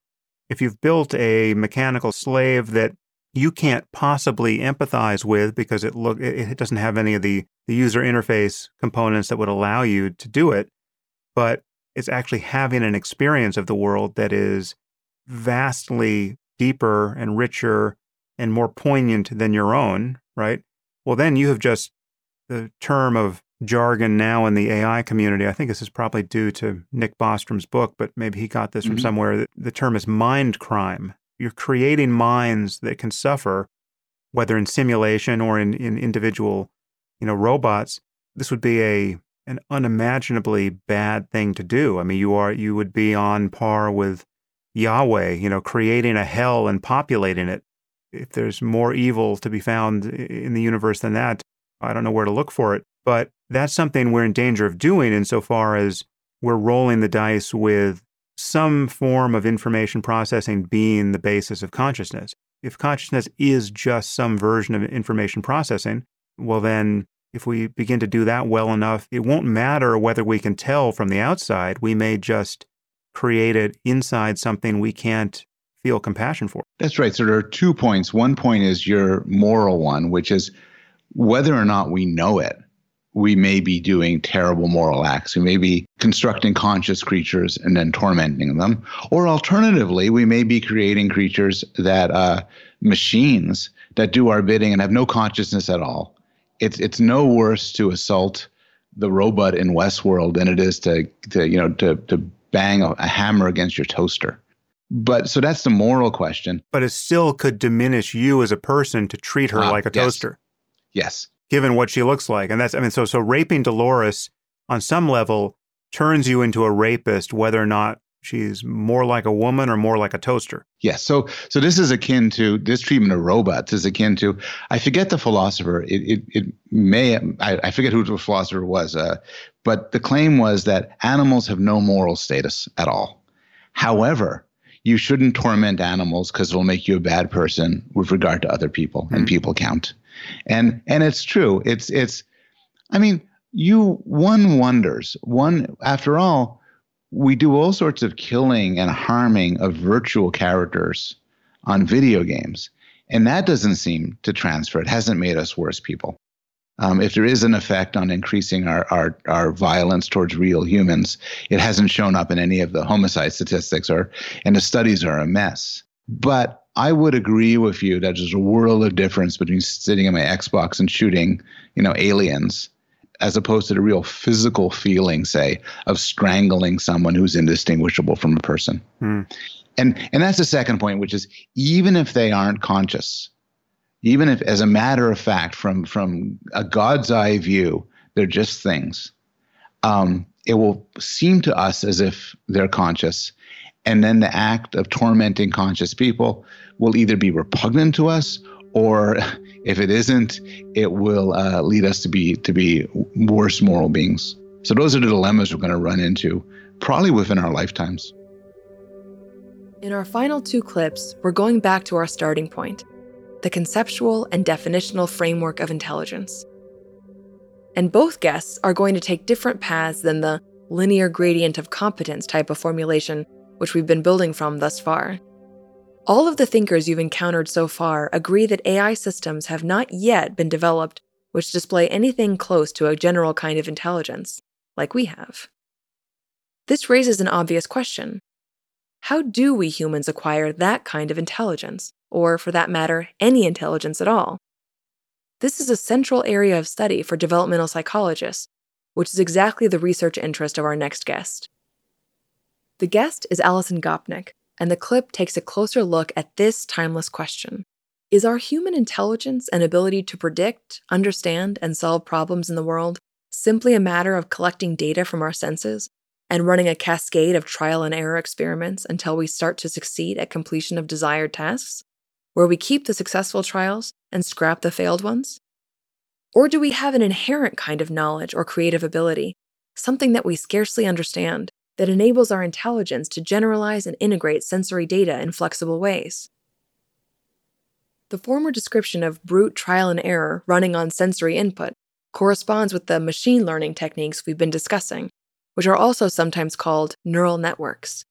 if you've built a mechanical slave that you can't possibly empathize with because it look it doesn't have any of the, the user interface components that would allow you to do it, but it's actually having an experience of the world that is vastly deeper and richer and more poignant than your own, right? Well, then you have just the term of jargon now in the AI community. I think this is probably due to Nick Bostrom's book, but maybe he got this mm-hmm. from somewhere. The term is mind crime. You're creating minds that can suffer, whether in simulation or in, in individual, you know, robots. This would be a an unimaginably bad thing to do. I mean, you are you would be on par with Yahweh, you know, creating a hell and populating it. If there's more evil to be found in the universe than that, I don't know where to look for it. But that's something we're in danger of doing insofar as we're rolling the dice with some form of information processing being the basis of consciousness. If consciousness is just some version of information processing, well, then if we begin to do that well enough, it won't matter whether we can tell from the outside. We may just create it inside something we can't feel compassion for. That's right. So there are two points. One point is your moral one, which is whether or not we know it we may be doing terrible moral acts. We may be constructing conscious creatures and then tormenting them. Or alternatively, we may be creating creatures that uh, machines that do our bidding and have no consciousness at all. It's it's no worse to assault the robot in Westworld than it is to to you know to to bang a, a hammer against your toaster. But so that's the moral question. But it still could diminish you as a person to treat her ah, like a yes. toaster. Yes given what she looks like. And that's, I mean, so, so raping Dolores on some level turns you into a rapist, whether or not she's more like a woman or more like a toaster. Yes. So, so this is akin to this treatment of robots is akin to, I forget the philosopher. It, it, it may, I, I forget who the philosopher was, uh, but the claim was that animals have no moral status at all. However, you shouldn't torment animals because it'll make you a bad person with regard to other people, mm-hmm. and people count and and it's true. It's it's. I mean, you one wonders. One after all, we do all sorts of killing and harming of virtual characters on video games, and that doesn't seem to transfer. It hasn't made us worse people. Um, if there is an effect on increasing our, our, our violence towards real humans, it hasn't shown up in any of the homicide statistics, or and the studies are a mess. But I would agree with you that there's a world of difference between sitting in my Xbox and shooting, you know, aliens, as opposed to the real physical feeling, say, of strangling someone who's indistinguishable from a person. Hmm. And and that's the second point, which is even if they aren't conscious, even if, as a matter of fact, from from a God's eye view, they're just things. Um, it will seem to us as if they're conscious, and then the act of tormenting conscious people will either be repugnant to us or if it isn't, it will uh, lead us to be to be worse moral beings. So those are the dilemmas we're going to run into, probably within our lifetimes. In our final two clips, we're going back to our starting point the conceptual and definitional framework of intelligence. And both guests are going to take different paths than the linear gradient of competence type of formulation which we've been building from thus far. All of the thinkers you've encountered so far agree that AI systems have not yet been developed which display anything close to a general kind of intelligence, like we have. This raises an obvious question How do we humans acquire that kind of intelligence, or for that matter, any intelligence at all? This is a central area of study for developmental psychologists, which is exactly the research interest of our next guest. The guest is Alison Gopnik, and the clip takes a closer look at this timeless question Is our human intelligence and ability to predict, understand, and solve problems in the world simply a matter of collecting data from our senses and running a cascade of trial and error experiments until we start to succeed at completion of desired tasks, where we keep the successful trials and scrap the failed ones? Or do we have an inherent kind of knowledge or creative ability, something that we scarcely understand, that enables our intelligence to generalize and integrate sensory data in flexible ways. The former description of brute trial and error running on sensory input corresponds with the machine learning techniques we've been discussing, which are also sometimes called neural networks.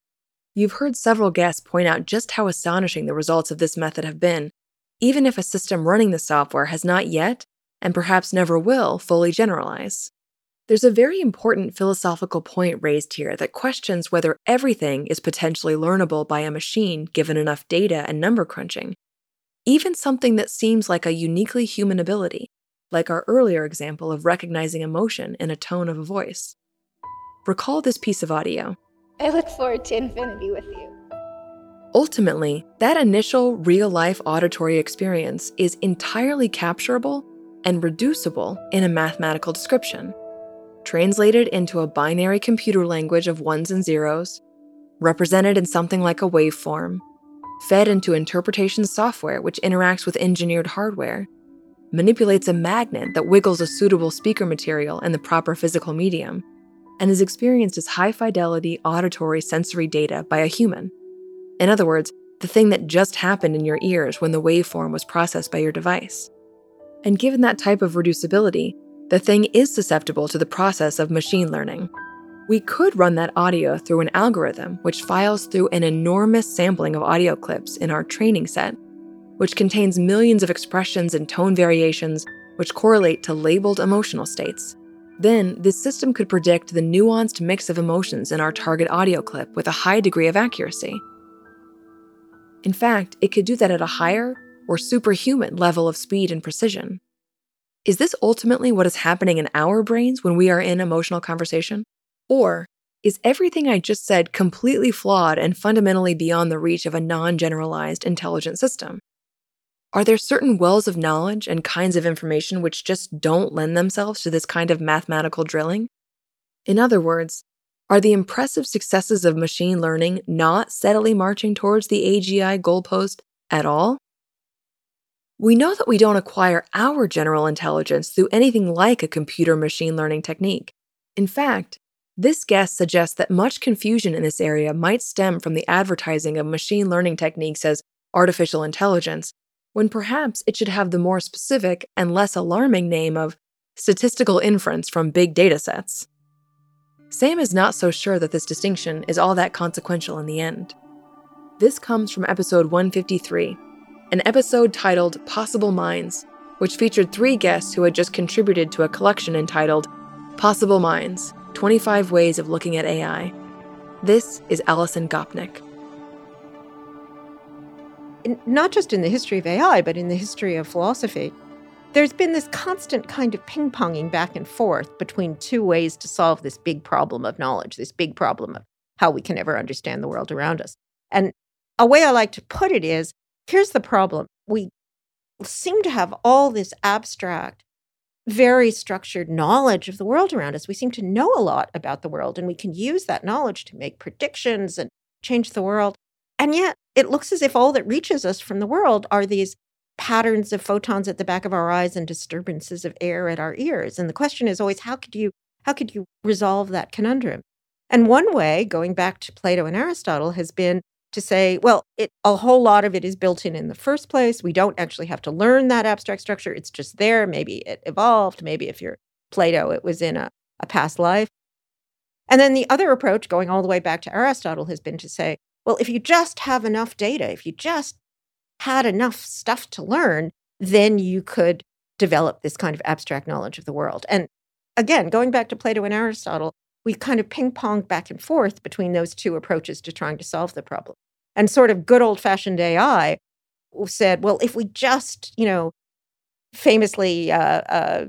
You've heard several guests point out just how astonishing the results of this method have been, even if a system running the software has not yet, and perhaps never will, fully generalize. There's a very important philosophical point raised here that questions whether everything is potentially learnable by a machine given enough data and number crunching. Even something that seems like a uniquely human ability, like our earlier example of recognizing emotion in a tone of a voice. Recall this piece of audio. I look forward to infinity with you. Ultimately, that initial real life auditory experience is entirely capturable and reducible in a mathematical description. Translated into a binary computer language of ones and zeros, represented in something like a waveform, fed into interpretation software which interacts with engineered hardware, manipulates a magnet that wiggles a suitable speaker material in the proper physical medium, and is experienced as high fidelity auditory sensory data by a human. In other words, the thing that just happened in your ears when the waveform was processed by your device. And given that type of reducibility, the thing is susceptible to the process of machine learning. We could run that audio through an algorithm which files through an enormous sampling of audio clips in our training set, which contains millions of expressions and tone variations which correlate to labeled emotional states. Then, this system could predict the nuanced mix of emotions in our target audio clip with a high degree of accuracy. In fact, it could do that at a higher or superhuman level of speed and precision. Is this ultimately what is happening in our brains when we are in emotional conversation? Or is everything I just said completely flawed and fundamentally beyond the reach of a non generalized intelligent system? Are there certain wells of knowledge and kinds of information which just don't lend themselves to this kind of mathematical drilling? In other words, are the impressive successes of machine learning not steadily marching towards the AGI goalpost at all? We know that we don't acquire our general intelligence through anything like a computer machine learning technique. In fact, this guess suggests that much confusion in this area might stem from the advertising of machine learning techniques as artificial intelligence, when perhaps it should have the more specific and less alarming name of statistical inference from big data sets. Sam is not so sure that this distinction is all that consequential in the end. This comes from episode 153, an episode titled Possible Minds, which featured three guests who had just contributed to a collection entitled Possible Minds 25 Ways of Looking at AI. This is Alison Gopnik. Not just in the history of AI, but in the history of philosophy, there's been this constant kind of ping ponging back and forth between two ways to solve this big problem of knowledge, this big problem of how we can ever understand the world around us. And a way I like to put it is here's the problem. We seem to have all this abstract, very structured knowledge of the world around us. We seem to know a lot about the world, and we can use that knowledge to make predictions and change the world. And yet, it looks as if all that reaches us from the world are these patterns of photons at the back of our eyes and disturbances of air at our ears. And the question is always how could you how could you resolve that conundrum? And one way, going back to Plato and Aristotle, has been to say, well, it, a whole lot of it is built in in the first place. We don't actually have to learn that abstract structure. It's just there. Maybe it evolved. Maybe if you're Plato, it was in a, a past life. And then the other approach, going all the way back to Aristotle, has been to say, well, if you just have enough data, if you just had enough stuff to learn, then you could develop this kind of abstract knowledge of the world. And again, going back to Plato and Aristotle, we kind of ping pong back and forth between those two approaches to trying to solve the problem. And sort of good old fashioned AI said, well, if we just, you know, famously, uh, uh,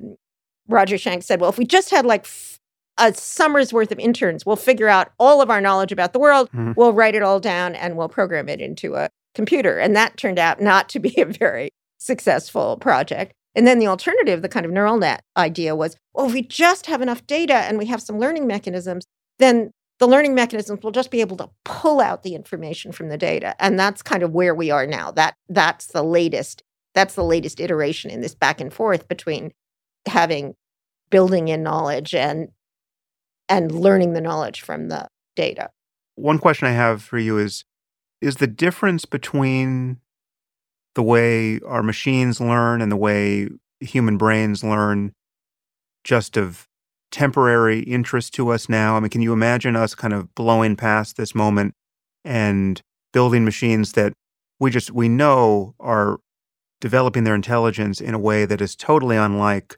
Roger Schank said, well, if we just had like f- a summer's worth of interns, we'll figure out all of our knowledge about the world, mm-hmm. we'll write it all down, and we'll program it into a computer. And that turned out not to be a very successful project. And then the alternative, the kind of neural net idea was well, if we just have enough data and we have some learning mechanisms, then the learning mechanisms will just be able to pull out the information from the data. And that's kind of where we are now. That that's the latest, that's the latest iteration in this back and forth between having building in knowledge and and learning the knowledge from the data. One question I have for you is is the difference between the way our machines learn and the way human brains learn just of temporary interest to us now? I mean, can you imagine us kind of blowing past this moment and building machines that we just we know are developing their intelligence in a way that is totally unlike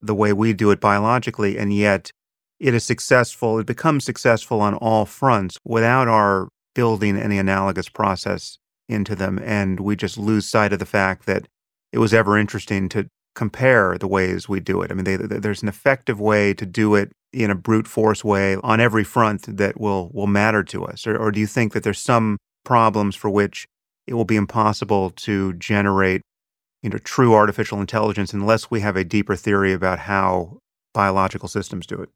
the way we do it biologically and yet it is successful it becomes successful on all fronts without our building any analogous process into them. And we just lose sight of the fact that it was ever interesting to compare the ways we do it. I mean, they, they, there's an effective way to do it in a brute force way on every front that will will matter to us. Or, or do you think that there's some problems for which it will be impossible to generate you know true artificial intelligence unless we have a deeper theory about how biological systems do it?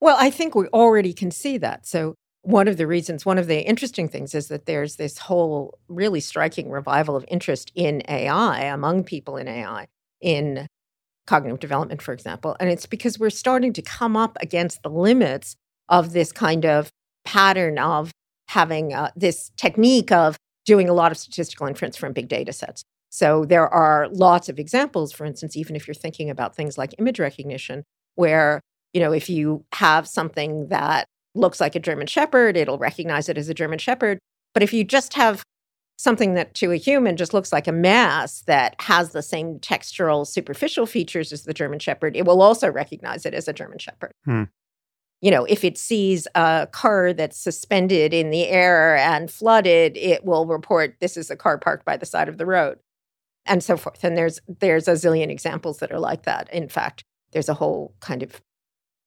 Well, I think we already can see that. So, one of the reasons, one of the interesting things is that there's this whole really striking revival of interest in AI among people in AI, in cognitive development, for example. And it's because we're starting to come up against the limits of this kind of pattern of having uh, this technique of doing a lot of statistical inference from big data sets. So there are lots of examples, for instance, even if you're thinking about things like image recognition, where, you know, if you have something that looks like a German Shepherd, it'll recognize it as a German Shepherd. But if you just have something that to a human just looks like a mass that has the same textural superficial features as the German Shepherd, it will also recognize it as a German Shepherd. Hmm. You know, if it sees a car that's suspended in the air and flooded, it will report this is a car parked by the side of the road and so forth. And there's there's a zillion examples that are like that. In fact, there's a whole kind of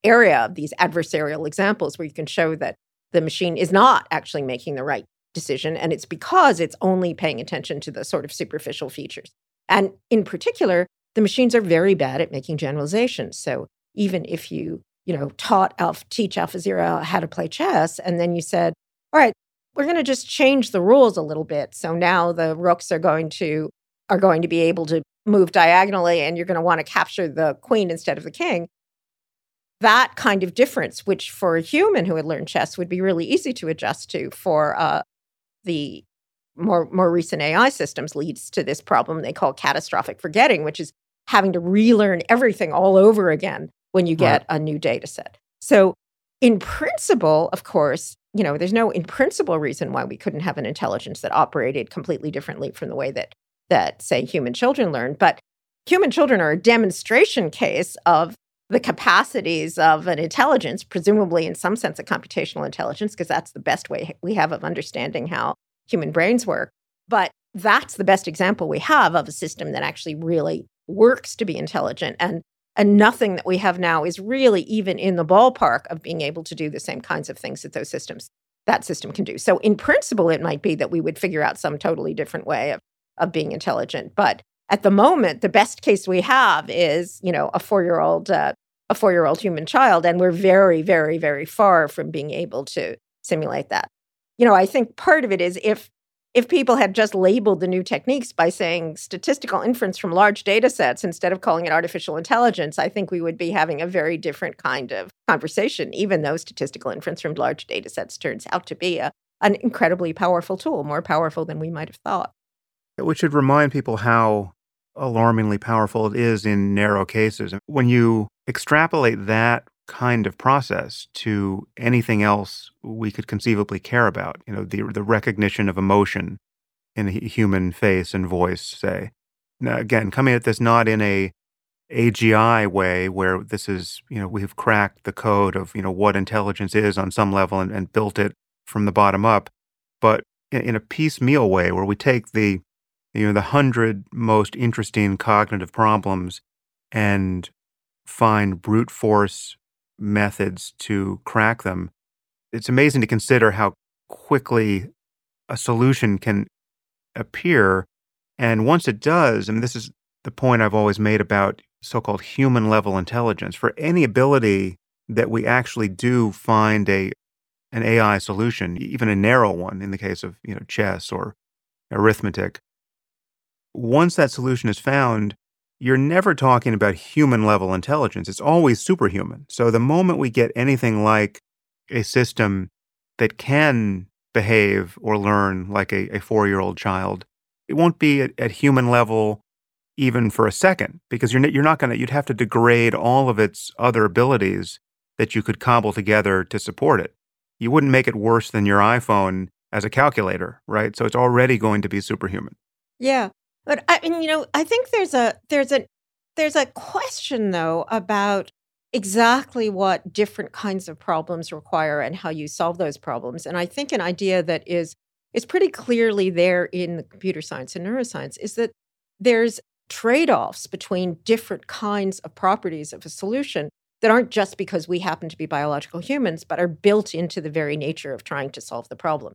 area of these adversarial examples where you can show that the machine is not actually making the right decision. And it's because it's only paying attention to the sort of superficial features. And in particular, the machines are very bad at making generalizations. So even if you, you know, taught Alpha, teach AlphaZero how to play chess, and then you said, all right, we're going to just change the rules a little bit. So now the rooks are going to are going to be able to move diagonally and you're going to want to capture the queen instead of the king. That kind of difference, which for a human who had learned chess would be really easy to adjust to, for uh, the more more recent AI systems, leads to this problem they call catastrophic forgetting, which is having to relearn everything all over again when you get right. a new data set. So, in principle, of course, you know, there's no in principle reason why we couldn't have an intelligence that operated completely differently from the way that that, say, human children learn. But human children are a demonstration case of the capacities of an intelligence, presumably in some sense a computational intelligence, because that's the best way we have of understanding how human brains work. But that's the best example we have of a system that actually really works to be intelligent. And, and nothing that we have now is really even in the ballpark of being able to do the same kinds of things that those systems that system can do. So in principle, it might be that we would figure out some totally different way of of being intelligent. But at the moment, the best case we have is, you know, a four-year-old, uh, a four-year-old human child, and we're very, very, very far from being able to simulate that. You know, I think part of it is if if people had just labeled the new techniques by saying statistical inference from large data sets instead of calling it artificial intelligence, I think we would be having a very different kind of conversation, even though statistical inference from large data sets turns out to be a, an incredibly powerful tool, more powerful than we might have thought. Which should remind people how alarmingly powerful it is in narrow cases. When you extrapolate that kind of process to anything else we could conceivably care about, you know, the, the recognition of emotion in a human face and voice, say. Now, again, coming at this not in a AGI way where this is, you know, we've cracked the code of, you know, what intelligence is on some level and, and built it from the bottom up, but in, in a piecemeal way where we take the you know the hundred most interesting cognitive problems and find brute force methods to crack them it's amazing to consider how quickly a solution can appear. And once it does and this is the point I've always made about so-called human level intelligence for any ability that we actually do find a an AI solution even a narrow one in the case of you know chess or arithmetic once that solution is found, you're never talking about human level intelligence. It's always superhuman. So the moment we get anything like a system that can behave or learn like a, a four year old child, it won't be at, at, human level even for a second because you're, you're not going to, you'd have to degrade all of its other abilities that you could cobble together to support it. You wouldn't make it worse than your iPhone as a calculator, right? So it's already going to be superhuman. Yeah. But I mean, you know, I think there's a there's a there's a question though about exactly what different kinds of problems require and how you solve those problems. And I think an idea that is is pretty clearly there in computer science and neuroscience is that there's trade-offs between different kinds of properties of a solution that aren't just because we happen to be biological humans, but are built into the very nature of trying to solve the problem.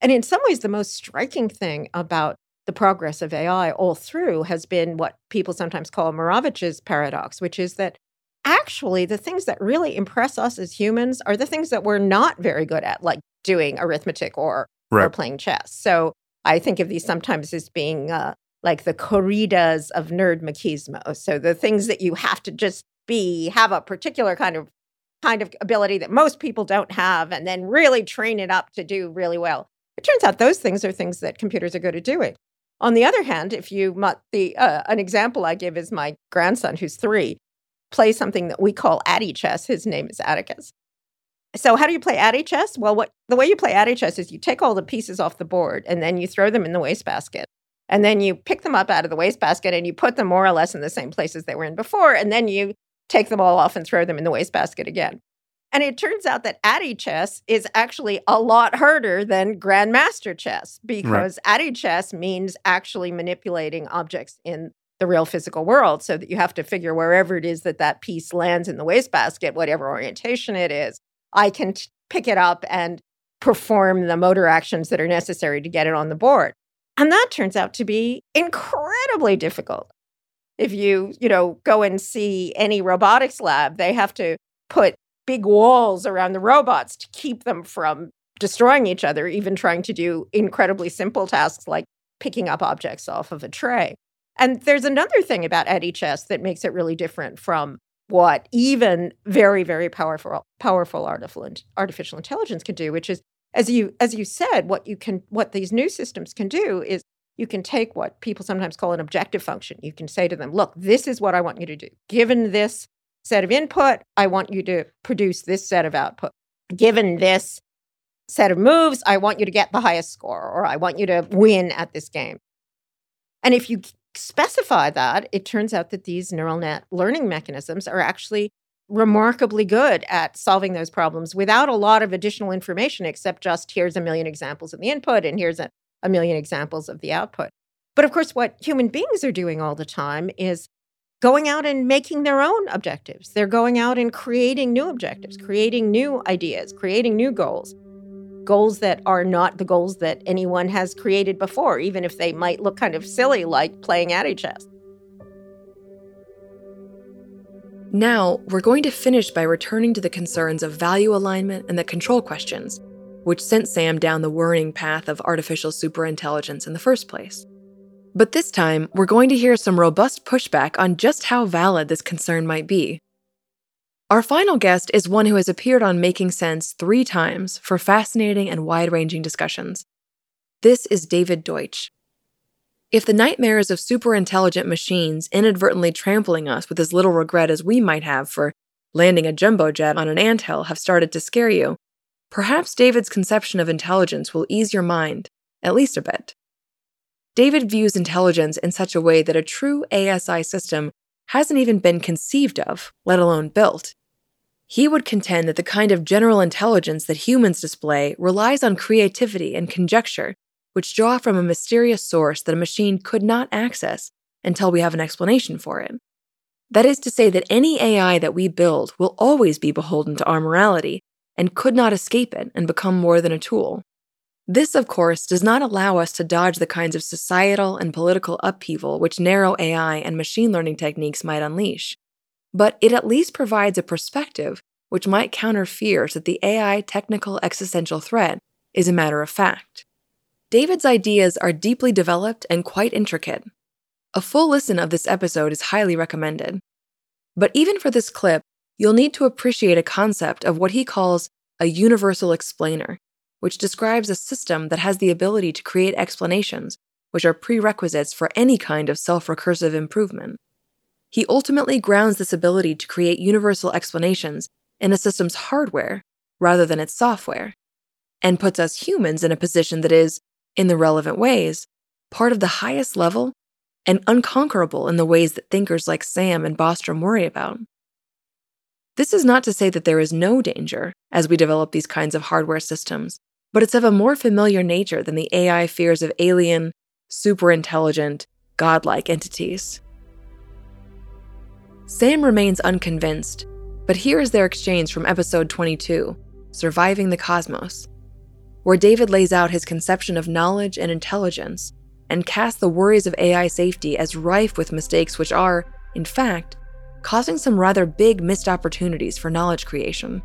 And in some ways, the most striking thing about the progress of AI all through has been what people sometimes call Moravec's paradox, which is that actually the things that really impress us as humans are the things that we're not very good at, like doing arithmetic or, right. or playing chess. So I think of these sometimes as being uh, like the corridas of nerd machismo. So the things that you have to just be, have a particular kind of kind of ability that most people don't have, and then really train it up to do really well. It turns out those things are things that computers are good at doing. On the other hand, if you the uh, an example I give is my grandson who's three play something that we call Addy chess. His name is Atticus. So how do you play Addy chess? Well, what the way you play Addy chess is you take all the pieces off the board and then you throw them in the wastebasket. And then you pick them up out of the wastebasket and you put them more or less in the same places they were in before. And then you take them all off and throw them in the wastebasket again. And it turns out that Addy chess is actually a lot harder than Grandmaster chess because right. Addy chess means actually manipulating objects in the real physical world so that you have to figure wherever it is that that piece lands in the wastebasket, whatever orientation it is, I can t- pick it up and perform the motor actions that are necessary to get it on the board. And that turns out to be incredibly difficult. If you, you know, go and see any robotics lab, they have to put big walls around the robots to keep them from destroying each other, even trying to do incredibly simple tasks like picking up objects off of a tray. And there's another thing about Addy chess that makes it really different from what even very, very powerful, powerful artificial intelligence can do, which is, as you as you said, what you can what these new systems can do is you can take what people sometimes call an objective function. You can say to them, look, this is what I want you to do. Given this set of input, I want you to produce this set of output. Given this set of moves, I want you to get the highest score, or I want you to win at this game. And if you specify that, it turns out that these neural net learning mechanisms are actually remarkably good at solving those problems without a lot of additional information, except just here's a million examples of the input and here's a, a million examples of the output. But of course, what human beings are doing all the time is going out and making their own objectives. They're going out and creating new objectives, creating new ideas, creating new goals, goals that are not the goals that anyone has created before, even if they might look kind of silly, like playing Addy chess. Now, we're going to finish by returning to the concerns of value alignment and the control questions, which sent Sam down the worrying path of artificial superintelligence in the first place. But this time, we're going to hear some robust pushback on just how valid this concern might be. Our final guest is one who has appeared on Making Sense three times for fascinating and wide ranging discussions. This is David Deutsch. If the nightmares of superintelligent machines inadvertently trampling us with as little regret as we might have for landing a jumbo jet on an anthill have started to scare you, perhaps David's conception of intelligence will ease your mind, at least a bit. David views intelligence in such a way that a true ASI system hasn't even been conceived of, let alone built. He would contend that the kind of general intelligence that humans display relies on creativity and conjecture, which draw from a mysterious source that a machine could not access until we have an explanation for it. That is to say, that any AI that we build will always be beholden to our morality and could not escape it and become more than a tool. This, of course, does not allow us to dodge the kinds of societal and political upheaval which narrow AI and machine learning techniques might unleash. But it at least provides a perspective which might counter fears that the AI technical existential threat is a matter of fact. David's ideas are deeply developed and quite intricate. A full listen of this episode is highly recommended. But even for this clip, you'll need to appreciate a concept of what he calls a universal explainer which describes a system that has the ability to create explanations, which are prerequisites for any kind of self recursive improvement. He ultimately grounds this ability to create universal explanations in a system's hardware rather than its software, and puts us humans in a position that is, in the relevant ways, part of the highest level and unconquerable in the ways that thinkers like Sam and Bostrom worry about. This is not to say that there is no danger as we develop these kinds of hardware systems, but it's of a more familiar nature than the AI fears of alien, superintelligent, godlike entities. Sam remains unconvinced, but here is their exchange from episode 22 Surviving the Cosmos, where David lays out his conception of knowledge and intelligence and casts the worries of AI safety as rife with mistakes which are, in fact, causing some rather big missed opportunities for knowledge creation.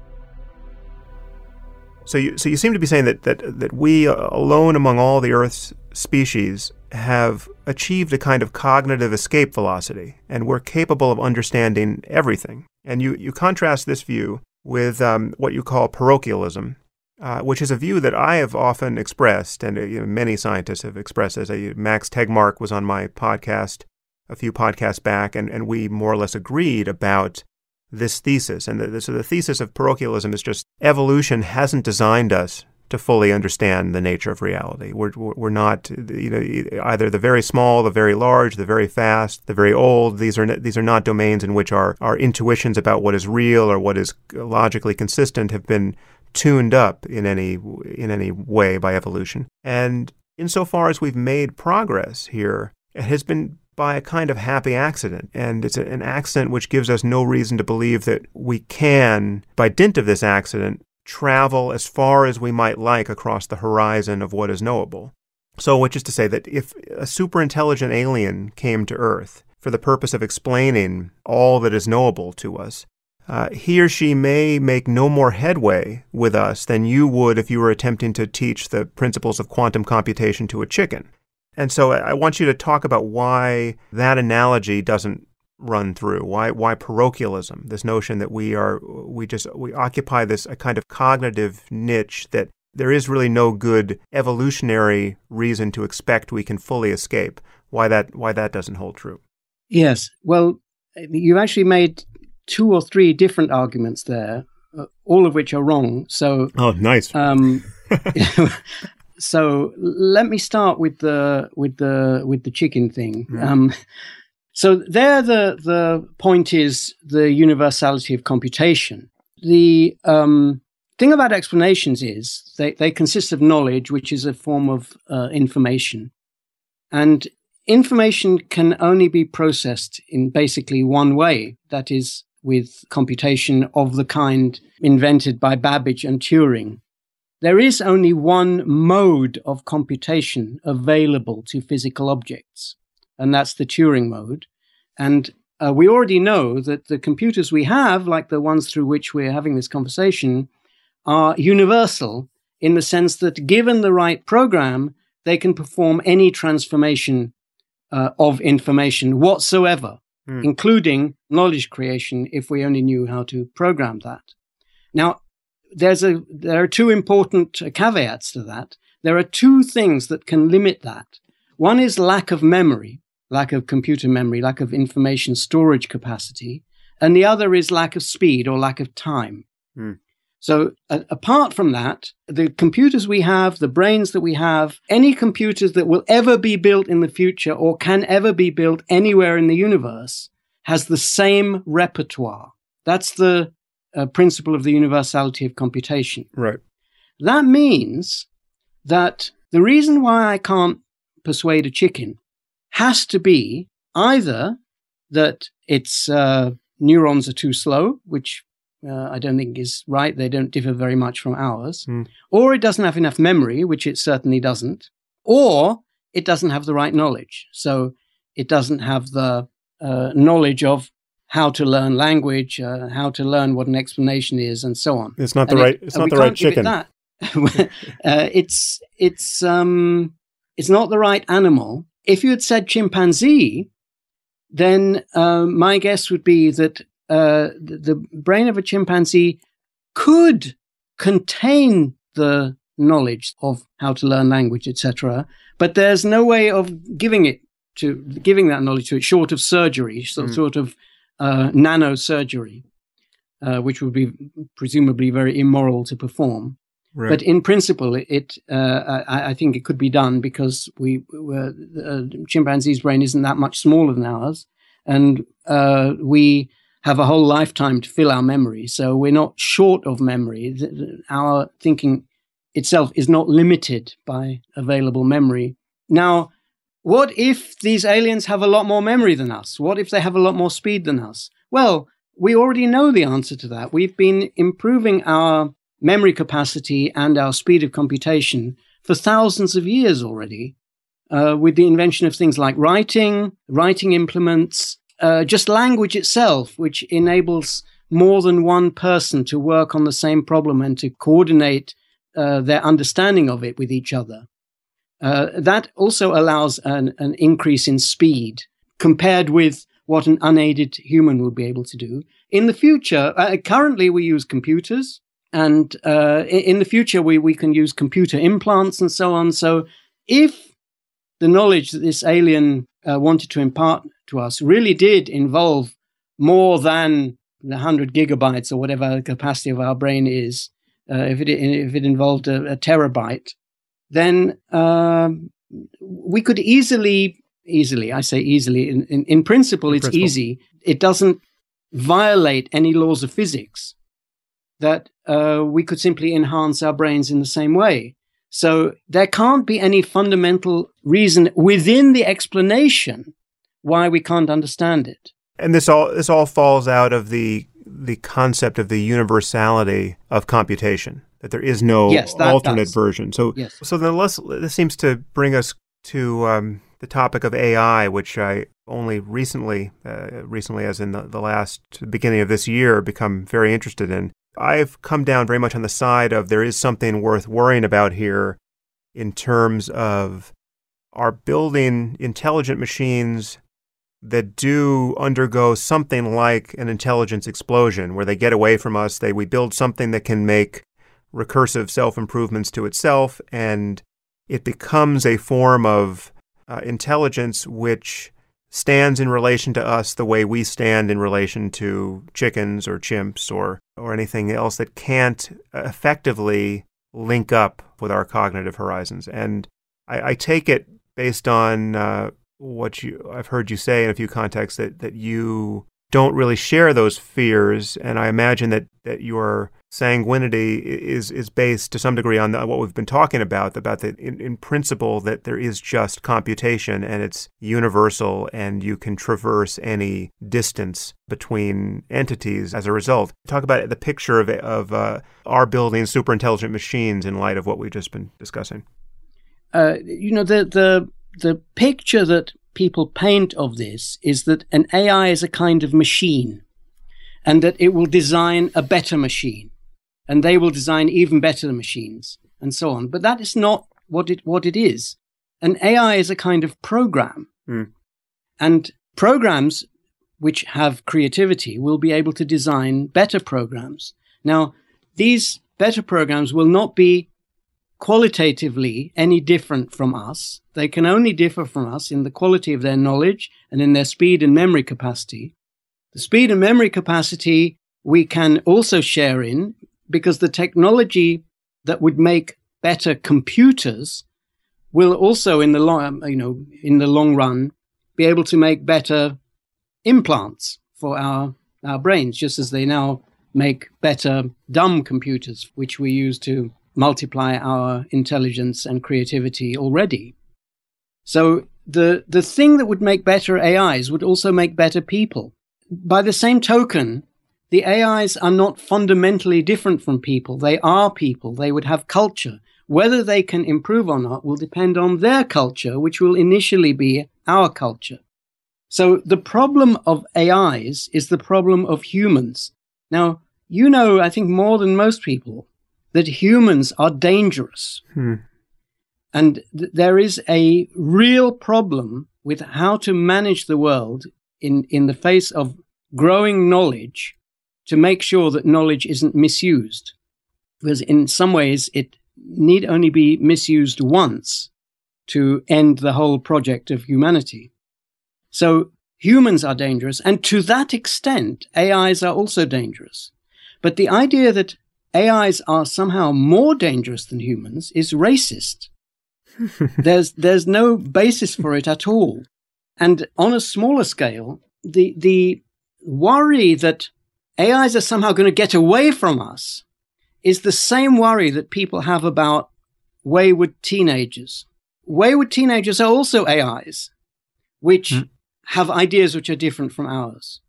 So you, so you seem to be saying that, that, that we, alone among all the Earth's species, have achieved a kind of cognitive escape velocity, and we're capable of understanding everything. And you, you contrast this view with um, what you call parochialism, uh, which is a view that I have often expressed, and uh, you know, many scientists have expressed. As a, Max Tegmark was on my podcast a few podcasts back, and, and we more or less agreed about this thesis. And the, so the thesis of parochialism is just evolution hasn't designed us to fully understand the nature of reality. We're, we're not, you know, either the very small, the very large, the very fast, the very old. These are these are not domains in which our, our intuitions about what is real or what is logically consistent have been tuned up in any in any way by evolution. And insofar as we've made progress here, it has been by a kind of happy accident. And it's an accident which gives us no reason to believe that we can, by dint of this accident, travel as far as we might like across the horizon of what is knowable. So, which is to say that if a superintelligent alien came to Earth for the purpose of explaining all that is knowable to us, uh, he or she may make no more headway with us than you would if you were attempting to teach the principles of quantum computation to a chicken. And so I want you to talk about why that analogy doesn't run through. Why why parochialism? This notion that we are we just we occupy this a kind of cognitive niche that there is really no good evolutionary reason to expect we can fully escape. Why that why that doesn't hold true? Yes. Well, you actually made two or three different arguments there, uh, all of which are wrong. So Oh, nice. Um, so let me start with the with the with the chicken thing. Um, so there, the the point is the universality of computation. The um, thing about explanations is they, they consist of knowledge, which is a form of uh, information, and information can only be processed in basically one way. That is with computation of the kind invented by Babbage and Turing there is only one mode of computation available to physical objects, and that's the Turing mode. And uh, we already know that the computers we have, like the ones through which we're having this conversation, are universal in the sense that given the right program, they can perform any transformation uh, of information whatsoever, mm. including knowledge creation, if we only knew how to program that. Now, there's a there are two important caveats to that. There are two things that can limit that. One is lack of memory, lack of computer memory, lack of information storage capacity, and the other is lack of speed or lack of time. Mm. So, uh, apart from that, the computers we have, the brains that we have, any computers that will ever be built in the future or can ever be built anywhere in the universe has the same repertoire. That's the uh, principle of the universality of computation. Right. That means that the reason why I can't persuade a chicken has to be either that its uh, neurons are too slow, which uh, I don't think is right. They don't differ very much from ours. Mm. Or it doesn't have enough memory, which it certainly doesn't. Or it doesn't have the right knowledge. So it doesn't have the uh, knowledge of how to learn language, uh, how to learn what an explanation is, and so on. It's not the and right. It, it's not the right chicken. It uh, it's it's um it's not the right animal. If you had said chimpanzee, then uh, my guess would be that uh, the, the brain of a chimpanzee could contain the knowledge of how to learn language, etc. But there's no way of giving it to giving that knowledge to it short of surgery, so mm. sort of uh, nanosurgery, uh, which would be presumably very immoral to perform. Right. But in principle, it, uh, I, I, think it could be done because we uh, chimpanzee's brain isn't that much smaller than ours, and uh, we have a whole lifetime to fill our memory. So we're not short of memory. Our thinking itself is not limited by available memory. Now, what if these aliens have a lot more memory than us? What if they have a lot more speed than us? Well, we already know the answer to that. We've been improving our memory capacity and our speed of computation for thousands of years already uh, with the invention of things like writing, writing implements, uh, just language itself, which enables more than one person to work on the same problem and to coordinate uh, their understanding of it with each other. Uh, that also allows an, an increase in speed compared with what an unaided human would be able to do. In the future, uh, currently we use computers, and uh, in the future we, we can use computer implants and so on. So if the knowledge that this alien uh, wanted to impart to us really did involve more than the 100 gigabytes or whatever the capacity of our brain is, uh, if, it, if it involved a, a terabyte, then um, we could easily, easily, I say easily, in, in, in principle, in it's principle. easy. It doesn't violate any laws of physics that uh, we could simply enhance our brains in the same way. So there can't be any fundamental reason within the explanation why we can't understand it. And this all this all falls out of the the concept of the universality of computation that there is no yes, alternate does. version. So yes. so then let's, this seems to bring us to um, the topic of AI, which I only recently, uh, recently as in the, the last beginning of this year, become very interested in. I've come down very much on the side of there is something worth worrying about here in terms of our building intelligent machines that do undergo something like an intelligence explosion where they get away from us they we build something that can make recursive self improvements to itself and it becomes a form of uh, intelligence which stands in relation to us the way we stand in relation to chickens or chimps or or anything else that can't effectively link up with our cognitive horizons. And I, I take it based on uh, what you I've heard you say in a few contexts that that you don't really share those fears, and I imagine that that your sanguinity is is based to some degree on the, what we've been talking about about the in, in principle that there is just computation and it's universal and you can traverse any distance between entities as a result. Talk about the picture of of uh, our building super intelligent machines in light of what we've just been discussing. Uh, you know the the the picture that people paint of this is that an AI is a kind of machine and that it will design a better machine and they will design even better machines and so on. But that is not what it, what it is. An AI is a kind of program. Mm. And programs which have creativity will be able to design better programs. Now, these better programs will not be qualitatively any different from us. They can only differ from us in the quality of their knowledge and in their speed and memory capacity. The speed and memory capacity we can also share in because the technology that would make better computers will also in the long you know in the long run be able to make better implants for our our brains just as they now make better dumb computers which we use to multiply our intelligence and creativity already. So the the thing that would make better AIs would also make better people. By the same token, the AIs are not fundamentally different from people. They are people. They would have culture. Whether they can improve or not will depend on their culture, which will initially be our culture. So the problem of AIs is the problem of humans. Now, you know, I think more than most people, that humans are dangerous. Hmm. And th- there is a real problem with how to manage the world in, in the face of growing knowledge to make sure that knowledge isn't misused. Because in some ways, it need only be misused once to end the whole project of humanity. So humans are dangerous. And to that extent, AIs are also dangerous. But the idea that AIs are somehow more dangerous than humans is racist. there's there's no basis for it at all. And on a smaller scale, the the worry that AIs are somehow going to get away from us is the same worry that people have about wayward teenagers. Wayward teenagers are also AIs, which mm. have ideas which are different from ours.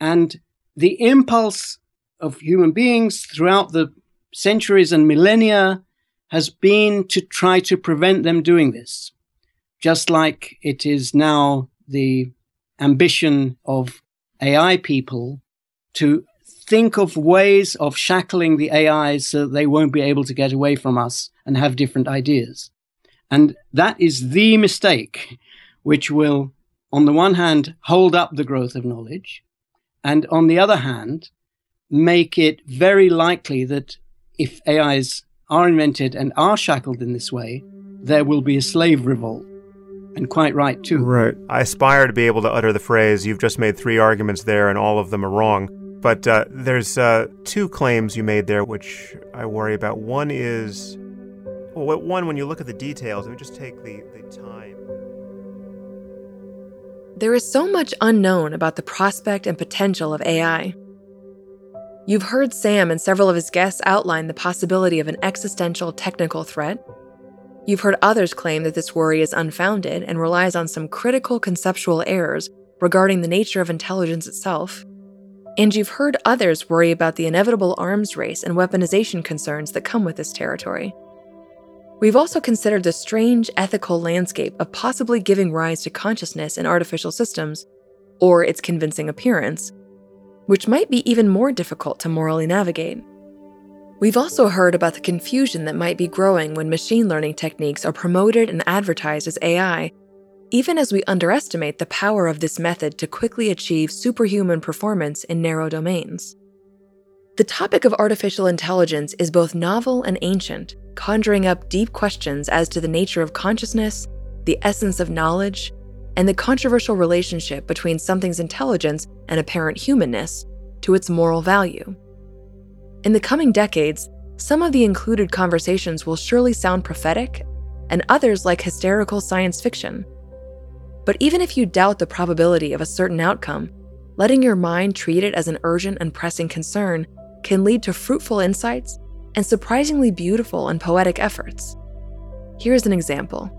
And the impulse of human beings throughout the centuries and millennia has been to try to prevent them doing this. Just like it is now the ambition of AI people to think of ways of shackling the AIs so they won't be able to get away from us and have different ideas. And that is the mistake which will, on the one hand, hold up the growth of knowledge, and on the other hand, make it very likely that if AIs are invented and are shackled in this way, there will be a slave revolt. And quite right, too. Right. I aspire to be able to utter the phrase, you've just made three arguments there and all of them are wrong. But uh, there's uh, two claims you made there which I worry about. One is, well, one, when you look at the details, let me just take the, the time. There is so much unknown about the prospect and potential of AI. You've heard Sam and several of his guests outline the possibility of an existential technical threat. You've heard others claim that this worry is unfounded and relies on some critical conceptual errors regarding the nature of intelligence itself. And you've heard others worry about the inevitable arms race and weaponization concerns that come with this territory. We've also considered the strange ethical landscape of possibly giving rise to consciousness in artificial systems, or its convincing appearance, which might be even more difficult to morally navigate. We've also heard about the confusion that might be growing when machine learning techniques are promoted and advertised as AI, even as we underestimate the power of this method to quickly achieve superhuman performance in narrow domains. The topic of artificial intelligence is both novel and ancient, conjuring up deep questions as to the nature of consciousness, the essence of knowledge, and the controversial relationship between something's intelligence and apparent humanness to its moral value. In the coming decades, some of the included conversations will surely sound prophetic, and others like hysterical science fiction. But even if you doubt the probability of a certain outcome, letting your mind treat it as an urgent and pressing concern can lead to fruitful insights and surprisingly beautiful and poetic efforts. Here's an example.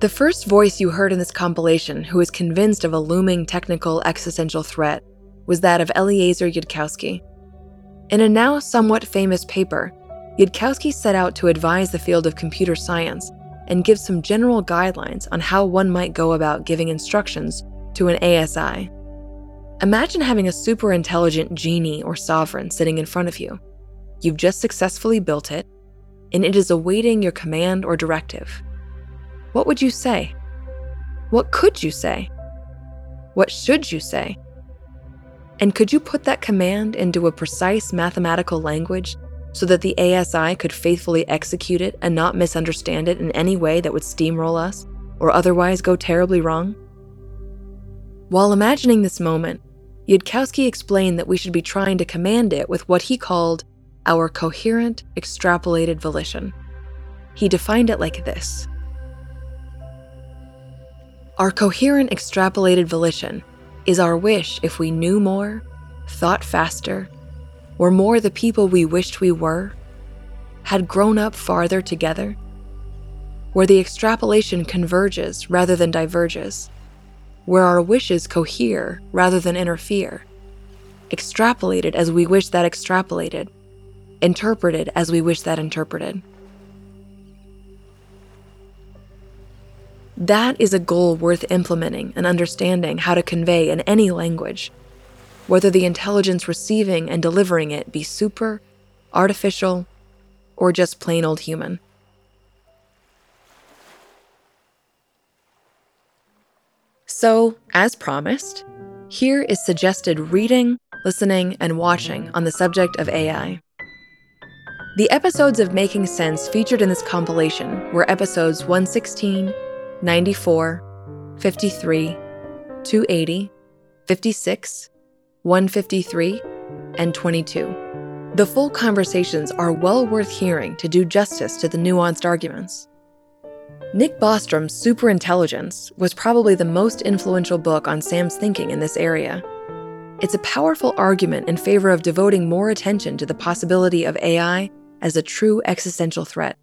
The first voice you heard in this compilation who was convinced of a looming technical existential threat was that of Eliezer Yudkowsky. In a now somewhat famous paper, Yudkowsky set out to advise the field of computer science and give some general guidelines on how one might go about giving instructions to an ASI. Imagine having a super intelligent genie or sovereign sitting in front of you. You've just successfully built it, and it is awaiting your command or directive. What would you say? What could you say? What should you say? And could you put that command into a precise mathematical language so that the ASI could faithfully execute it and not misunderstand it in any way that would steamroll us or otherwise go terribly wrong? While imagining this moment, Yudkowsky explained that we should be trying to command it with what he called our coherent, extrapolated volition. He defined it like this our coherent extrapolated volition is our wish if we knew more, thought faster, were more the people we wished we were, had grown up farther together, where the extrapolation converges rather than diverges, where our wishes cohere rather than interfere, extrapolated as we wish that extrapolated, interpreted as we wish that interpreted. That is a goal worth implementing and understanding how to convey in any language, whether the intelligence receiving and delivering it be super, artificial, or just plain old human. So, as promised, here is suggested reading, listening, and watching on the subject of AI. The episodes of Making Sense featured in this compilation were episodes 116, 94, 53, 280, 56, 153, and 22. The full conversations are well worth hearing to do justice to the nuanced arguments. Nick Bostrom's Superintelligence was probably the most influential book on Sam's thinking in this area. It's a powerful argument in favor of devoting more attention to the possibility of AI as a true existential threat.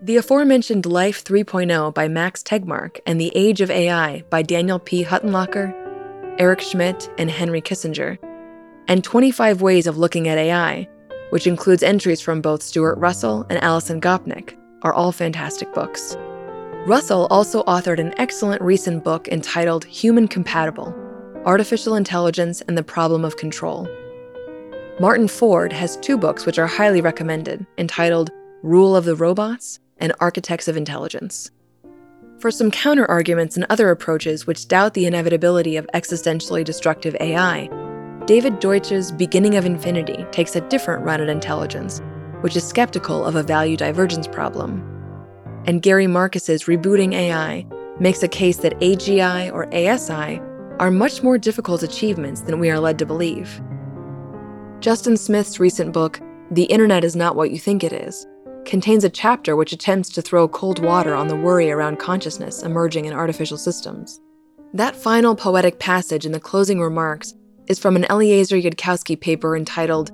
The aforementioned Life 3.0 by Max Tegmark and The Age of AI by Daniel P. Huttenlocher, Eric Schmidt, and Henry Kissinger, and 25 Ways of Looking at AI, which includes entries from both Stuart Russell and Alison Gopnik, are all fantastic books. Russell also authored an excellent recent book entitled Human Compatible Artificial Intelligence and the Problem of Control. Martin Ford has two books which are highly recommended, entitled Rule of the Robots and Architects of Intelligence. For some counter arguments and other approaches which doubt the inevitability of existentially destructive AI, David Deutsch's Beginning of Infinity takes a different run at intelligence, which is skeptical of a value divergence problem. And Gary Marcus's Rebooting AI makes a case that AGI or ASI are much more difficult achievements than we are led to believe. Justin Smith's recent book, The Internet is Not What You Think It Is, contains a chapter which attempts to throw cold water on the worry around consciousness emerging in artificial systems. That final poetic passage in the closing remarks is from an Eliezer Yudkowsky paper entitled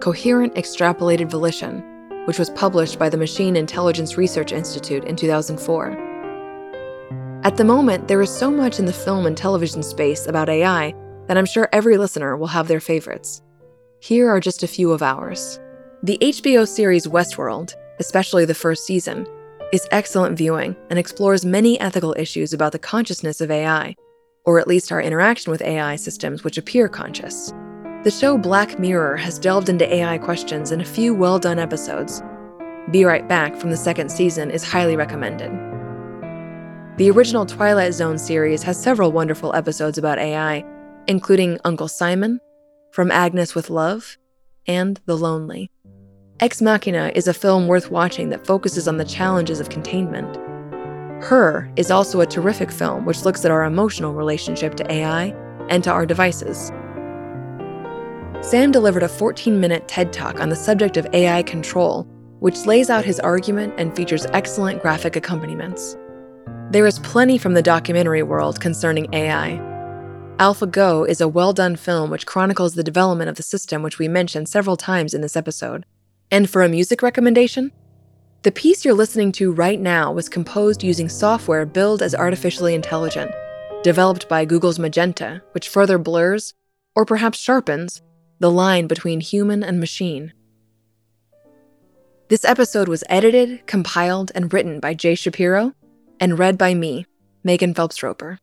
Coherent Extrapolated Volition, which was published by the Machine Intelligence Research Institute in 2004. At the moment, there is so much in the film and television space about AI that I'm sure every listener will have their favorites. Here are just a few of ours. The HBO series Westworld, especially the first season, is excellent viewing and explores many ethical issues about the consciousness of AI, or at least our interaction with AI systems which appear conscious. The show Black Mirror has delved into AI questions in a few well done episodes. Be Right Back from the second season is highly recommended. The original Twilight Zone series has several wonderful episodes about AI, including Uncle Simon, from Agnes with Love, and The Lonely. Ex Machina is a film worth watching that focuses on the challenges of containment. Her is also a terrific film which looks at our emotional relationship to AI and to our devices. Sam delivered a 14 minute TED talk on the subject of AI control, which lays out his argument and features excellent graphic accompaniments. There is plenty from the documentary world concerning AI, AlphaGo is a well done film which chronicles the development of the system which we mentioned several times in this episode. And for a music recommendation? The piece you're listening to right now was composed using software billed as artificially intelligent, developed by Google's Magenta, which further blurs, or perhaps sharpens, the line between human and machine. This episode was edited, compiled, and written by Jay Shapiro, and read by me, Megan Phelps Roper.